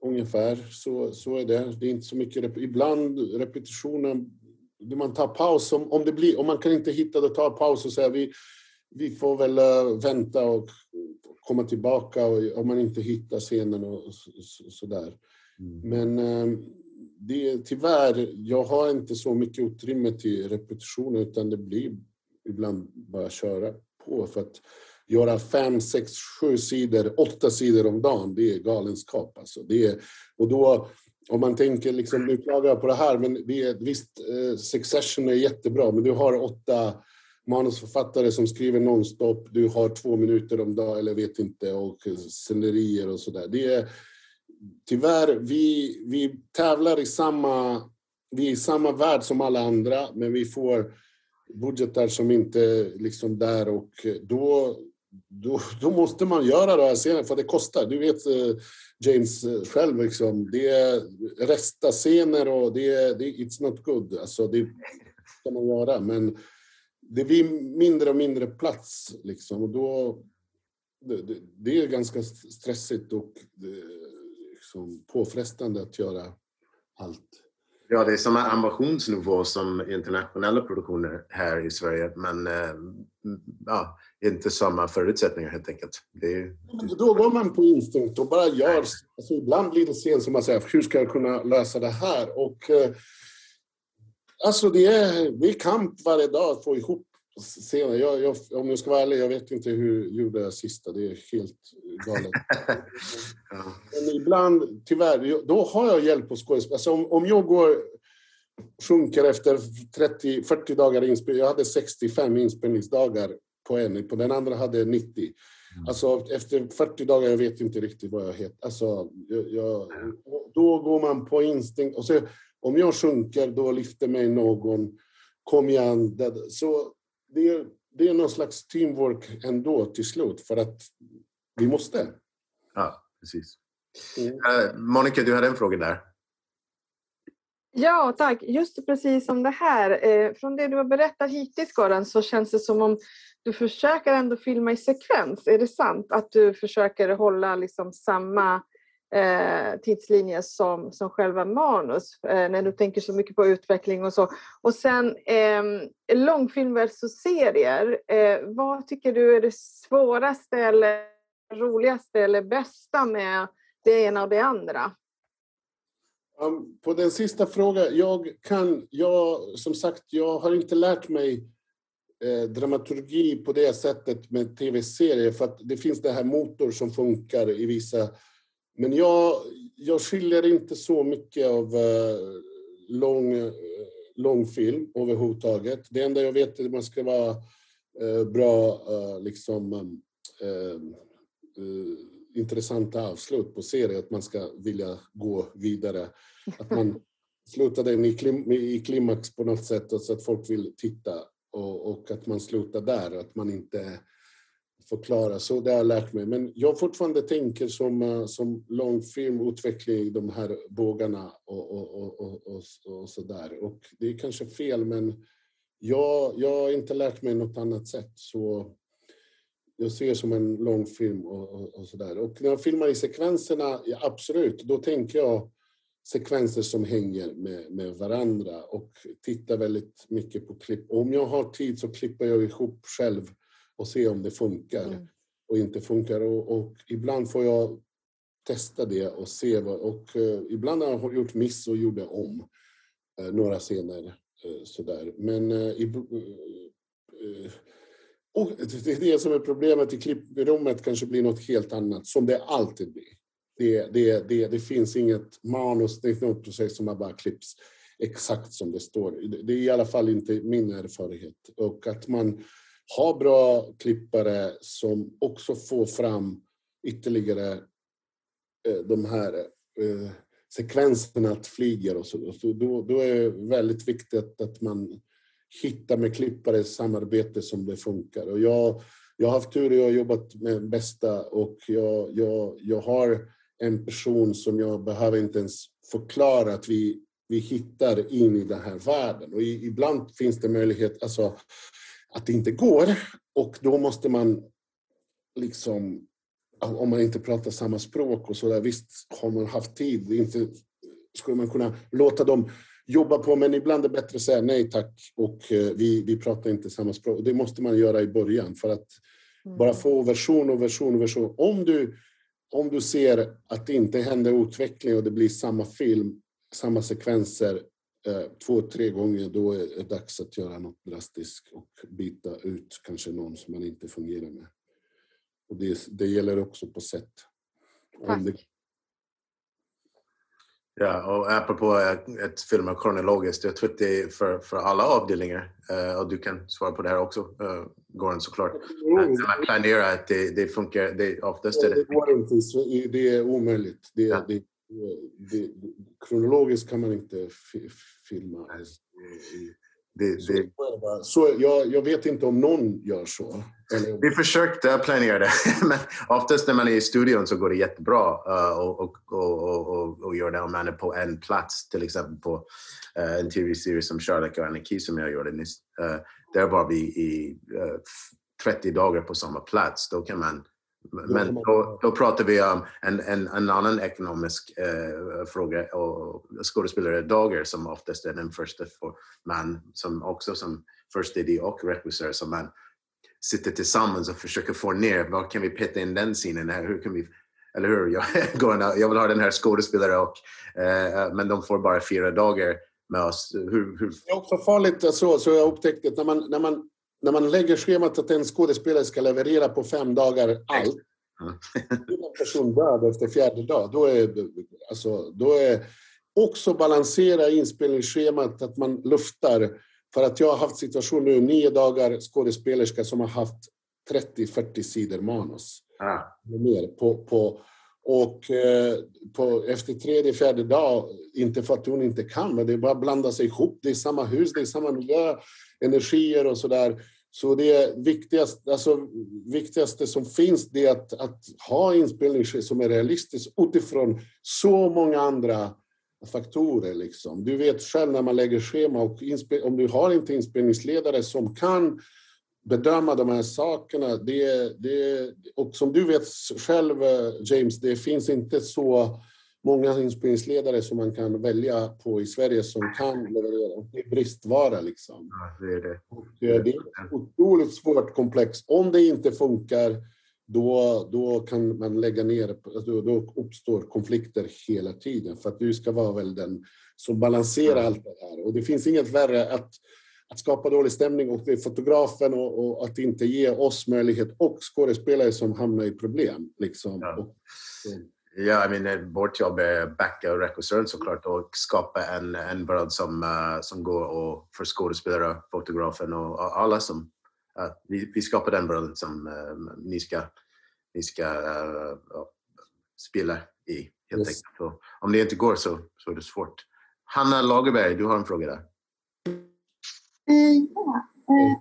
S2: ungefär. Så, så är det. Det är inte så mycket. Ibland repetitionen, man tar paus. Om, om, det blir, om man kan inte hitta det, ta paus och säga vi, vi får väl uh, vänta och komma tillbaka och, om man inte hittar scenen och sådär. Så mm. Men uh, det, tyvärr, jag har inte så mycket utrymme till repetition utan det blir ibland bara köra på. För att göra fem, sex, sju sidor, åtta sidor om dagen, det är galenskap. Alltså. Det är, och då, om man tänker, liksom, nu klagar jag på det här, men det är, visst, eh, Succession är jättebra, men du har åtta manusförfattare som skriver nonstop, du har två minuter om dagen, eller vet inte, och scenerier och sådär. Det är, tyvärr, vi, vi tävlar i samma, vi är i samma värld som alla andra, men vi får budgetar som inte är liksom där och då, då, då måste man göra det här scenen, för det kostar. Du vet eh, James eh, själv, liksom, det är resta scener och det är det, it's not good. Alltså, det ska man göra, men det blir mindre och mindre plats liksom och då det, det är ganska stressigt och eh, liksom påfrestande att göra allt.
S1: Ja, det är samma ambitionsnivå som internationella produktioner här i Sverige, men eh, ja, inte samma förutsättningar helt enkelt. Det
S2: Då går man på instinkt och bara gör. Alltså, ibland blir det sen som man säger, hur ska jag kunna lösa det här? Och, eh, alltså det är, det är kamp varje dag att få ihop scener. Jag, jag, om jag ska vara ärlig, jag vet inte hur jag gjorde sista. Det är helt galet. [LAUGHS] Men ibland, tyvärr, då har jag hjälp hos skådespelare. Alltså om, om jag går sjunker efter 30, 40 dagar inspelning. Jag hade 65 inspelningsdagar på en, på den andra hade jag 90. Mm. Alltså efter 40 dagar, jag vet inte riktigt vad jag heter. Alltså, jag, jag, då går man på instinkt. Och så, om jag sjunker, då lyfter mig någon. Kom igen. Så det, det är någon slags teamwork ändå till slut, för att vi måste.
S1: Ja, precis. Mm. Uh, Monica, du hade en fråga där.
S3: Ja, tack. Just precis som det här. Eh, från det du har berättat hittills, Goran, så känns det som om du försöker ändå filma i sekvens. Är det sant att du försöker hålla liksom samma eh, tidslinje som, som själva manus eh, när du tänker så mycket på utveckling och så. Och sen eh, långfilm versus serier. Eh, vad tycker du är det svåraste eller roligaste eller bästa med det ena och det andra?
S2: Um, på den sista frågan, jag kan, jag, som sagt, jag har inte lärt mig eh, dramaturgi på det sättet med tv-serier för att det finns det här motor som funkar i vissa... Men jag, jag skiljer inte så mycket av eh, lång, eh, långfilm överhuvudtaget. Det enda jag vet är att man ska vara eh, bra liksom intressanta avslut på serier, att man ska vilja gå vidare. Att man [LAUGHS] slutar den i, klim, i klimax på något sätt så att folk vill titta och, och, att man slutar där, att man inte förklara, Så det har jag lärt mig. Men jag fortfarande tänker som, eh, som långfilmutveckling i de här bågarna och, och, och, och, och så där. Och det är kanske fel, men jag, jag har inte lärt mig något annat sätt. Så jag ser som en långfilm och, och, och sådär. Och när jag filmar i sekvenserna, ja, absolut, då tänker jag sekvenser som hänger med, med varandra och tittar väldigt mycket på klipp. Om jag har tid så klipper jag ihop själv och ser om det funkar mm. och inte funkar. Och, och, ibland får jag testa det och se vad, och uh, ibland har jag gjort miss och gjorde om uh, några scener uh, sådär. Men i, och det är det som är problemet i klipprummet kanske blir något helt annat, som det alltid blir. Det, det, det, det finns inget manus, det är något projekt som bara klipps exakt som det står. Det är i alla fall inte min erfarenhet. Och att man ha bra klippare som också får fram ytterligare eh, de här eh, sekvenserna att flyger och så. så då, då är det väldigt viktigt att man hittar med klippare samarbete som det funkar. Och jag, jag har haft tur, jag har jobbat med bästa och jag, jag, jag har en person som jag behöver inte ens förklara att vi, vi hittar in i den här världen. Och ibland finns det möjlighet alltså, att det inte går och då måste man liksom om man inte pratar samma språk och så där, visst har man haft tid, inte skulle man kunna låta dem jobba på, men ibland är det bättre att säga nej tack och eh, vi, vi pratar inte samma språk. Det måste man göra i början för att mm. bara få version och version och version. Om du, om du ser att det inte händer utveckling och det blir samma film, samma sekvenser två, tre gånger, då är det dags att göra något drastiskt och byta ut kanske någon som man inte fungerar med. Och det, det gäller också på sätt. Det,
S1: Ja, och apropå ett filma kronologiskt, jag tror att det är för, för alla avdelningar, uh, och du kan svara på det här också, uh, Goran såklart. Mm. Att man planerar att det, det funkar, det, oftast
S2: är det... Det går inte, det är omöjligt. Det, ja. det, det, kronologiskt kan man inte filma. Det, det... Så jag, jag vet inte om någon gör så.
S1: Eller... Vi försökte planera det, [LAUGHS] men oftast när man är i studion så går det jättebra uh, och, och, och, och, och göra det om man är på en plats, till exempel på uh, en tv-serie som Charlotte och Anarki som jag gjorde nyss. Uh, där var vi i 30 dagar på samma plats. Då kan man men då, då pratar vi om en, en, en annan ekonomisk eh, fråga och skådespelardagar som oftast är den första för man som också som första idé och regissör som man sitter tillsammans och försöker få ner, vad kan vi peta in den scenen här, hur kan vi eller hur? [LAUGHS] Jag, jag vill ha den här skådespelaren och eh, men de får bara fyra dagar med oss. Hur, hur...
S2: Det är också farligt så, så jag upptäckte att när man, när man när man lägger schemat att en skådespelare ska leverera på fem dagar allt, mm. [LAUGHS] en person död efter fjärde dag, då är, alltså, då är också balansera inspelningsschemat, att man luftar. För att jag har haft situation nu, nio dagar skådespelerska som har haft 30-40 sidor manus.
S1: Ah.
S2: Mer på, på, och eh, på, efter tredje, fjärde dag, inte för att hon inte kan, men det är bara att blanda sig ihop. Det är samma hus, det är samma miljö, energier och sådär. Så det viktigaste, alltså, viktigaste som finns det är att, att ha inspelning som är realistisk utifrån så många andra faktorer. Liksom. Du vet själv när man lägger schema och om du har inte inspelningsledare som kan bedöma de här sakerna. Det, det, och som du vet själv, eh, James, det finns inte så många inspelningsledare som man kan välja på i Sverige som kan leverera. Det är bristvara liksom.
S1: Ja, det är det.
S2: Och det är ett otroligt svårt komplex. Om det inte funkar, då, då kan man lägga ner, då, då uppstår konflikter hela tiden. För att du ska vara väl den som balanserar allt det här. Och det finns inget värre att att skapa dålig stämning och det är fotografen och, och, att inte ge oss möjlighet och skådespelare som hamnar i problem. Liksom.
S1: Ja.
S2: Och,
S1: Ja, I mean, vårt jobb är backa regissören såklart och skapa en, en bröd som, uh, som går och för skådespelare, fotografen och alla som... Uh, vi, vi skapar den bröden som uh, ni ska, ni ska spela i, helt
S2: Yes.
S1: enkelt. Så, om det inte går så, så är det svårt. Hanna Lagerberg, du har en fråga där.
S12: Eh, ja, eh,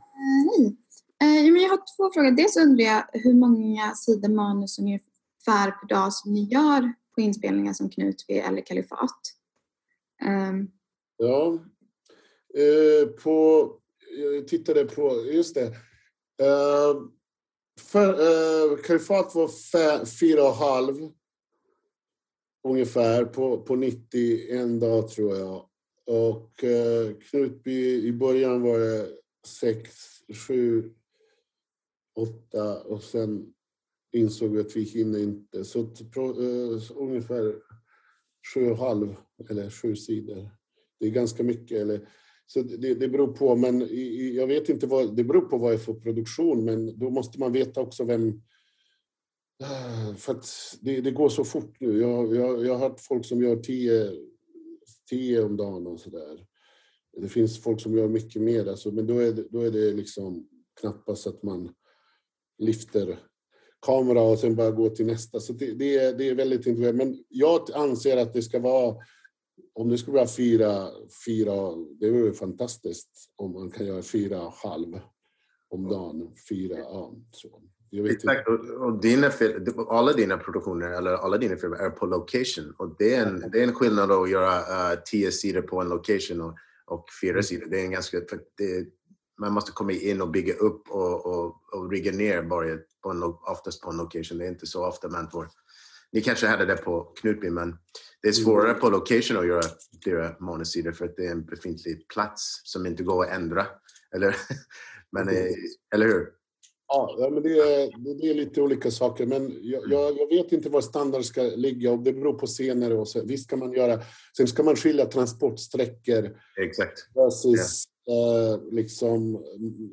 S12: hej. Eh, jag har två frågor. Dels undrar jag hur många sidor manus ungefär per dag som ni gör på inspelningar som Knutby eller Kalifat. Um.
S2: Ja. Eh, på, jag tittade på, just det. Eh, för, eh, Kalifat var fe, fyra och halv ungefär på, på 90 en dag tror jag. Och eh, Knutby i början var det sex, sju, åtta och sen insåg vi att vi hinner inte. Så, att eh, så ungefär sju och halv eller sju sidor. Det är ganska mycket. Eller, så det, det beror på, men i, i, jag vet inte vad, det beror på vad jag är för produktion, men då måste man veta också vem... Eh, för att det, det går så fort nu. Jag, jag, jag har hört folk som gör tio, tio om dagen och sådär. Det finns folk som gör mycket mer, alltså, men då är, det, då är det liksom knappast att man lyfter kamera och sen bara går till nästa. Så det, det, är, det är väldigt individuellt. Men jag anser att det ska vara, om det skulle vara fyra, fyra det vore fantastiskt om man kan göra fyra och halv om dagen. Fyra, ja, så.
S1: Exakt, och, dina, alla dina produktioner, eller alla dina filmer är på location. Och det är en, det är en skillnad att göra uh, tio sidor på en location och, och fyra sidor. Det är en ganska, det, man måste komma in och bygga upp och, och, och rigga ner bara på en, oftast på en location. Det är inte så ofta man får... Ni kanske hade det på Knutby, men det är svårare på location att göra flera manussidor för att det är en befintlig plats som inte går att ändra. Eller, [LAUGHS] men, eh, eller hur?
S2: Ja, men det är, det- är lite olika saker. Men jag, jag, jag vet inte var standard ska ligga och det beror på scener. Och så. Visst kan man göra... Sen ska man skilja transportsträckor
S1: Exakt.
S2: versus eh, liksom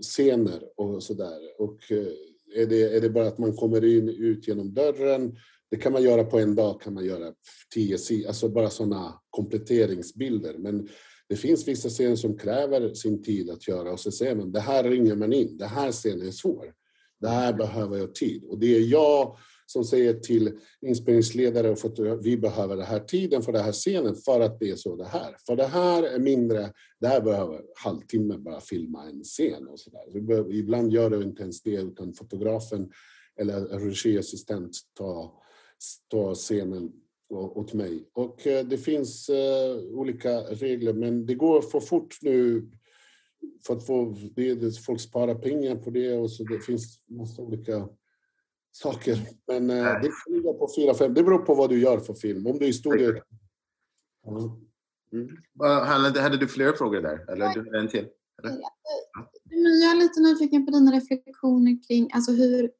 S2: scener och sådär. Och eh, är det, är det bara att man kommer in ut genom dörren, det kan man göra på en dag, kan man göra tio sidor, alltså bara sådana kompletteringsbilder. Men det finns vissa scener som kräver sin tid att göra och så säger man, det här ringer man in, det här scenen är svår. Det här behöver jag tid. Och det är jag som säger till inspelningsledare och fotograf, vi behöver den här tiden för den här scenen för att det är så det här. För det här är mindre, det här behöver halvtimme bara filma en scen och sådär. Behöver- Ibland gör det inte ens det utan fotografen eller regiassistent tar, tar scenen åt mig. Och eh, det finns eh, olika regler men det går för fort nu för att få, det, folk sparar pengar på det och så det finns massa olika saker. Men eh, det ligga på fyra, fem. Det beror på vad du gör för film. Om du är i studio.
S1: Hanna, hade du fler frågor där? Eller du en till? Eller?
S12: Men Jag är lite nyfiken på dina reflektioner kring alltså hur,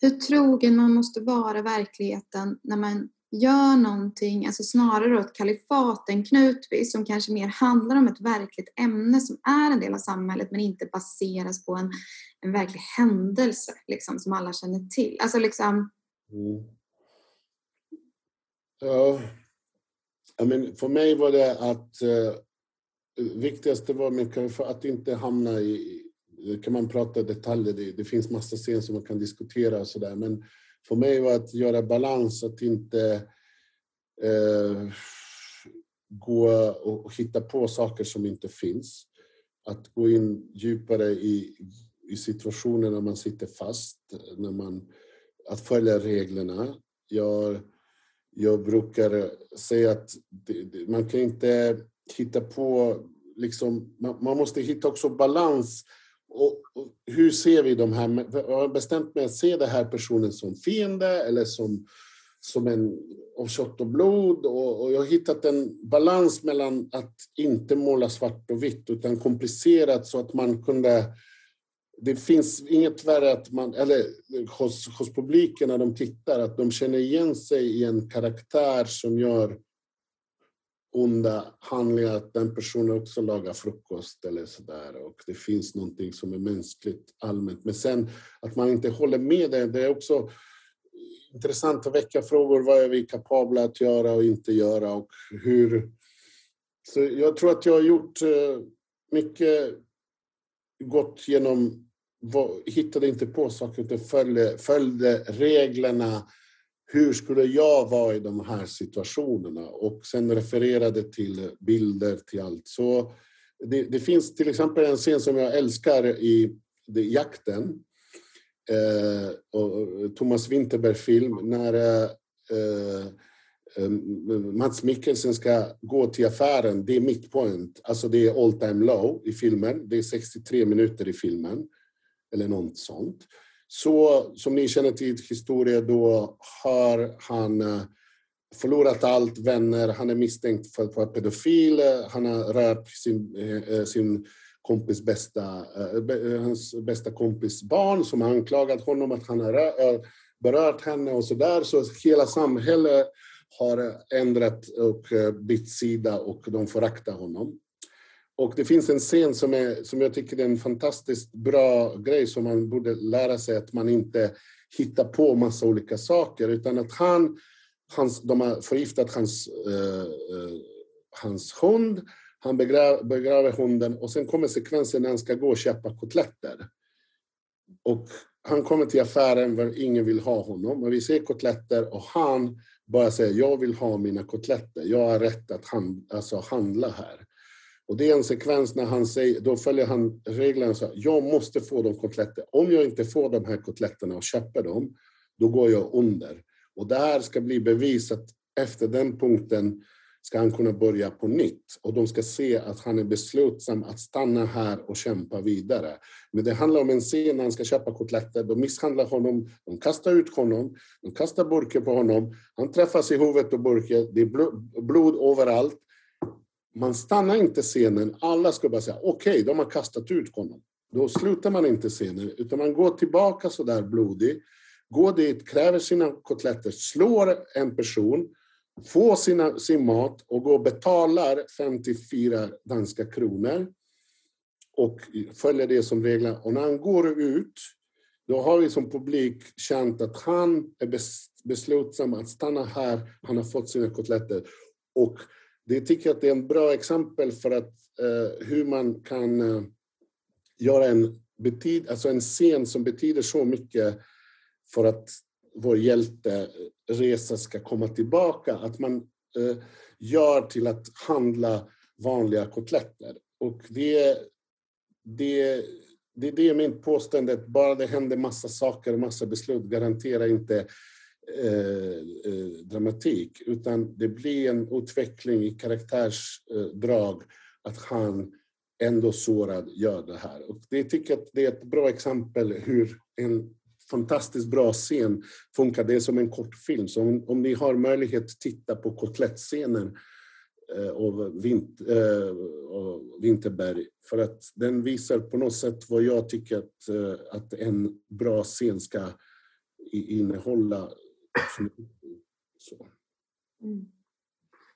S12: hur trogen man måste vara verkligheten när man gör någonting, alltså snarare åt kalifat än Knutby som kanske mer handlar om ett verkligt ämne som är en del av samhället men inte baseras på en, en verklig händelse liksom, som alla känner till. Alltså liksom,
S2: Mm. Ja. I mean, för mig var det att eh, viktigaste var mycket för att inte hamna i, kan man prata detaljer, det, det finns massa scener som man kan diskutera och sådär, men för mig var att göra balans, att inte eh, gå och hitta på saker som inte finns. Att gå in djupare i, i situationer när man sitter fast, när man, att följa reglerna. Jag, jag brukar säga att det, man kan inte hitta på, liksom, man, man måste hitta också balans och, och, hur ser vi de här, jag har bestämt mig att se den här personen som fiende eller som, som en av kött och blod? Och, och jag har hittat en balans mellan att inte måla svart och vitt utan komplicerat så att man kunde det finns inget värre att man, eller hos, hos publiken när de tittar, att de känner igen sig i en karaktär som gör onda handlingar, att den personen också lagar frukost eller sådär och det finns någonting som är mänskligt allmänt. Men sen att man inte håller med det, det är också intressant att väcka frågor. Vad är vi kapabla att göra och inte göra och hur... Så jag tror att jag har gjort eh, mycket gott genom, hittade inte på saker utan följde, följde reglerna hur skulle jag vara i de här situationerna? Och sen refererade till bilder, till allt. Så det, det finns till exempel en scen som jag älskar i det, Jakten. Eh, och Thomas Winterberg-film när eh, eh, Mats Mikkelsen ska gå till affären. Det är mittpoint, alltså det är all time low i filmen. Det är 63 minuter i filmen, eller något sånt. Så som ni känner till historien då har han eh, förlorat allt, vänner, han är misstänkt för att vara pedofil, han har rört sin, eh, eh, sin kompis bästa, hans bästa kompis barn som har anklagat honom att han har berört henne och sådär. Så hela samhället har ändrat och bytt sida och de föraktar honom. Och det finns en scen som, är, som jag tycker är en fantastiskt bra grej som man borde lära sig att man inte hittar på massa olika saker utan att han, hans, de har förgiftat hans, eh, eh hans hund, han begraver, begraver hunden och sen kommer sekvensen när han ska gå och köpa kotletter. Och han kommer till affären där ingen vill ha honom och vi ser kotletter och han bara säger jag vill ha mina kotletter, jag har rätt att hand, alltså handla här. Och det är en sekvens när han säger, då följer han reglerna så jag måste få de kotletterna. Om jag inte får de här kotletterna och köper dem, då går jag under. Och det här ska bli bevis att efter den punkten ska han kunna börja på nytt. Och de ska se att han är beslutsam att stanna här och kämpa vidare. Men det handlar om en scen när han ska köpa kotletter. De misshandlar honom, de kastar ut honom, de kastar burken på honom. Han träffas i huvudet och burken, det är blod överallt man stannar inte scenen. Alla ska bara säga okej, okay, de har kastat ut honom. Då slutar man inte scenen, utan man går tillbaka så där blodig, går dit, kräver sina kotletter, slår en person, får sina, sin mat och går och betalar 54 danska kronor och följer det som regler. Och när han går ut, då har vi som publik känt att han är beslutsam att stanna här, han har fått sina kotletter. Och det tycker jag att det är ett bra exempel för att, eh, hur man kan eh, göra en, betyd, alltså en scen som betyder så mycket för att vår hjälteresa ska komma tillbaka. Att man eh, gör till att handla vanliga kotletter. Och det, det, det, det är mitt påstående, bara det händer massa saker och massa beslut garanterar inte Eh, eh, dramatik, utan det blir en utveckling i karaktärsdrag att han ändå sårad gör det här. Och det tycker jag att det är ett bra exempel hur en fantastiskt bra scen funkar. Det är som en kortfilm, så om, om ni har möjlighet att titta på kotlettscenen eh, av, Vint, eh, Vinterberg, för att den visar på något sätt vad jag tycker att, eh, att en bra scen ska innehålla så.
S1: Mm.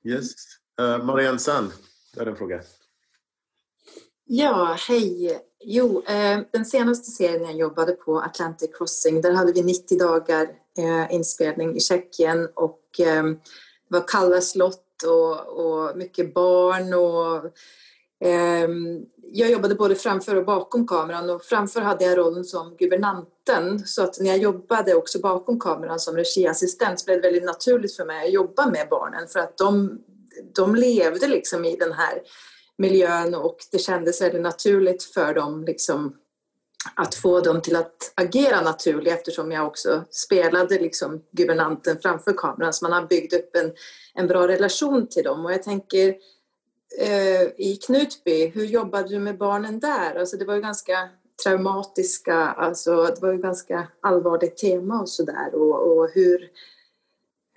S1: Yes. Uh, Marianne Sand, du har en fråga.
S13: Ja, hej. Jo, eh, den senaste serien jag jobbade på, Atlantic Crossing, där hade vi 90 dagar eh, inspelning i Tjeckien och eh, det var kalla slott och, och mycket barn. Och, eh, Ehm, jag jobbade både framför och bakom kameran och framför hade jag rollen som guvernanten. Så att när jag jobbade också bakom kameran som regiassistent så blev det väldigt naturligt för mig att jobba med barnen för att de, de levde liksom i den här miljön och det kändes väldigt naturligt för dem liksom att få dem till att agera naturligt eftersom jag också spelade liksom guvernanten framför kameran. Så man har byggt upp en, en bra relation till dem. Och jag tänker Eh, i Knutby, hur jobbade du med barnen där? Alltså det var ju ganska traumatiska, alltså det var ju ganska allvarligt tema och sådär och, och hur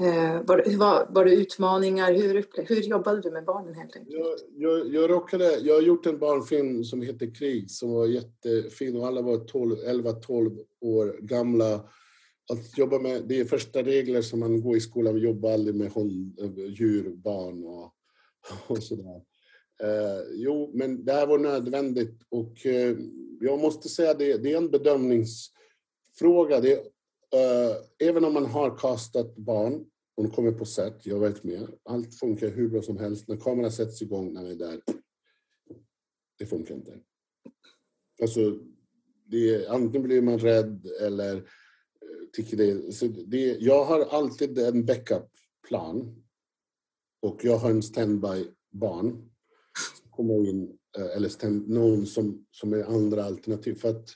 S13: eh, var, det, var, var det utmaningar? Hur, hur jobbade du med barnen helt enkelt?
S2: Jag, jag, jag, råkade, jag har gjort en barnfilm som heter Krig som var jättefin och alla var 11-12 år gamla. Att jobba med, det är första regler som man går i skolan, vi jobbar aldrig med hund, eh, djur, barn och, [LAUGHS] och sådär. Eh, jo, men det här var nödvändigt och eh, jag måste säga det, det är en bedömningsfråga. Det, eh, även om man har kastat barn hon kommer på set, jag vet med. Allt funkar hur bra som helst. När kameran sätts igång, när vi är där, det funkar inte. Alltså, det, antingen blir man rädd eller eh, tycker det, så det... Jag har alltid en backup-plan. Och jag har en standby-barn. Som kommer in, eh, eller stand, någon som, som är andra alternativ. För att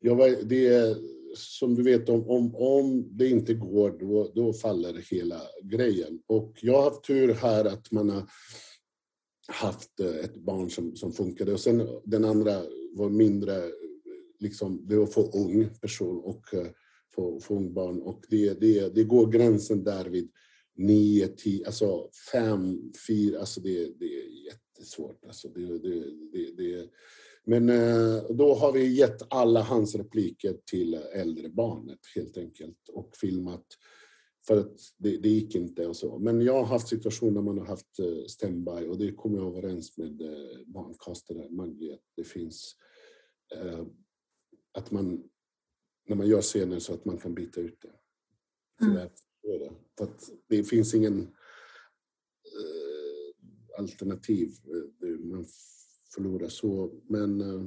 S2: jag det är, som du vet, om, om, om det inte går, då, då faller hela grejen. Och jag har haft tur här att man har haft eh, ett barn som, som funkade. Och sen den andra var mindre, liksom, det var för ung person och eh, för, för ung barn. Och det, det, det går gränsen där vid nio, tio, alltså fem, fyra, alltså det, det är jättesvårt. Alltså det, det, det, det, men eh, då har vi gett alla hans repliker till äldre barnet helt enkelt och filmat för att det, det gick inte och så. Men jag har haft situationer där man har haft eh, standby och det kommer jag överens med eh, barnkastare Maggie att det finns att man när man gör scener så att man kan byta ut det. Mm. För att det finns ingen alternativ. Man förlora så. Men, eh,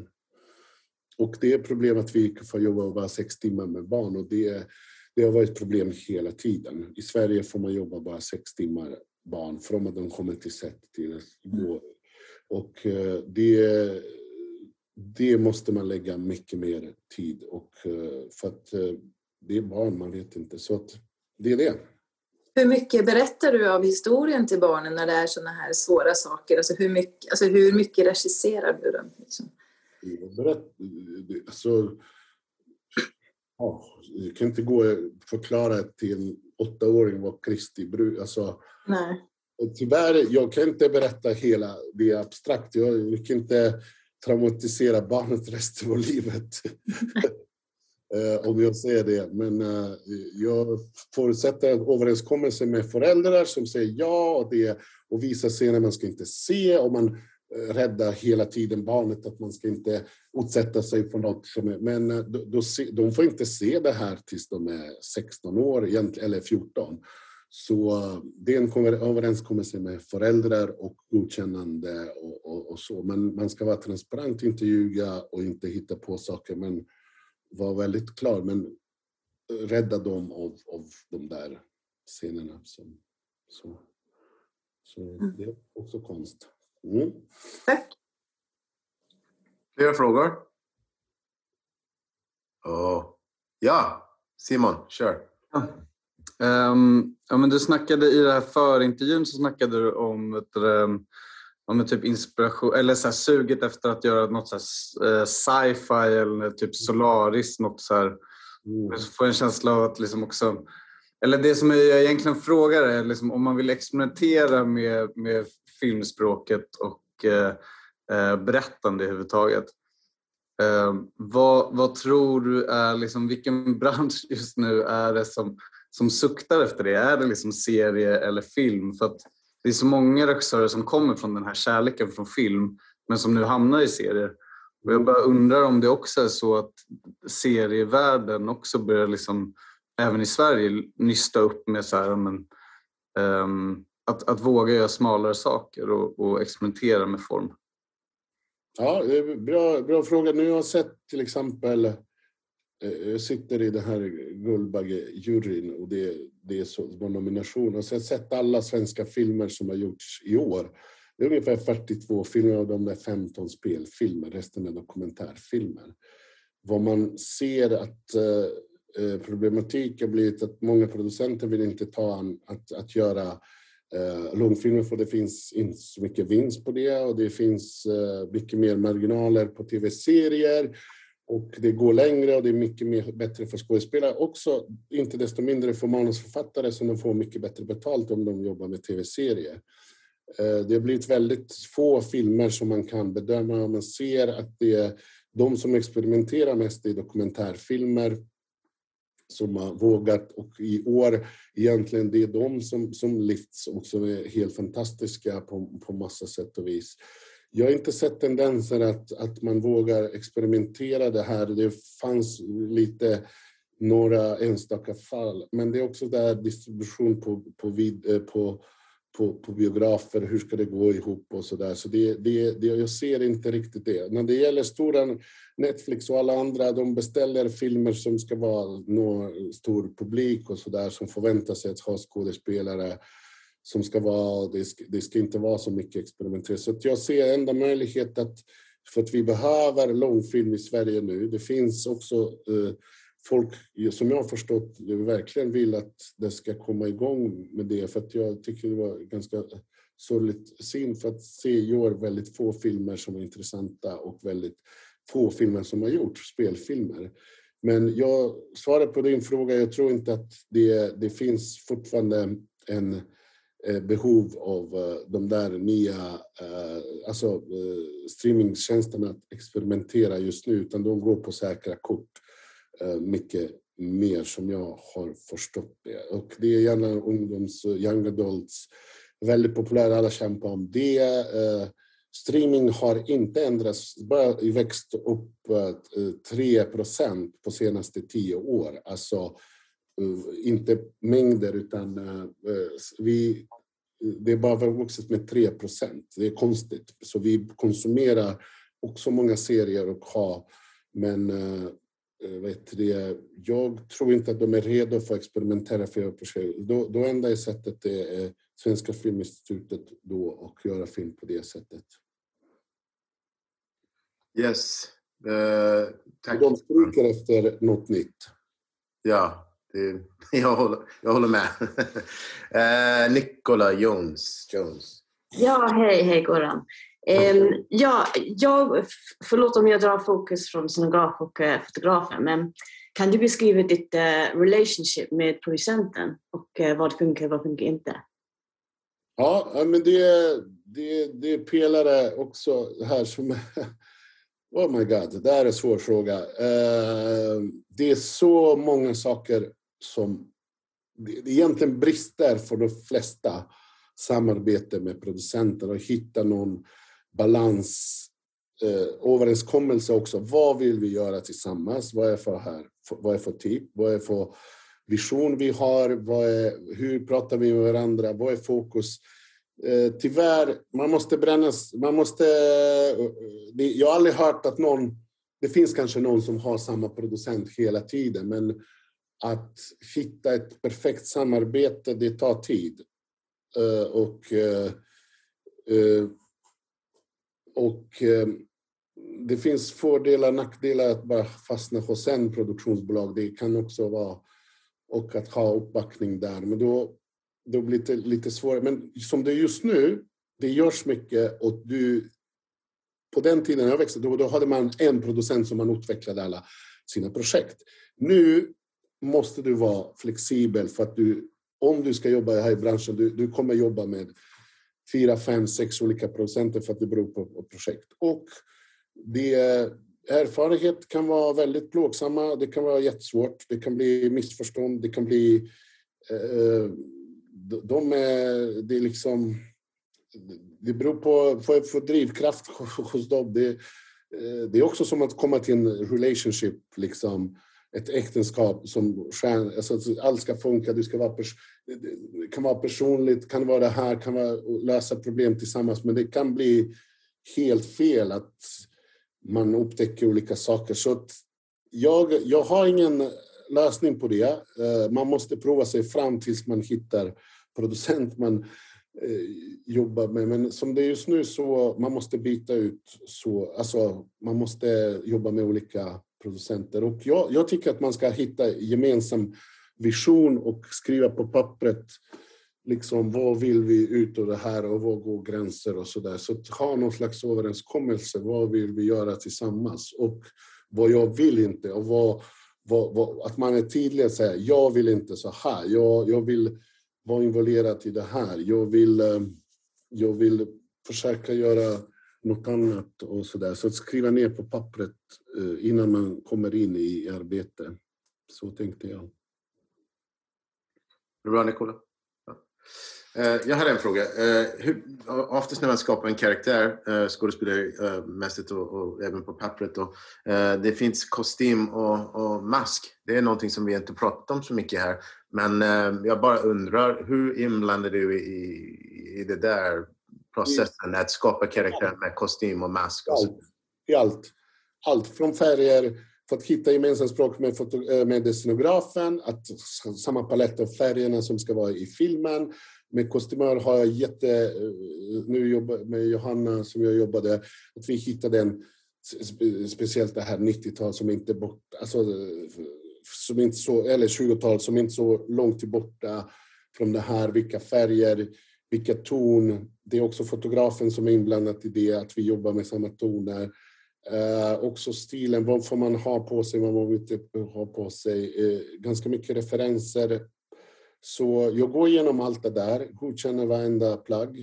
S2: och det är problem att vi får jobba bara sex timmar med barn och det, det har varit problem hela tiden. I Sverige får man jobba bara sex timmar barn från att de kommer till set till att gå. Och eh, det, det måste man lägga mycket mer tid och eh, för att det är barn, man vet inte. Så att det är det.
S13: Hur mycket berättar du av historien till barnen när det är sådana här svåra saker? Alltså hur mycket, alltså hur mycket regisserar du dem? Liksom?
S2: Jag berättar, alltså, ja, jag kan inte gå och förklara till en åttaåring vad Kristi brud... Alltså,
S13: Nej.
S2: Tyvärr, jag kan inte berätta hela, det är abstrakt. Jag kan inte traumatisera barnet resten av livet. [LAUGHS] Eh, om jag säger det. Men eh, jag förutsätter en överenskommelse med föräldrar som säger ja och, det, och visar scener man ska inte se och man eh, räddar hela tiden barnet att man ska inte utsätta sig för något som är, men eh, då, då, de får inte se det här tills de är 16 år eller 14. Så eh, det är en överenskommelse med föräldrar och godkännande och, och, och, så. Men man ska vara transparent, inte ljuga och inte hitta på saker. Men var väldigt klar, men rädda dem av, av de där scenerna. Så, så, så mm. det är också konst. Mm.
S13: Tack.
S1: Fler frågor? Oh. Ja, Simon, kör.
S7: Ja. Um, ja, men du snackade i den här förintervjun så snackade du om ett, um, ja, typ inspiration, eller så suget efter att göra något så eh, sci-fi eller typ Solaris, något så här. Mm. Får en känsla av att liksom också, eller det som jag egentligen frågar är liksom, om man vill experimentera med, med filmspråket och eh, eh berättande överhuvudtaget. Eh, vad, vad tror du är, liksom, vilken [LAUGHS] bransch just nu är det som, som suktar efter det? Är det liksom serie eller film? För att det är så många regissörer som kommer från den här kärleken från film men som nu hamnar i serier. Och jag bara undrar om det också är så att serievärlden också börjar, liksom, även i Sverige, nysta upp med så här, men, um, att, att våga göra smalare saker och, och experimentera med form?
S2: Ja, det är bra, bra fråga. Nu har jag sett till exempel, eh, Eh, eh, jag sitter i den här Guldbagge-juryn och det, det är så, var nomination. Så jag har sett alla svenska filmer som har gjorts i år. Det är ungefär 42 filmer av de är 15 spelfilmer, resten är dokumentärfilmer. Vad man ser att eh, eh problematik har blivit att många producenter vill inte ta an att, att göra eh, långfilmer för det finns inte så mycket vinst på det och det finns eh, mycket mer marginaler på tv-serier och det går längre och det är mycket mer, bättre för skådespelare. Också inte desto mindre för manusförfattare som de får mycket bättre betalt om de jobbar med tv-serier. Eh, det har blivit väldigt få filmer som man kan bedöma. Man ser att det är de som experimenterar mest i dokumentärfilmer som har vågat och i år egentligen det är de som, som lyfts och som är helt fantastiska på, på massa sätt och vis. Jag har inte sett tendenser att, att man vågar experimentera det här. Det fanns lite några enstaka fall, men det är också där distribution på, på, vid, eh, på på, på biografer, hur ska det gå ihop och så där. Så det, det, det, jag ser inte riktigt det. När det gäller stora Netflix och alla andra, de beställer filmer som ska vara nå stor publik och så där, som förväntar sig att ha skådespelare som ska vara, det ska, det ska inte vara så mycket experimenterat. Så jag ser enda möjlighet att, för att vi behöver långfilm i Sverige nu, det finns också eh, folk, som jag har förstått verkligen vill att det ska komma igång med det. För att jag tycker det var ganska sorgligt synd för att se gör väldigt få filmer som är intressanta och väldigt få filmer som har gjorts, spelfilmer. Men jag svarar på din fråga, jag tror inte att det, det finns fortfarande en eh, Eh, behov av eh, de där nya eh, alltså, streamingtjänsterna att experimentera just nu, utan de går på säkra kort. Mycket mer som jag har förstått det. Och det är gärna ungdoms, young adults, väldigt populära, alla kämpar om det. Streaming har inte ändrats, bara växt upp 3 procent på senaste tio år. Alltså inte mängder utan vi, det är bara vuxit med 3 procent. Det är konstigt. Så vi konsumerar också många serier och har men Eh, vet det, jag tror inte att de är redo för att experimentera för projekt. Då, då enda sättet är Svenska Filminstitutet då och göra film på det sättet.
S1: Yes. Uh,
S2: tack. De skriker efter något nytt.
S1: Ja, det, [LAUGHS] jag, håller, jag håller med. uh, [LAUGHS] Nicola Jones. Jones.
S14: Ja, hej, hej Goran. Um, ja, jag, förlåt om jag drar fokus från scenograf och uh, fotografen, men kan du beskriva ditt uh, relationship med producenten och uh, vad funkar och vad funkar inte?
S2: Ja, men det, det, det är pelare också här som... [LAUGHS] oh my god, det här är en svår fråga. Det är så många saker som det egentligen brister för de flesta samarbete med producenter och hitta någon balans, eh, överenskommelse också. Vad vill vi göra tillsammans? Vad är för här? Vad är för typ? Vad är för vision vi har? Vad är, hur pratar vi med varandra? Vad är fokus? Eh, tyvärr, man måste brännas. Man måste, eh, jag har aldrig hört att någon... Det finns kanske någon som har samma producent hela tiden, men att hitta ett perfekt samarbete, det tar tid. Eh, och eh, eh, och det finns fördelar och nackdelar att bara fastna hos en produktionsbolag. Det kan också vara och att ha uppbackning där. Men då, då blir det lite svårare. Men som det är just nu, det görs mycket och du... På den tiden jag växte, då, då hade man en producent som man utvecklade alla sina projekt. Nu måste du vara flexibel för att du, om du ska jobba här i branschen, du, du kommer jobba med fyra, fem, sex olika producenter för att det beror på, på projekt. Och det, erfarenhet kan vara väldigt plågsamma, det kan vara jättesvårt, det kan bli missförstånd, det kan bli... Eh, de är, det är liksom... Det beror på för, för drivkraft [LAUGHS] hos dem. Det, eh, det är också som att komma till en relationship. Liksom ett äktenskap som stjärn, alltså att allt ska funka, du ska vara pers, det kan vara personligt, kan vara det här, kan vara lösa problem tillsammans, men det kan bli helt fel att man upptäcker olika saker. Så att jag, jag har ingen lösning på det. Eh, man måste prova sig fram tills man hittar producent man eh, jobbar med. Men som det är just nu så man måste byta ut så, alltså man måste jobba med olika producenter. Och jag, jag tycker att man ska hitta gemensam vision och skriva på pappret liksom vad vill vi ut av det här och var går gränser och så där. Så ha någon slags överenskommelse, vad vill vi göra tillsammans och vad jag vill inte och vad, vad, vad att man är tydlig och säger jag vill inte så här, jag, jag vill vara involverad i det här, jag vill, eh, jag vill försöka göra något annat och så där. Så att skriva ner på pappret eh, innan man kommer in i arbete. Så tänkte jag.
S1: Bra Nicola. Eh, jag hade en fråga. Eh, hur, oftast när man skapar en karaktär, skådespelarmässigt och, och även på pappret, då, det finns kostym och, och, mask. Det är någonting som vi inte pratat om så mycket här. Men jag bara undrar, hur inblandad du i, i det där processen att skapa karaktär med kostym och mask? Och
S2: allt. I allt. Allt från färger, för att hitta gemensamt språk med, med scenografen, att samma palett av färgerna som ska vara i filmen, med kostymör har jag jätte... Eh, nu jobbar med Johanna som jag jobbade, att vi hittade en speciellt det här 90-tal som inte bort, alltså, som inte så, eller 20-tal som inte så långt borta från det här, vilka färger, vilka ton. Det är också fotografen som är inblandad i det, att vi jobbar med samma toner. Eh, också stilen, vad får man ha på sig, vad man inte typ ha på sig. Eh, ganska mycket referenser så jag går igenom allt det där, godkänner varenda plagg,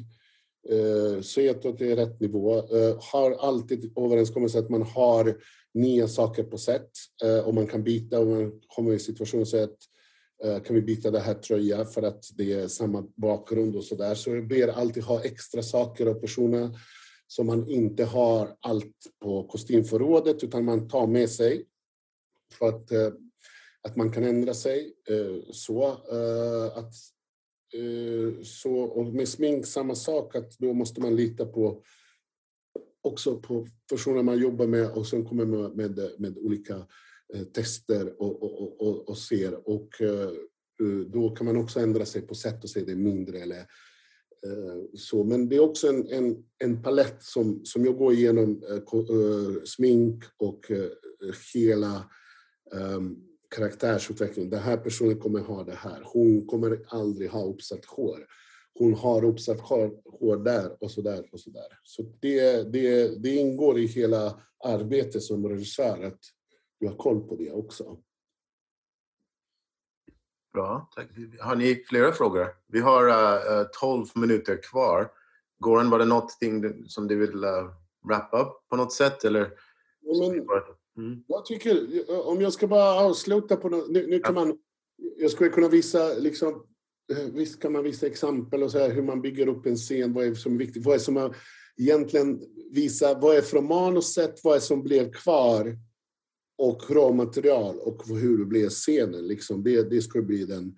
S2: eh, ser att det är rätt nivå, eh, har alltid överenskommelse att man har nya saker på sätt eh, och man kan byta om man kommer i situationer. så att eh, Eh, kan vi byta det här tröja för att det är samma bakgrund och så där. Så jag ber alltid ha extra saker och personer som man inte har allt på kostymförrådet utan man tar med sig. För att eh, att man kan ändra sig. Eh, så att så, och med smink samma sak, att då måste man lita på också på personer man jobbar med och sen kommer med, med, med olika Eh, tester och, och, och, och, ser. Och eh, eh, då kan man också ändra sig på sätt och säga det är mindre eller så. Men det är också en, en, en palett som, som jag går igenom smink och hela um, karaktärsutveckling. Den här personen kommer ha det här. Hon kommer aldrig ha uppsatt hår. Hon har uppsatt hår där och så där och så där. Så det, det, det ingår i hela arbetet som regissör att du har koll på det också.
S1: Bra, tack. Har ni flera frågor? Vi har uh, 12 minuter kvar. Goran, var det någonting som du vill uh, wrap up på något sätt? Eller?
S2: Ja, men, Mm. Jag tycker, om jag ska bara avsluta på något, nu, nu kan man, jag skulle kunna visa liksom, eh, Visst kan man visa exempel och säga hur man bygger upp en scen, vad är som är viktigt, vad är som är, egentligen visa vad är från manuset, vad är som blev kvar och råmaterial och hur det blev scenen. Liksom. Det, det skulle bli den,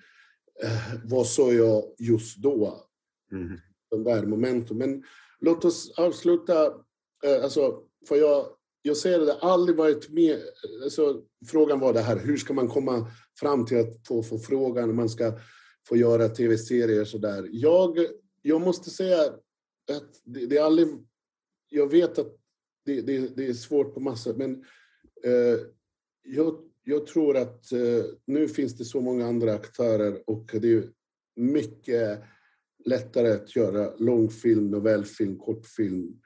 S2: eh, vad sa jag just då? Mm. Den där momentum. Men låt oss avsluta, eh, alltså, får jag jag säger det, aldrig varit med. Alltså, frågan var det här, hur ska man komma fram till att få, få frågan, man ska få göra tv-serier sådär. Jag, jag måste säga att det, det är aldrig, jag vet att det, det, det är svårt på massor, men Eh, jag, jag tror att eh, nu finns det så många andra aktörer och det är mycket lättare att göra långfilm, novellfilm, kortfilm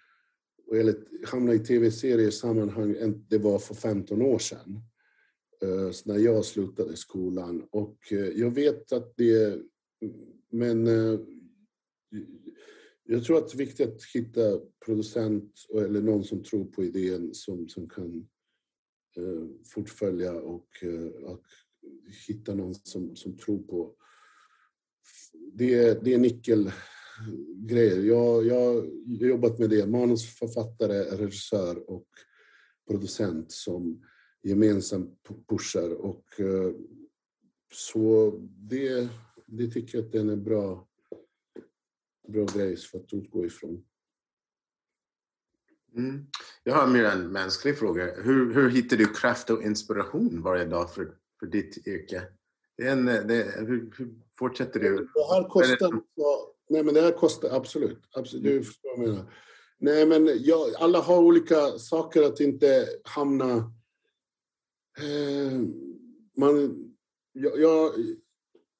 S2: eller hamna i tv-seriesammanhang än det var för 15 år sedan. Eh, när jag slutade skolan. Och eh, jag vet att det... Men eh, jag tror att det är viktigt att hitta producent eller någon som tror på idén som, som kan Eh, fortfölja och, eh, och hitta någon som, som tror på... Det, det är nyckelgrejer. Jag, jag har jobbat med det, manusförfattare, regissör och producent som gemensamt pushar. Och, eh, så det, det tycker jag att det är en bra, bra grej för att utgå ifrån.
S1: Mm. Jag har mer en mänsklig fråga. Hur, hur hittar du kraft och inspiration varje dag för, för ditt yrke? Det är en, det, hur, hur fortsätter du?
S2: Det här kostar, nej men det här kostar absolut. absolut du förstår vad jag menar. Nej men jag, alla har olika saker att inte hamna... Eh, man, jag, jag,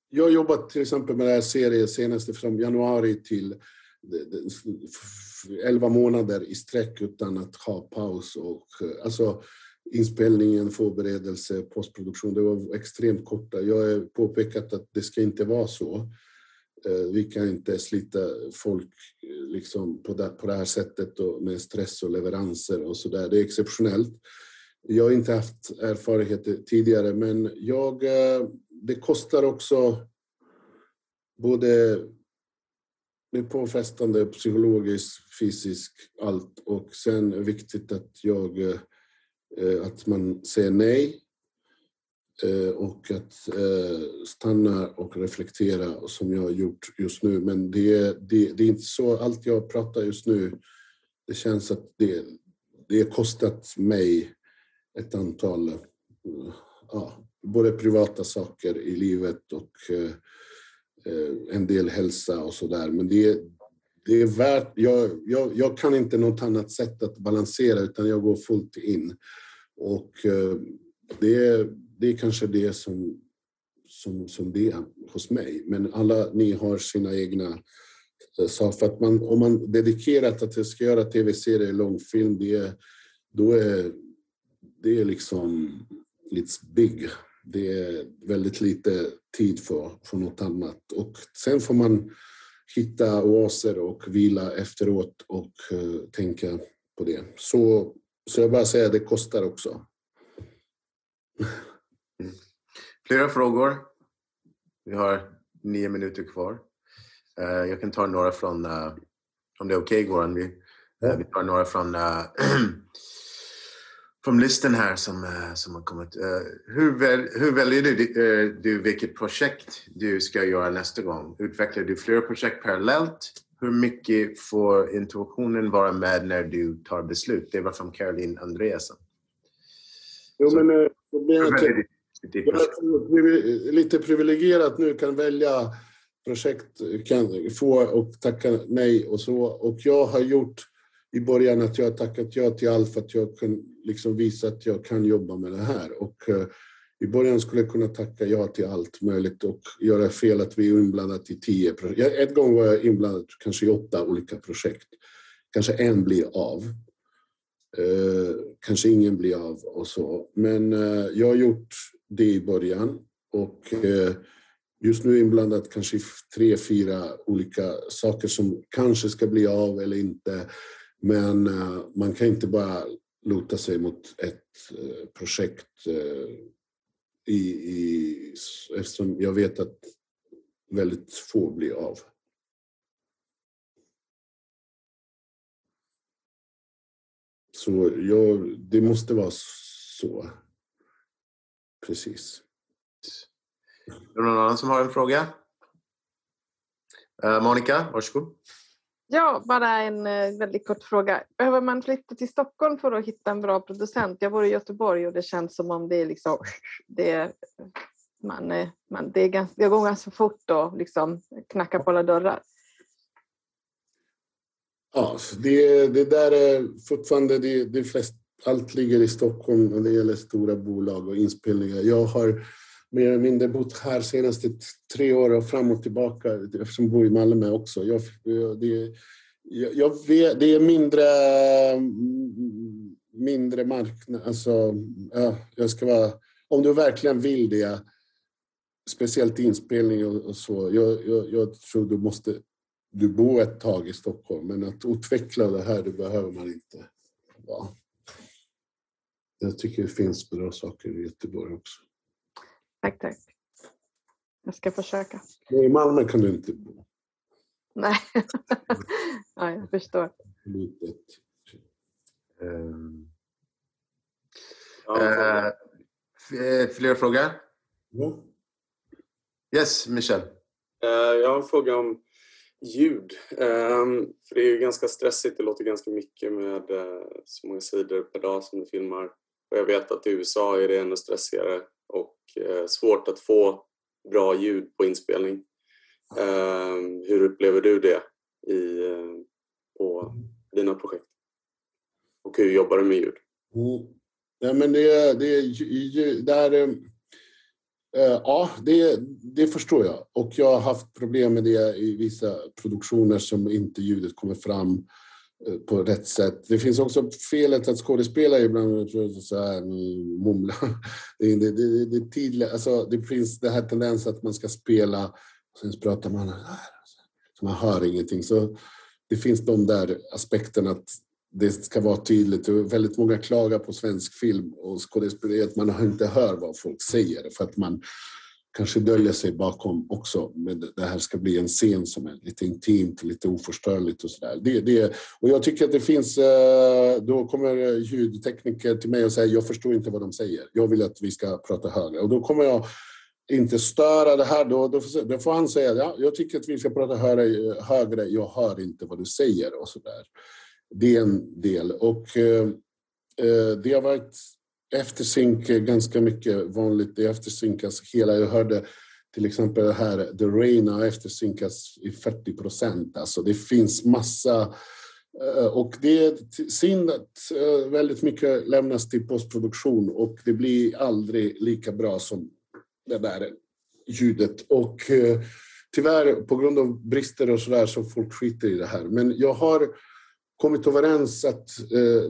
S2: jag har jobbat till exempel med den här serien senaste från januari till 11 månader i sträck utan att ha paus. Och, eh, alltså, inspelningen, förberedelse, postproduktion, det var extremt korta. Jag har påpekat att det ska inte vara så. Eh, vi kan inte slita folk eh, liksom på, det, på det här sättet och med stress och leveranser och så där. Det är exceptionellt. Jag har inte haft erfarenheter tidigare, men jag, det kostar också både det är påfrestande psykologiskt, fysiskt, allt. Och sen är det viktigt att, jag, eh, att man säger nej eh, och att eh, stanna och reflektera som jag har gjort just nu. Men det, det, det är inte så, allt jag pratar just nu, det känns att det, det har kostat mig ett antal, ja, både privata saker i livet och Eh, Eh, en del hälsa och sådär. Men det, det är värt, jag, jag, jag, kan inte något annat sätt att balansera utan jag går fullt in. Och eh, det, det är kanske det som, som, som det är hos mig. Men alla ni har sina egna eh, saker. För att man, om man dedikerat att jag ska göra tv-serier, långfilm, det, då är det är liksom it's big. Det är väldigt lite tid för, för något annat. Och sen får man hitta oaser och vila efteråt och uh, tänka på det. Så, så jag bara säger att det kostar också.
S1: Mm. Flera frågor. Vi har nio minuter kvar. Uh, jag kan ta några från, uh, om det är okej okay, Goran. Vi, vi tar några från [CLEARS THROAT] från listan här som, eh, som har kommit. Eh, hur, väl, hur väljer du, eh, du vilket projekt du ska göra nästa gång? Utvecklar du flera projekt parallellt? Hur mycket får intuitionen vara med när du tar beslut? Det var från Caroline Andreasen.
S2: Jo, men det är lite privilegierat nu, kan välja projekt, kan få och tacka nej och så. Och jag har gjort i början att jag tackat ja till allt för att jag kan liksom visa att jag kan jobba med det här. Och eh, i början skulle jag kunna tacka ja till allt möjligt och göra fel att vi är inblandade i tio projekt. En gång var jag inblandad kanske i åtta olika projekt. Kanske en blir av. Eh, kanske ingen blir av och så. Men eh, jag har gjort det i början och just nu är jag inblandad kanske i tre, fyra olika saker som kanske ska bli av eller inte. Men man kan inte bara luta sig mot ett eh, projekt eh, i, i, eftersom jag vet att väldigt få blir av. Så jag, det måste vara så. Precis.
S1: Är det någon annan som har en fråga? Eh, Monica, varsågod.
S3: Ja, bara en eh, väldigt kort fråga. Behöver man flytta till Stockholm för att hitta en bra producent? Jag bor i Göteborg och det känns som om det är liksom, det, man, eh, man, det, är ganska, det går ganska fort att liksom knacka på alla dörrar.
S2: Ja, det, det där är fortfarande, det, det flest, allt ligger i Stockholm när det gäller stora bolag och inspelningar. Jag har mer eller mindre bott här senaste tre år och fram och tillbaka eftersom jag bor i Malmö också. Jag, det, jag vet, det är mindre, mm, mindre marknad. Alltså, ja, jag ska vara, om du verkligen vill det, speciellt inspelning och, och så. Jag, jag, jag, tror du måste du bor ett tag i Stockholm, men att utveckla det här, det behöver man inte. Ja. Jag tycker det finns bra saker i Göteborg också.
S3: Tack, tack. Jag ska försöka.
S2: I Malmö kan du inte bo.
S3: Nej, [LAUGHS] ja, jag förstår.
S1: Um, Uh, fler frågor? Mm. Yes, Michel.
S15: Uh, jag har en fråga om ljud. Um, för det är ju ganska stressigt, det låter ganska mycket med uh, så många sidor per dag som du filmar. Och jag vet att i USA är det ännu stressigare och uh, svårt att få bra ljud på inspelning. Um, hur upplever du det i, uh, på dina projekt? Och hur jobbar du med ljud?
S2: Mm. Ja, men det, det, det är Eh, ja, det, det förstår jag. Och jag har haft problem med det i vissa produktioner som inte ljudet kommer fram eh, Eh, på rätt sätt. Det finns också felet att skådespelare ibland så här, mm, mumlar. [LAUGHS] Det, det, det, det, tidliga, alltså, det finns den här tendensen att man ska spela och sen pratar man så man hör ingenting. Så det finns de där aspekterna att det ska vara tydligt. Väldigt många klagar på svensk film och skådespeleri att man inte hör vad folk säger för att man kanske döljer sig bakom också. Men det här ska bli en scen som är lite intimt, lite oförstörligt och sådär. Det, det, och jag tycker att det finns, eh, då kommer eh, ljudtekniker till mig och säger jag förstår inte vad de säger. Jag vill att vi ska prata högre. Och då kommer jag inte störa det här. Då, då, då får han säga ja, jag tycker att vi ska prata högre, högre. Jag hör inte vad du säger och sådär. Det är en del. Och eh, eh det har varit eftersynk är ganska mycket vanligt. Det eftersynkas hela. Jag hörde till exempel här, The Rain har eftersynkas i 40 procent. Alltså det finns massa eh, och det är synd att eh, väldigt mycket lämnas till postproduktion och det blir aldrig lika bra som det där ljudet. Och eh, tyvärr på grund av brister och sådär så folk skiter i det här. Men jag har kommit överens att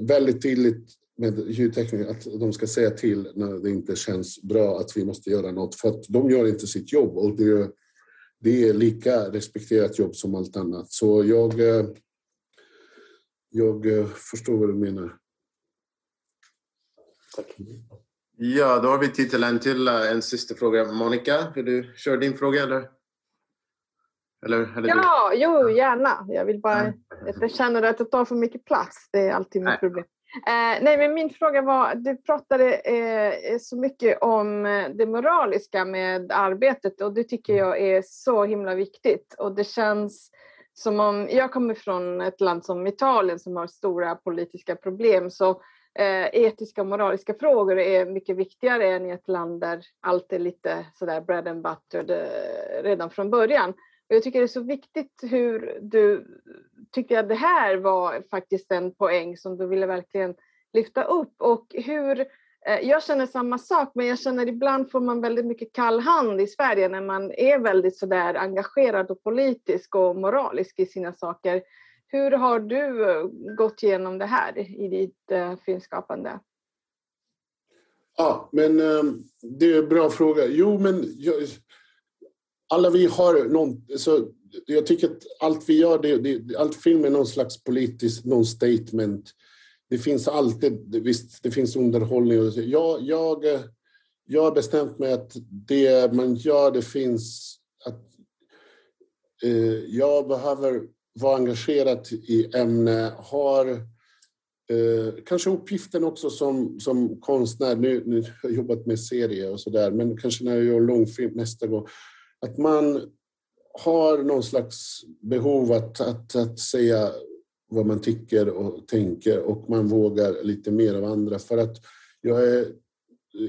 S2: väldigt tydligt med ljudtekniker att de ska säga till när det inte känns bra att vi måste göra något för att de gör inte sitt jobb och det, det är lika respekterat jobb som allt annat. Så jag, eh, jag eh, förstår vad du menar.
S1: Tack. Ja, då har vi tid till en till, eh, en sista fråga. Monica, vill du köra din fråga eller? Eller, eller
S3: ja, du? jo, gärna. Jag vill bara... Jag känner att det tar för mycket plats. Det är alltid mitt problem. Eh, nej, men min fråga var, du pratade eh, så mycket om eh, det moraliska med arbetet och det tycker jag är så himla viktigt. Och det känns som om, jag kommer från ett land som Italien som har stora politiska problem, så eh, etiska och moraliska frågor är mycket viktigare än i ett land där allt är lite sådär bread and butter redan från början. Jag tycker det är så viktigt hur du tyckte att det här var faktiskt en poäng som du ville verkligen lyfta upp och hur eh, jag känner samma sak, men jag känner ibland får man väldigt mycket kall hand i Sverige när man är väldigt sådär engagerad och politisk och moralisk i sina saker. Hur har du eh, gått igenom det här i ditt eh, filmskapande?
S2: Ja, men det är en bra fråga. Jo, men jag, alla vi har någon... Så jag tycker att allt vi gör, det, det, allt film är någon slags politisk, någon statement. Det finns alltid, visst, det finns underhållning. Jag, jag, jag har bestämt mig att det man gör, det finns... Att, eh, jag behöver vara engagerad i ämne, har eh, kanske uppgiften också som, som konstnär. Nu, nu har jag jobbat med serier och sådär, men kanske när jag gör långfilm nästa gång att man har någon slags behov att, att, att säga vad man tycker och tänker och man vågar lite mer av andra. För att jag är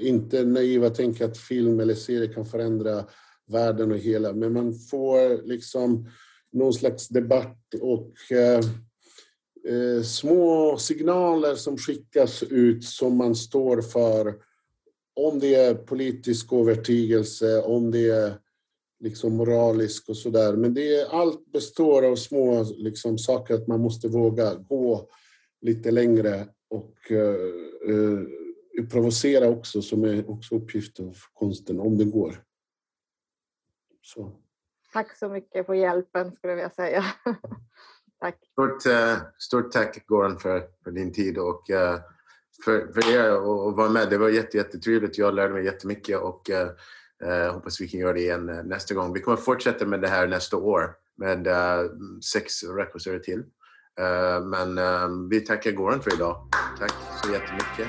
S2: inte naiv att tänka att film eller serie kan förändra världen och hela, men man får liksom någon slags debatt och eh, eh, små signaler som skickas ut som man står för. Om det är politisk övertygelse, om det är liksom moralisk och sådär. Men det är, allt består av små liksom, saker att man måste våga gå lite längre och uh, uh, provocera också, som är också uppgift av konsten, om det går. Så.
S3: Tack så mycket för hjälpen, skulle jag vilja säga. [LAUGHS] tack.
S1: Stort, uh, stort tack, Goran, för, för din tid och för, för er att vara med. Det var jättetrevligt. Jag lärde mig jättemycket och Uh, hoppas vi kan göra det igen eh, nästa gång. Vi kommer fortsätta med det här nästa år med eh, sex regissörer till. men vi tackar Goran för idag. Tack så jättemycket.